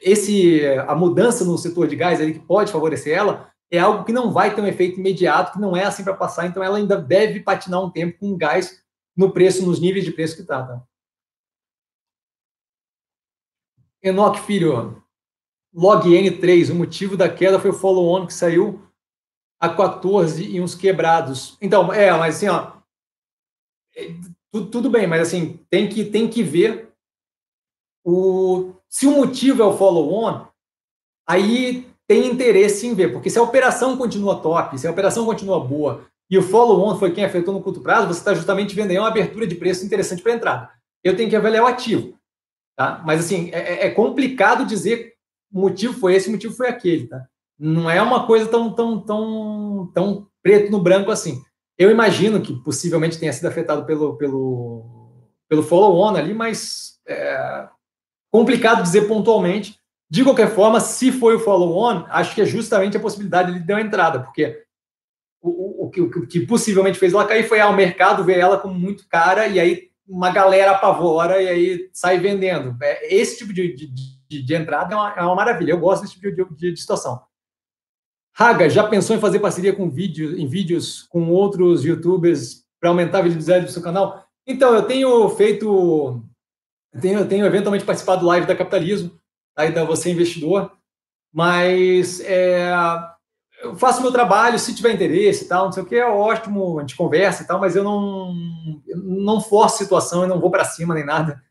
esse, a mudança no setor de gás ali, que pode favorecer ela, é algo que não vai ter um efeito imediato, que não é assim para passar, então ela ainda deve patinar um tempo com gás no preço, nos níveis de preço que está. Tá? Enoque Filho, log N3, o motivo da queda foi o follow-on que saiu a 14 e uns quebrados. Então, é, mas assim, ó, é, tudo, tudo bem, mas assim, tem que, tem que ver o, se o motivo é o follow-on, aí tem interesse em ver, porque se a operação continua top, se a operação continua boa e o follow-on foi quem afetou no curto prazo, você está justamente vendo aí uma abertura de preço interessante para entrada. Eu tenho que avaliar o ativo. Tá? Mas assim, é, é, complicado dizer o motivo foi esse, o motivo foi aquele. Tá? Não é uma coisa tão, tão, tão, tão preto no branco assim. Eu imagino que possivelmente tenha sido afetado pelo, pelo, pelo follow-on ali, mas é, complicado dizer pontualmente. De qualquer forma, se foi o follow-on, acho que é justamente a possibilidade de dar uma entrada, porque o, o, o, que, o, que, possivelmente fez ela cair foi ao ah, mercado ver ela como muito cara e aí uma galera apavora e aí sai vendendo. É, esse tipo de, de, de, entrada é uma, é uma, maravilha. Eu gosto desse tipo de, de, situação. Raga, já pensou em fazer parceria com vídeo, em vídeos com outros youtubers para aumentar a visibilidade do seu canal? Então, eu tenho feito eu tenho, eu tenho eventualmente participado do live da Capitalismo, aí da Você Investidor, mas é, eu faço meu trabalho, se tiver interesse e tal, não sei o que, é ótimo, a gente conversa e tal, mas eu não, não forço situação, eu não vou para cima nem nada.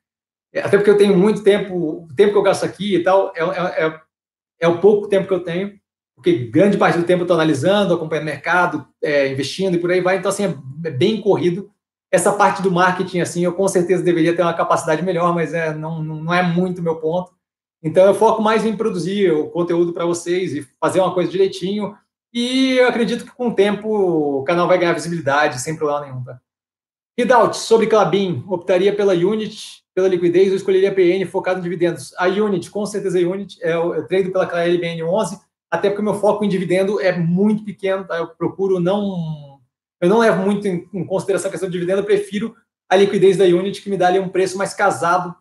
É, até porque eu tenho muito tempo, o tempo que eu gasto aqui e tal, é, é, é, é o pouco tempo que eu tenho, porque grande parte do tempo eu estou analisando, acompanhando o mercado, é, investindo e por aí vai, então assim, é, é bem corrido essa parte do marketing, assim, eu com certeza deveria ter uma capacidade melhor, mas é, não, não é muito meu ponto. Então, eu foco mais em produzir o conteúdo para vocês e fazer uma coisa direitinho. E eu acredito que com o tempo o canal vai ganhar visibilidade, sem problema nenhum. Tá? Ridaut, sobre Clabin, optaria pela Unit, pela liquidez, ou escolheria PN focado em dividendos? A Unit, com certeza a Unit, é eu, eu trado pela KLBN 11, até porque o meu foco em dividendo é muito pequeno, tá? eu procuro não eu não levo muito em, em consideração a questão de dividendo, eu prefiro a liquidez da Unity, que me dá ali um preço mais casado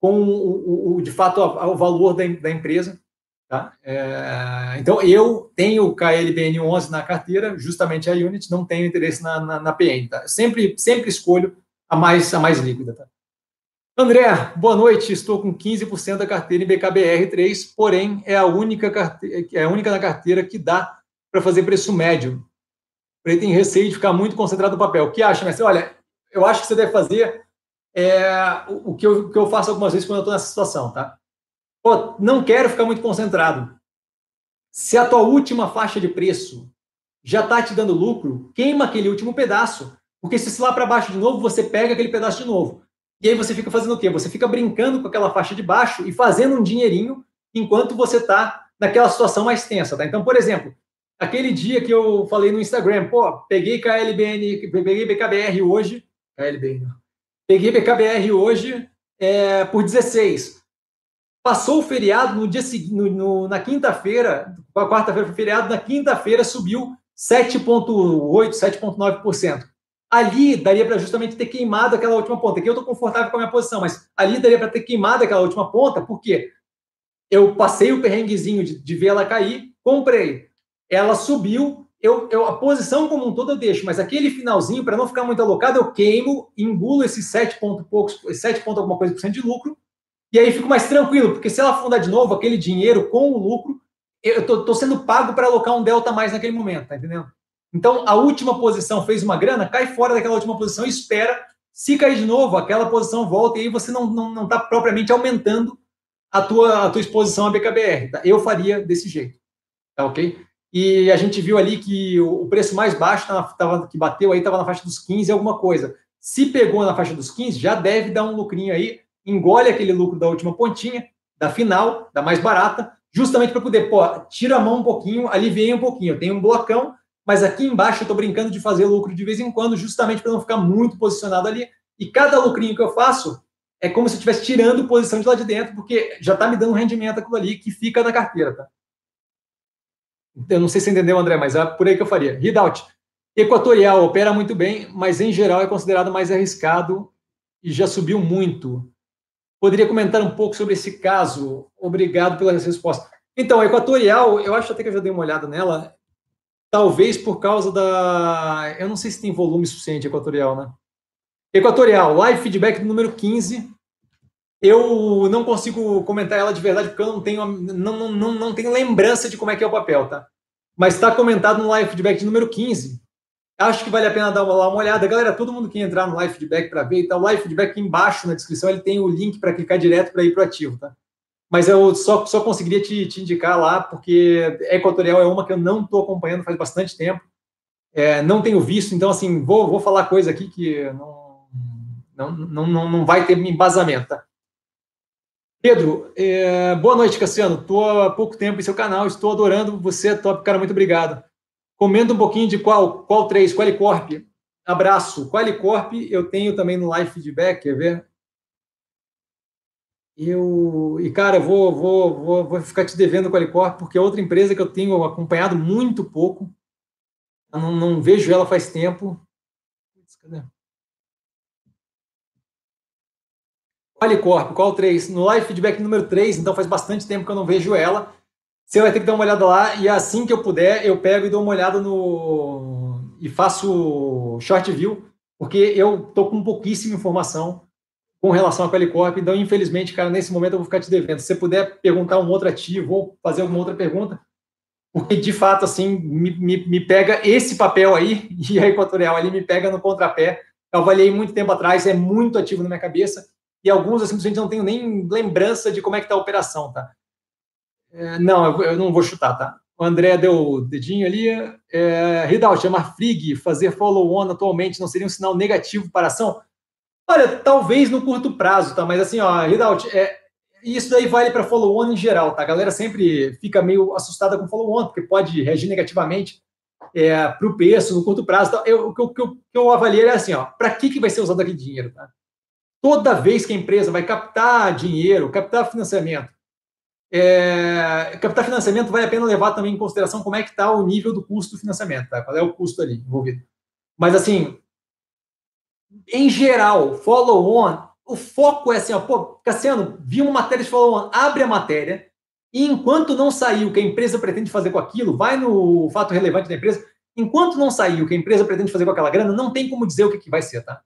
com o, o de fato o, o valor da, da empresa. Tá? É, então, eu tenho o KLBN 11 na carteira, justamente a Unity, não tenho interesse na, na, na PN. Tá? Sempre, sempre escolho a mais, a mais líquida. Tá? André, boa noite. Estou com 15% da carteira em BKBR3, porém é a única, carteira, é a única na carteira que dá para fazer preço médio ele tem receio de ficar muito concentrado no papel. O que acha, mestre? Olha, eu acho que você deve fazer é, o, que eu, o que eu faço algumas vezes quando eu estou nessa situação, tá? Pô, não quero ficar muito concentrado. Se a tua última faixa de preço já está te dando lucro, queima aquele último pedaço. Porque se lá para baixo de novo, você pega aquele pedaço de novo. E aí você fica fazendo o quê? Você fica brincando com aquela faixa de baixo e fazendo um dinheirinho enquanto você está naquela situação mais tensa. Tá? Então, por exemplo, aquele dia que eu falei no Instagram, pô, peguei KLBN, peguei BKBR hoje, KLBN, peguei BKBR hoje é, por 16. Passou o feriado no dia seguinte, na quinta-feira, quarta-feira foi feriado, na quinta-feira subiu 7,8%, 7,9%. Ali daria para justamente ter queimado aquela última ponta. Aqui eu estou confortável com a minha posição, mas ali daria para ter queimado aquela última ponta, porque eu passei o perrenguezinho de, de ver ela cair, comprei ela subiu, eu, eu, a posição como um todo eu deixo, mas aquele finalzinho, para não ficar muito alocado, eu queimo, engulo esses 7 ponto poucos, 7 ponto alguma coisa por cento de lucro, e aí fico mais tranquilo, porque se ela afundar de novo, aquele dinheiro com o lucro, eu tô, tô sendo pago para alocar um delta mais naquele momento, tá entendendo? Então, a última posição fez uma grana, cai fora daquela última posição e espera. Se cair de novo, aquela posição volta e aí você não está não, não tá propriamente aumentando a tua, a tua exposição à BKBR. Tá? Eu faria desse jeito. Tá ok? E a gente viu ali que o preço mais baixo tava, que bateu aí estava na faixa dos 15 alguma coisa. Se pegou na faixa dos 15, já deve dar um lucrinho aí, engole aquele lucro da última pontinha, da final, da mais barata, justamente para poder, pô, tira a mão um pouquinho, aliviei um pouquinho. Eu tenho um blocão, mas aqui embaixo eu estou brincando de fazer lucro de vez em quando, justamente para não ficar muito posicionado ali. E cada lucrinho que eu faço é como se eu estivesse tirando posição de lá de dentro, porque já está me dando rendimento aquilo ali que fica na carteira, tá? Eu não sei se entendeu, André, mas é por aí que eu faria. Readout. Equatorial opera muito bem, mas em geral é considerado mais arriscado e já subiu muito. Poderia comentar um pouco sobre esse caso? Obrigado pela resposta. Então, a Equatorial, eu acho até que eu já dei uma olhada nela, talvez por causa da. Eu não sei se tem volume suficiente Equatorial, né? Equatorial, live feedback número 15. Eu não consigo comentar ela de verdade porque eu não tenho, não, não, não tenho lembrança de como é que é o papel, tá? Mas está comentado no live feedback número 15. Acho que vale a pena dar uma, uma olhada. Galera, todo mundo que entrar no live feedback para ver, tá o live feedback aqui embaixo na descrição, ele tem o link para clicar direto para ir para o ativo, tá? Mas eu só, só conseguiria te, te indicar lá, porque Equatorial é uma que eu não estou acompanhando faz bastante tempo. É, não tenho visto, então, assim, vou, vou falar coisa aqui que não, não, não, não, não vai ter embasamento, tá? Pedro, é, boa noite, Cassiano. Estou há pouco tempo em seu canal, estou adorando você, top, cara, muito obrigado. Comenta um pouquinho de qual, qual 3, Qualicorp. Abraço. Qualicorp eu tenho também no live feedback, quer ver? Eu, e cara, vou, vou, vou, vou ficar te devendo Qualicorp, porque é outra empresa que eu tenho acompanhado muito pouco. não, não vejo ela faz tempo. Cadê? Qualicorp, qual 3? No live feedback número 3, então faz bastante tempo que eu não vejo ela. Você vai ter que dar uma olhada lá e assim que eu puder, eu pego e dou uma olhada no. e faço short view, porque eu tô com pouquíssima informação com relação à Qualicorp. Então, infelizmente, cara, nesse momento eu vou ficar te devendo. Se você puder perguntar um outro ativo ou fazer alguma outra pergunta, porque de fato, assim, me, me, me pega esse papel aí e a Equatorial ali me pega no contrapé. Eu avaliei muito tempo atrás, é muito ativo na minha cabeça e alguns eu simplesmente não tenho nem lembrança de como é que está a operação, tá? É, não, eu, não vou chutar, tá? O André deu o dedinho ali. É, Ridal, chamar Frig, fazer follow-on atualmente não seria um sinal negativo para a ação? Olha, talvez no curto prazo, tá? Mas assim, ó, Ridal, é, isso daí vale para follow-on em geral, tá? A galera sempre fica meio assustada com follow-on, porque pode reagir negativamente é, para o preço no curto prazo. Então, eu, o que eu, que eu avaliei é assim, ó, para que, que vai ser usado aquele dinheiro, tá? Toda vez que a empresa vai captar dinheiro, captar financiamento, é, captar financiamento vale a pena levar também em consideração como é que está o nível do custo do financiamento, tá? qual é o custo ali envolvido. Mas, assim, em geral, follow-on, o foco é assim, ó, pô, Cassiano, vi uma matéria de follow-on, abre a matéria, e enquanto não sair o que a empresa pretende fazer com aquilo, vai no fato relevante da empresa, enquanto não sair o que a empresa pretende fazer com aquela grana, não tem como dizer o que, que vai ser, tá?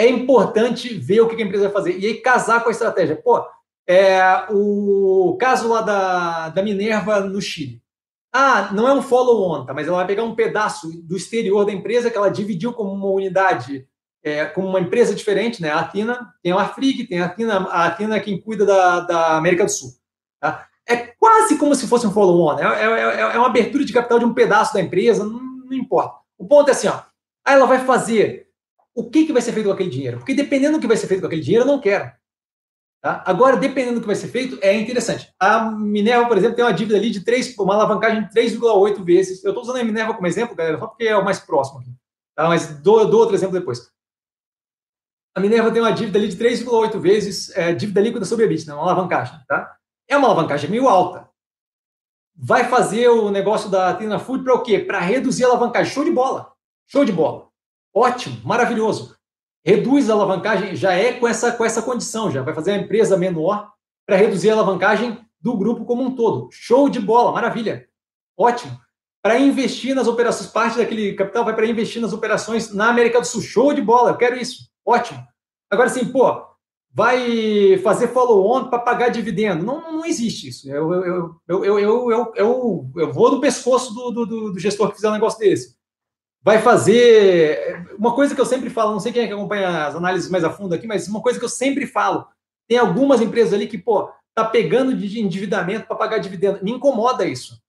É importante ver o que a empresa vai fazer, e aí casar com a estratégia. Pô, é, o caso lá da, da Minerva no Chile. Ah, não é um follow-on, tá? mas ela vai pegar um pedaço do exterior da empresa que ela dividiu como uma unidade, é, como uma empresa diferente, né? A Atina tem a Afrig, tem a Atina, a Atina é quem cuida da, da América do Sul. Tá? É quase como se fosse um follow-on, né? é, é, é, uma abertura de capital de um pedaço da empresa, não, não importa. O ponto é assim, ó, ela vai fazer o que, que vai ser feito com aquele dinheiro? Porque dependendo do que vai ser feito com aquele dinheiro, eu não quero. Tá? Agora, dependendo do que vai ser feito, é interessante. A Minerva, por exemplo, tem uma dívida ali de 3, uma alavancagem de 3,8 vezes. Eu estou usando a Minerva como exemplo, galera, só porque é o mais próximo aqui. Tá? Mas dou, dou outro exemplo depois. A Minerva tem uma dívida ali de 3,8 vezes é, dívida líquida sobre a EBITDA, uma alavancagem. Tá? É uma alavancagem meio alta. Vai fazer o negócio da Tina Food para o quê? Para reduzir a alavancagem. Show de bola. Show de bola. Ótimo, maravilhoso reduz a alavancagem, já é com essa, com essa condição, já vai fazer a empresa menor para reduzir a alavancagem do grupo como um todo. Show de bola, maravilha, ótimo. Para investir nas operações, parte daquele capital vai para investir nas operações na América do Sul. Show de bola, eu quero isso, ótimo. Agora sim, pô, vai fazer follow-on para pagar dividendo. Não, não existe isso. Eu, eu, eu, eu, eu, eu, eu, eu vou no pescoço do, do, do gestor que fizer um negócio desse vai fazer. Uma coisa que eu sempre falo, não sei quem é que acompanha as análises mais a fundo aqui, mas uma coisa que eu sempre falo: tem algumas empresas ali que, pô, tá pegando de endividamento para pagar dividendo. Me incomoda isso.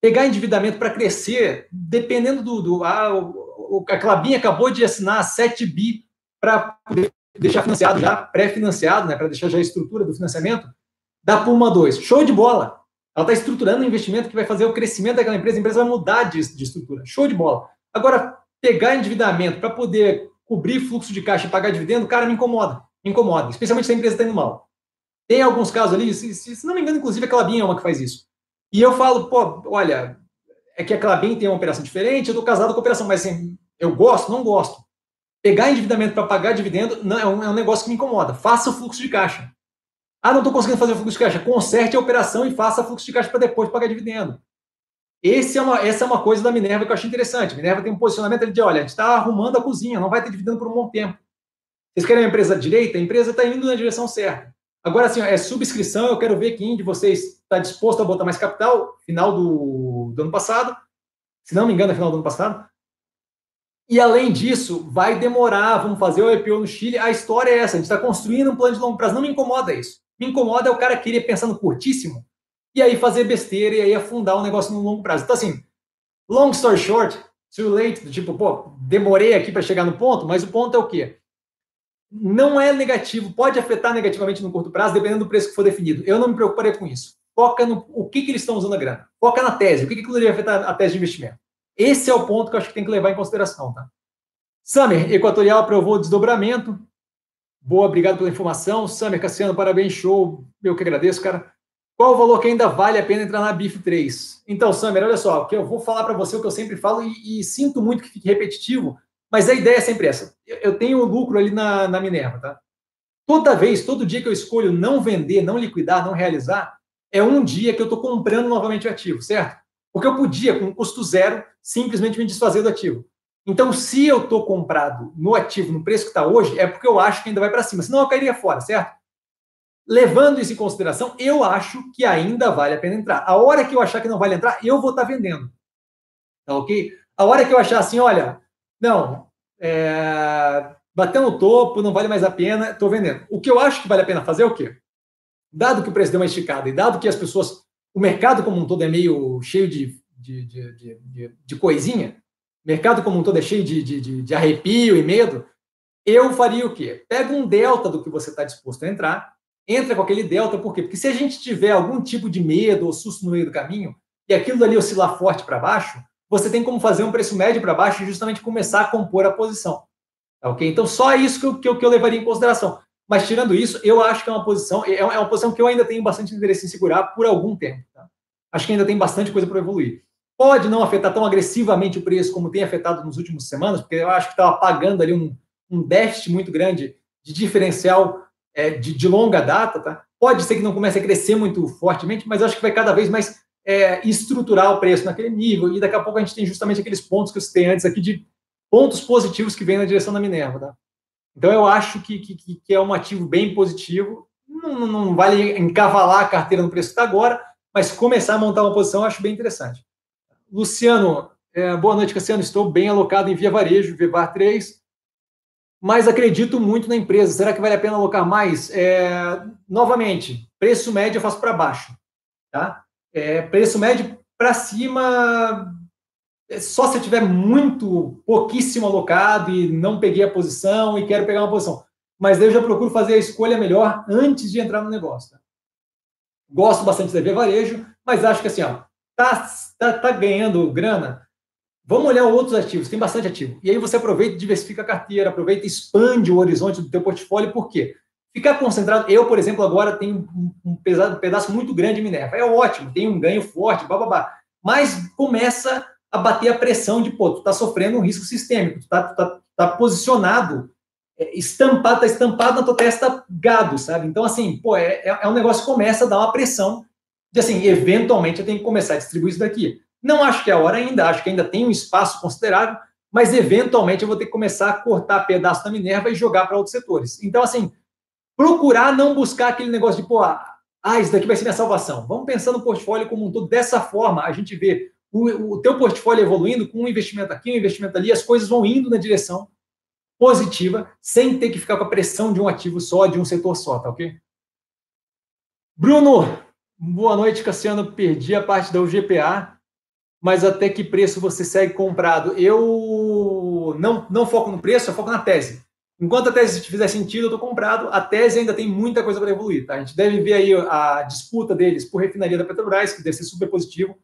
Pegar endividamento para crescer, dependendo do. do o, a Clabinha acabou de assinar 7 bi para deixar financiado já, pré-financiado, né, para deixar já a estrutura do financiamento, da Puma 2. Show de bola! Ela está estruturando um investimento que vai fazer o crescimento daquela empresa, a empresa vai mudar de, de estrutura. Show de bola. Agora, pegar endividamento para poder cobrir fluxo de caixa e pagar dividendo, cara, me incomoda. Me incomoda, especialmente se a empresa está indo mal. Tem alguns casos ali, se, se, se, não me engano, inclusive a Clabinha é uma que faz isso. E eu falo, pô, olha, é que a Clabin tem uma operação diferente, eu estou casado com a operação, mas assim, eu gosto, não gosto. Pegar endividamento para pagar dividendo não, é, um, é um negócio que me incomoda. Faça o fluxo de caixa. Ah, não estou conseguindo fazer o fluxo de caixa. Conserte a operação e faça fluxo de caixa para depois pagar dividendo. Esse é uma, essa é uma coisa da Minerva que eu acho interessante. Minerva tem um posicionamento de, olha, a gente está arrumando a cozinha, não vai ter dividendo por um bom tempo. Vocês querem uma empresa direita? A empresa está indo na direção certa. Agora, assim, é subscrição, eu quero ver quem de vocês está disposto a botar mais capital, final do, do ano passado, se não me engano, é final do ano passado. E além disso, vai demorar, vamos fazer o IPO no Chile. A história é essa, a gente está construindo um plano de longo prazo. Não me incomoda isso. Me incomoda é o cara querer pensar no curtíssimo e aí fazer besteira e aí afundar o negócio no longo prazo. Então, assim, long story short, too late, tipo, pô, demorei aqui para chegar no ponto, mas o ponto é o quê? Não é negativo, pode afetar negativamente no curto prazo, dependendo do preço que for definido. Eu não me preocuparia com isso. Foca no o que, que eles estão usando a grana. Foca na tese, o que, que poderia afetar a tese de investimento. Esse é o ponto que eu acho que tem que levar em consideração, tá? Summer, Equatorial aprovou o desdobramento. Boa, obrigado pela informação. Summer, Cassiano, parabéns, show. Eu que agradeço, cara. Qual o valor que ainda vale a pena entrar na BIF 3? Então, Samer, olha só, que eu vou falar para você o que eu sempre falo e, e, sinto muito que fique repetitivo, mas a ideia é sempre essa. Eu, eu tenho lucro ali na, na Minerva, tá? Toda vez, todo dia que eu escolho não vender, não liquidar, não realizar, é um dia que eu estou comprando novamente o ativo, certo? Porque eu podia, com custo zero, simplesmente me desfazer do ativo. Então, se eu estou comprado no ativo, no preço que está hoje, é porque eu acho que ainda vai para cima, senão eu cairia fora, certo? Levando isso em consideração, eu acho que ainda vale a pena entrar. A hora que eu achar que não vale entrar, eu vou estar vendendo. Tá ok? A hora que eu achar assim, olha, não, é, bateu no topo, não vale mais a pena, estou vendendo. O que eu acho que vale a pena fazer é o quê? Dado que o preço deu uma esticada e dado que as pessoas, o mercado como um todo é meio cheio de, de, de, de, de coisinha, mercado como um todo é cheio de, de, de arrepio e medo, eu faria o quê? Pega um delta do que você está disposto a entrar, entra com aquele delta, por quê? Porque se a gente tiver algum tipo de medo ou susto no meio do caminho, e aquilo ali oscilar forte para baixo, você tem como fazer um preço médio para baixo e justamente começar a compor a posição. Tá ok? Então, só isso que eu, que eu, que eu levaria em consideração. Mas, tirando isso, eu acho que é uma posição, é, é uma posição que eu ainda tenho bastante interesse em segurar por algum tempo. Tá? Acho que ainda tem bastante coisa para evoluir. Pode não afetar tão agressivamente o preço como tem afetado nos últimos semanas, porque eu acho que estava pagando ali um, um déficit muito grande de diferencial é, de, de, longa data, tá? Pode ser que não comece a crescer muito fortemente, mas acho que vai cada vez mais é, estruturar o preço naquele nível, e daqui a pouco a gente tem justamente aqueles pontos que eu citei antes aqui de pontos positivos que vêm na direção da Minerva, tá? Então eu acho que, que, que é um ativo bem positivo, não, não vale encavalar a carteira no preço que está agora, mas começar a montar uma posição eu acho bem interessante. Luciano, é, boa noite, Cassiano. Estou bem alocado em Via Varejo, VEVAR 3 mas acredito muito na empresa. Será que vale a pena alocar mais? É, novamente, preço médio eu faço para baixo. Tá? É, preço médio para cima, é só se eu tiver muito, pouquíssimo alocado e não peguei a posição e quero pegar uma posição. Mas eu já procuro fazer a escolha melhor antes de entrar no negócio. Tá? Gosto bastante da Via Varejo, mas acho que assim, ó, tá, tá, tá ganhando grana, Vamos olhar outros ativos, tem bastante ativo. E aí você aproveita e diversifica a carteira, aproveita e expande o horizonte do teu portfólio, por quê? Ficar concentrado, eu, por exemplo, agora tenho um, pesado, pedaço muito grande de Minerva. É ótimo, tem um ganho forte, babá. Mas começa a bater a pressão de, pô, tu tá sofrendo um risco sistêmico, tu tá, tu tá, tá posicionado, é, estampado, tá estampado na tua testa gado, sabe? Então, assim, pô, é, é, é um negócio que começa a dar uma pressão de, assim, eventualmente eu tenho que começar a distribuir isso daqui. Não acho que é a hora ainda, acho que ainda tem um espaço considerável, mas eventualmente eu vou ter que começar a cortar pedaço da Minerva e jogar para outros setores. Então, assim, procurar não buscar aquele negócio de, pô, ah, isso daqui vai ser minha salvação. Vamos pensar no portfólio como um todo. Dessa forma, a gente vê o, o teu portfólio evoluindo com um investimento aqui, um investimento ali, as coisas vão indo na direção positiva, sem ter que ficar com a pressão de um ativo só, de um setor só, tá ok? Bruno, boa noite, Cassiano. Perdi a parte da UGPA mas até que preço você segue comprado? Eu não, não foco no preço, eu foco na tese. Enquanto a tese fizer sentido, eu estou comprado. A tese ainda tem muita coisa para evoluir. Tá? A gente deve ver aí a disputa deles por refinaria da Petrobras, que deve ser super positivo.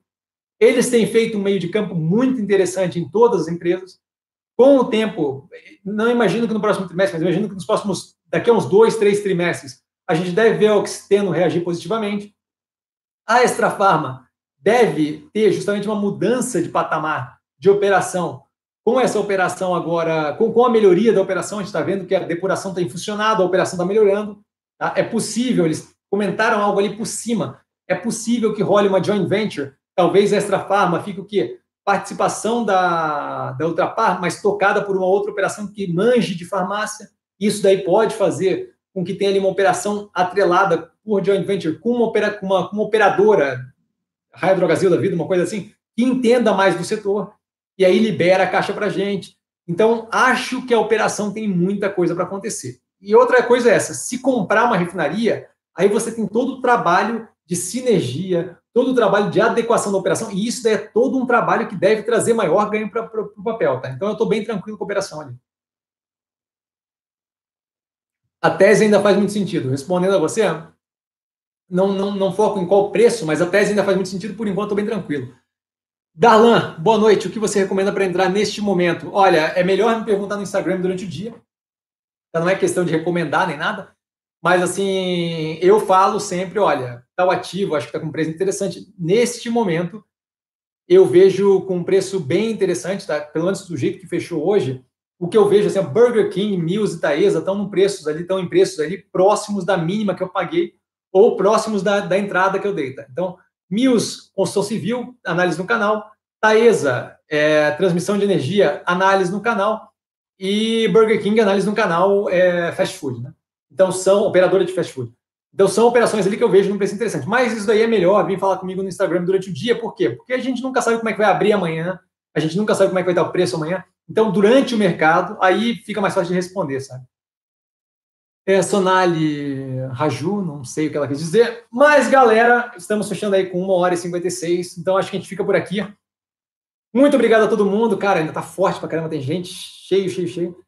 Eles têm feito um meio de campo muito interessante em todas as empresas. Com o tempo, não imagino que no próximo trimestre, mas imagino que nos próximos, daqui a uns dois, três trimestres, a gente deve ver o Oxiteno reagir positivamente. A Extra Farma deve ter justamente uma mudança de patamar de operação. Com essa operação agora, com, com a melhoria da operação, a gente está vendo que a depuração tem funcionado, a operação está melhorando. Tá? É possível, eles comentaram algo ali por cima, é possível que role uma joint venture, talvez a Extra Farma fique o quê? Participação da, da Ultrapar, mas tocada por uma outra operação que manje de farmácia. Isso daí pode fazer com que tenha ali uma operação atrelada por joint venture com uma, opera, uma, com uma operadora, Raio Drogazil da vida, uma coisa assim, que entenda mais do setor e aí libera a caixa para gente. Então, acho que a operação tem muita coisa para acontecer. E outra coisa é essa: se comprar uma refinaria, aí você tem todo o trabalho de sinergia, todo o trabalho de adequação da operação, e isso é todo um trabalho que deve trazer maior ganho para o papel, tá? Então eu estou bem tranquilo com a operação ali. A tese ainda faz muito sentido. Respondendo a você, não, não, não foco em qual preço, mas a tese ainda faz muito sentido, por enquanto estou bem tranquilo. Darlan, boa noite. O que você recomenda para entrar neste momento? Olha, é melhor me perguntar no Instagram durante o dia. Então não é questão de recomendar nem nada. Mas assim, eu falo sempre, olha, tal ativo, acho que está com um preço interessante. Neste momento, eu vejo com um preço bem interessante, tá? Pelo menos do jeito que fechou hoje, o que eu vejo assim, Burger King, Mills e Taesa estão estão em preços ali próximos da mínima que eu paguei ou próximos da, da entrada que eu dei, tá? Então, Mills, construção civil, análise no canal. Taesa, é, transmissão de energia, análise no canal. E Burger King, análise no canal, é, fast food, né? Então, são operadora de fast food. Então, são operações ali que eu vejo num preço interessante. Mas isso daí é melhor vir falar comigo no Instagram durante o dia. Por quê? Porque a gente nunca sabe como é que vai abrir amanhã, a gente nunca sabe como é que vai estar o preço amanhã. Então, durante o mercado, aí fica mais fácil de responder, sabe? É, Sonali Raju, não sei o que ela quis dizer. Mas, galera, estamos fechando aí com 1 hora e 56. Então, acho que a gente fica por aqui. Muito obrigado a todo mundo. Cara, ainda tá forte pra caramba, tem gente cheio, cheio, cheio.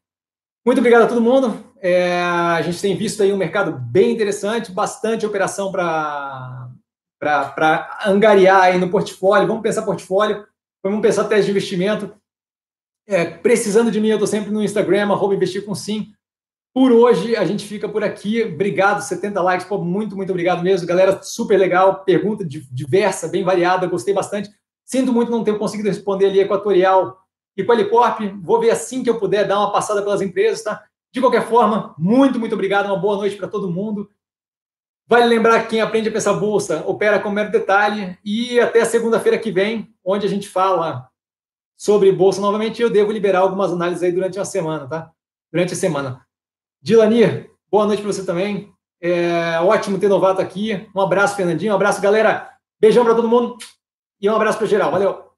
Muito obrigado a todo mundo. É, a gente tem visto aí um mercado bem interessante, bastante operação para angariar aí no portfólio. Vamos pensar portfólio, vamos pensar teste de investimento. É, precisando de mim, eu estou sempre no Instagram, arroba investir com sim. Por hoje, a gente fica por aqui. Obrigado, 70 likes. Pô, muito, muito obrigado mesmo. Galera, super legal. Pergunta diversa, bem variada. Gostei bastante. Sinto muito não ter conseguido responder ali Equatorial e Qualicorp. Vou ver assim que eu puder dar uma passada pelas empresas, tá? De qualquer forma, muito, muito obrigado. Uma boa noite para todo mundo. Vale lembrar que quem aprende a pensar bolsa opera com mero detalhe. E até segunda-feira que vem, onde a gente fala sobre bolsa novamente, eu devo liberar algumas análises aí durante a semana, tá? Durante a semana. Dilanir, boa noite para você também. É ótimo ter novato aqui. Um abraço, Fernandinho. Um abraço, galera. Beijão para todo mundo e um abraço para geral. Valeu.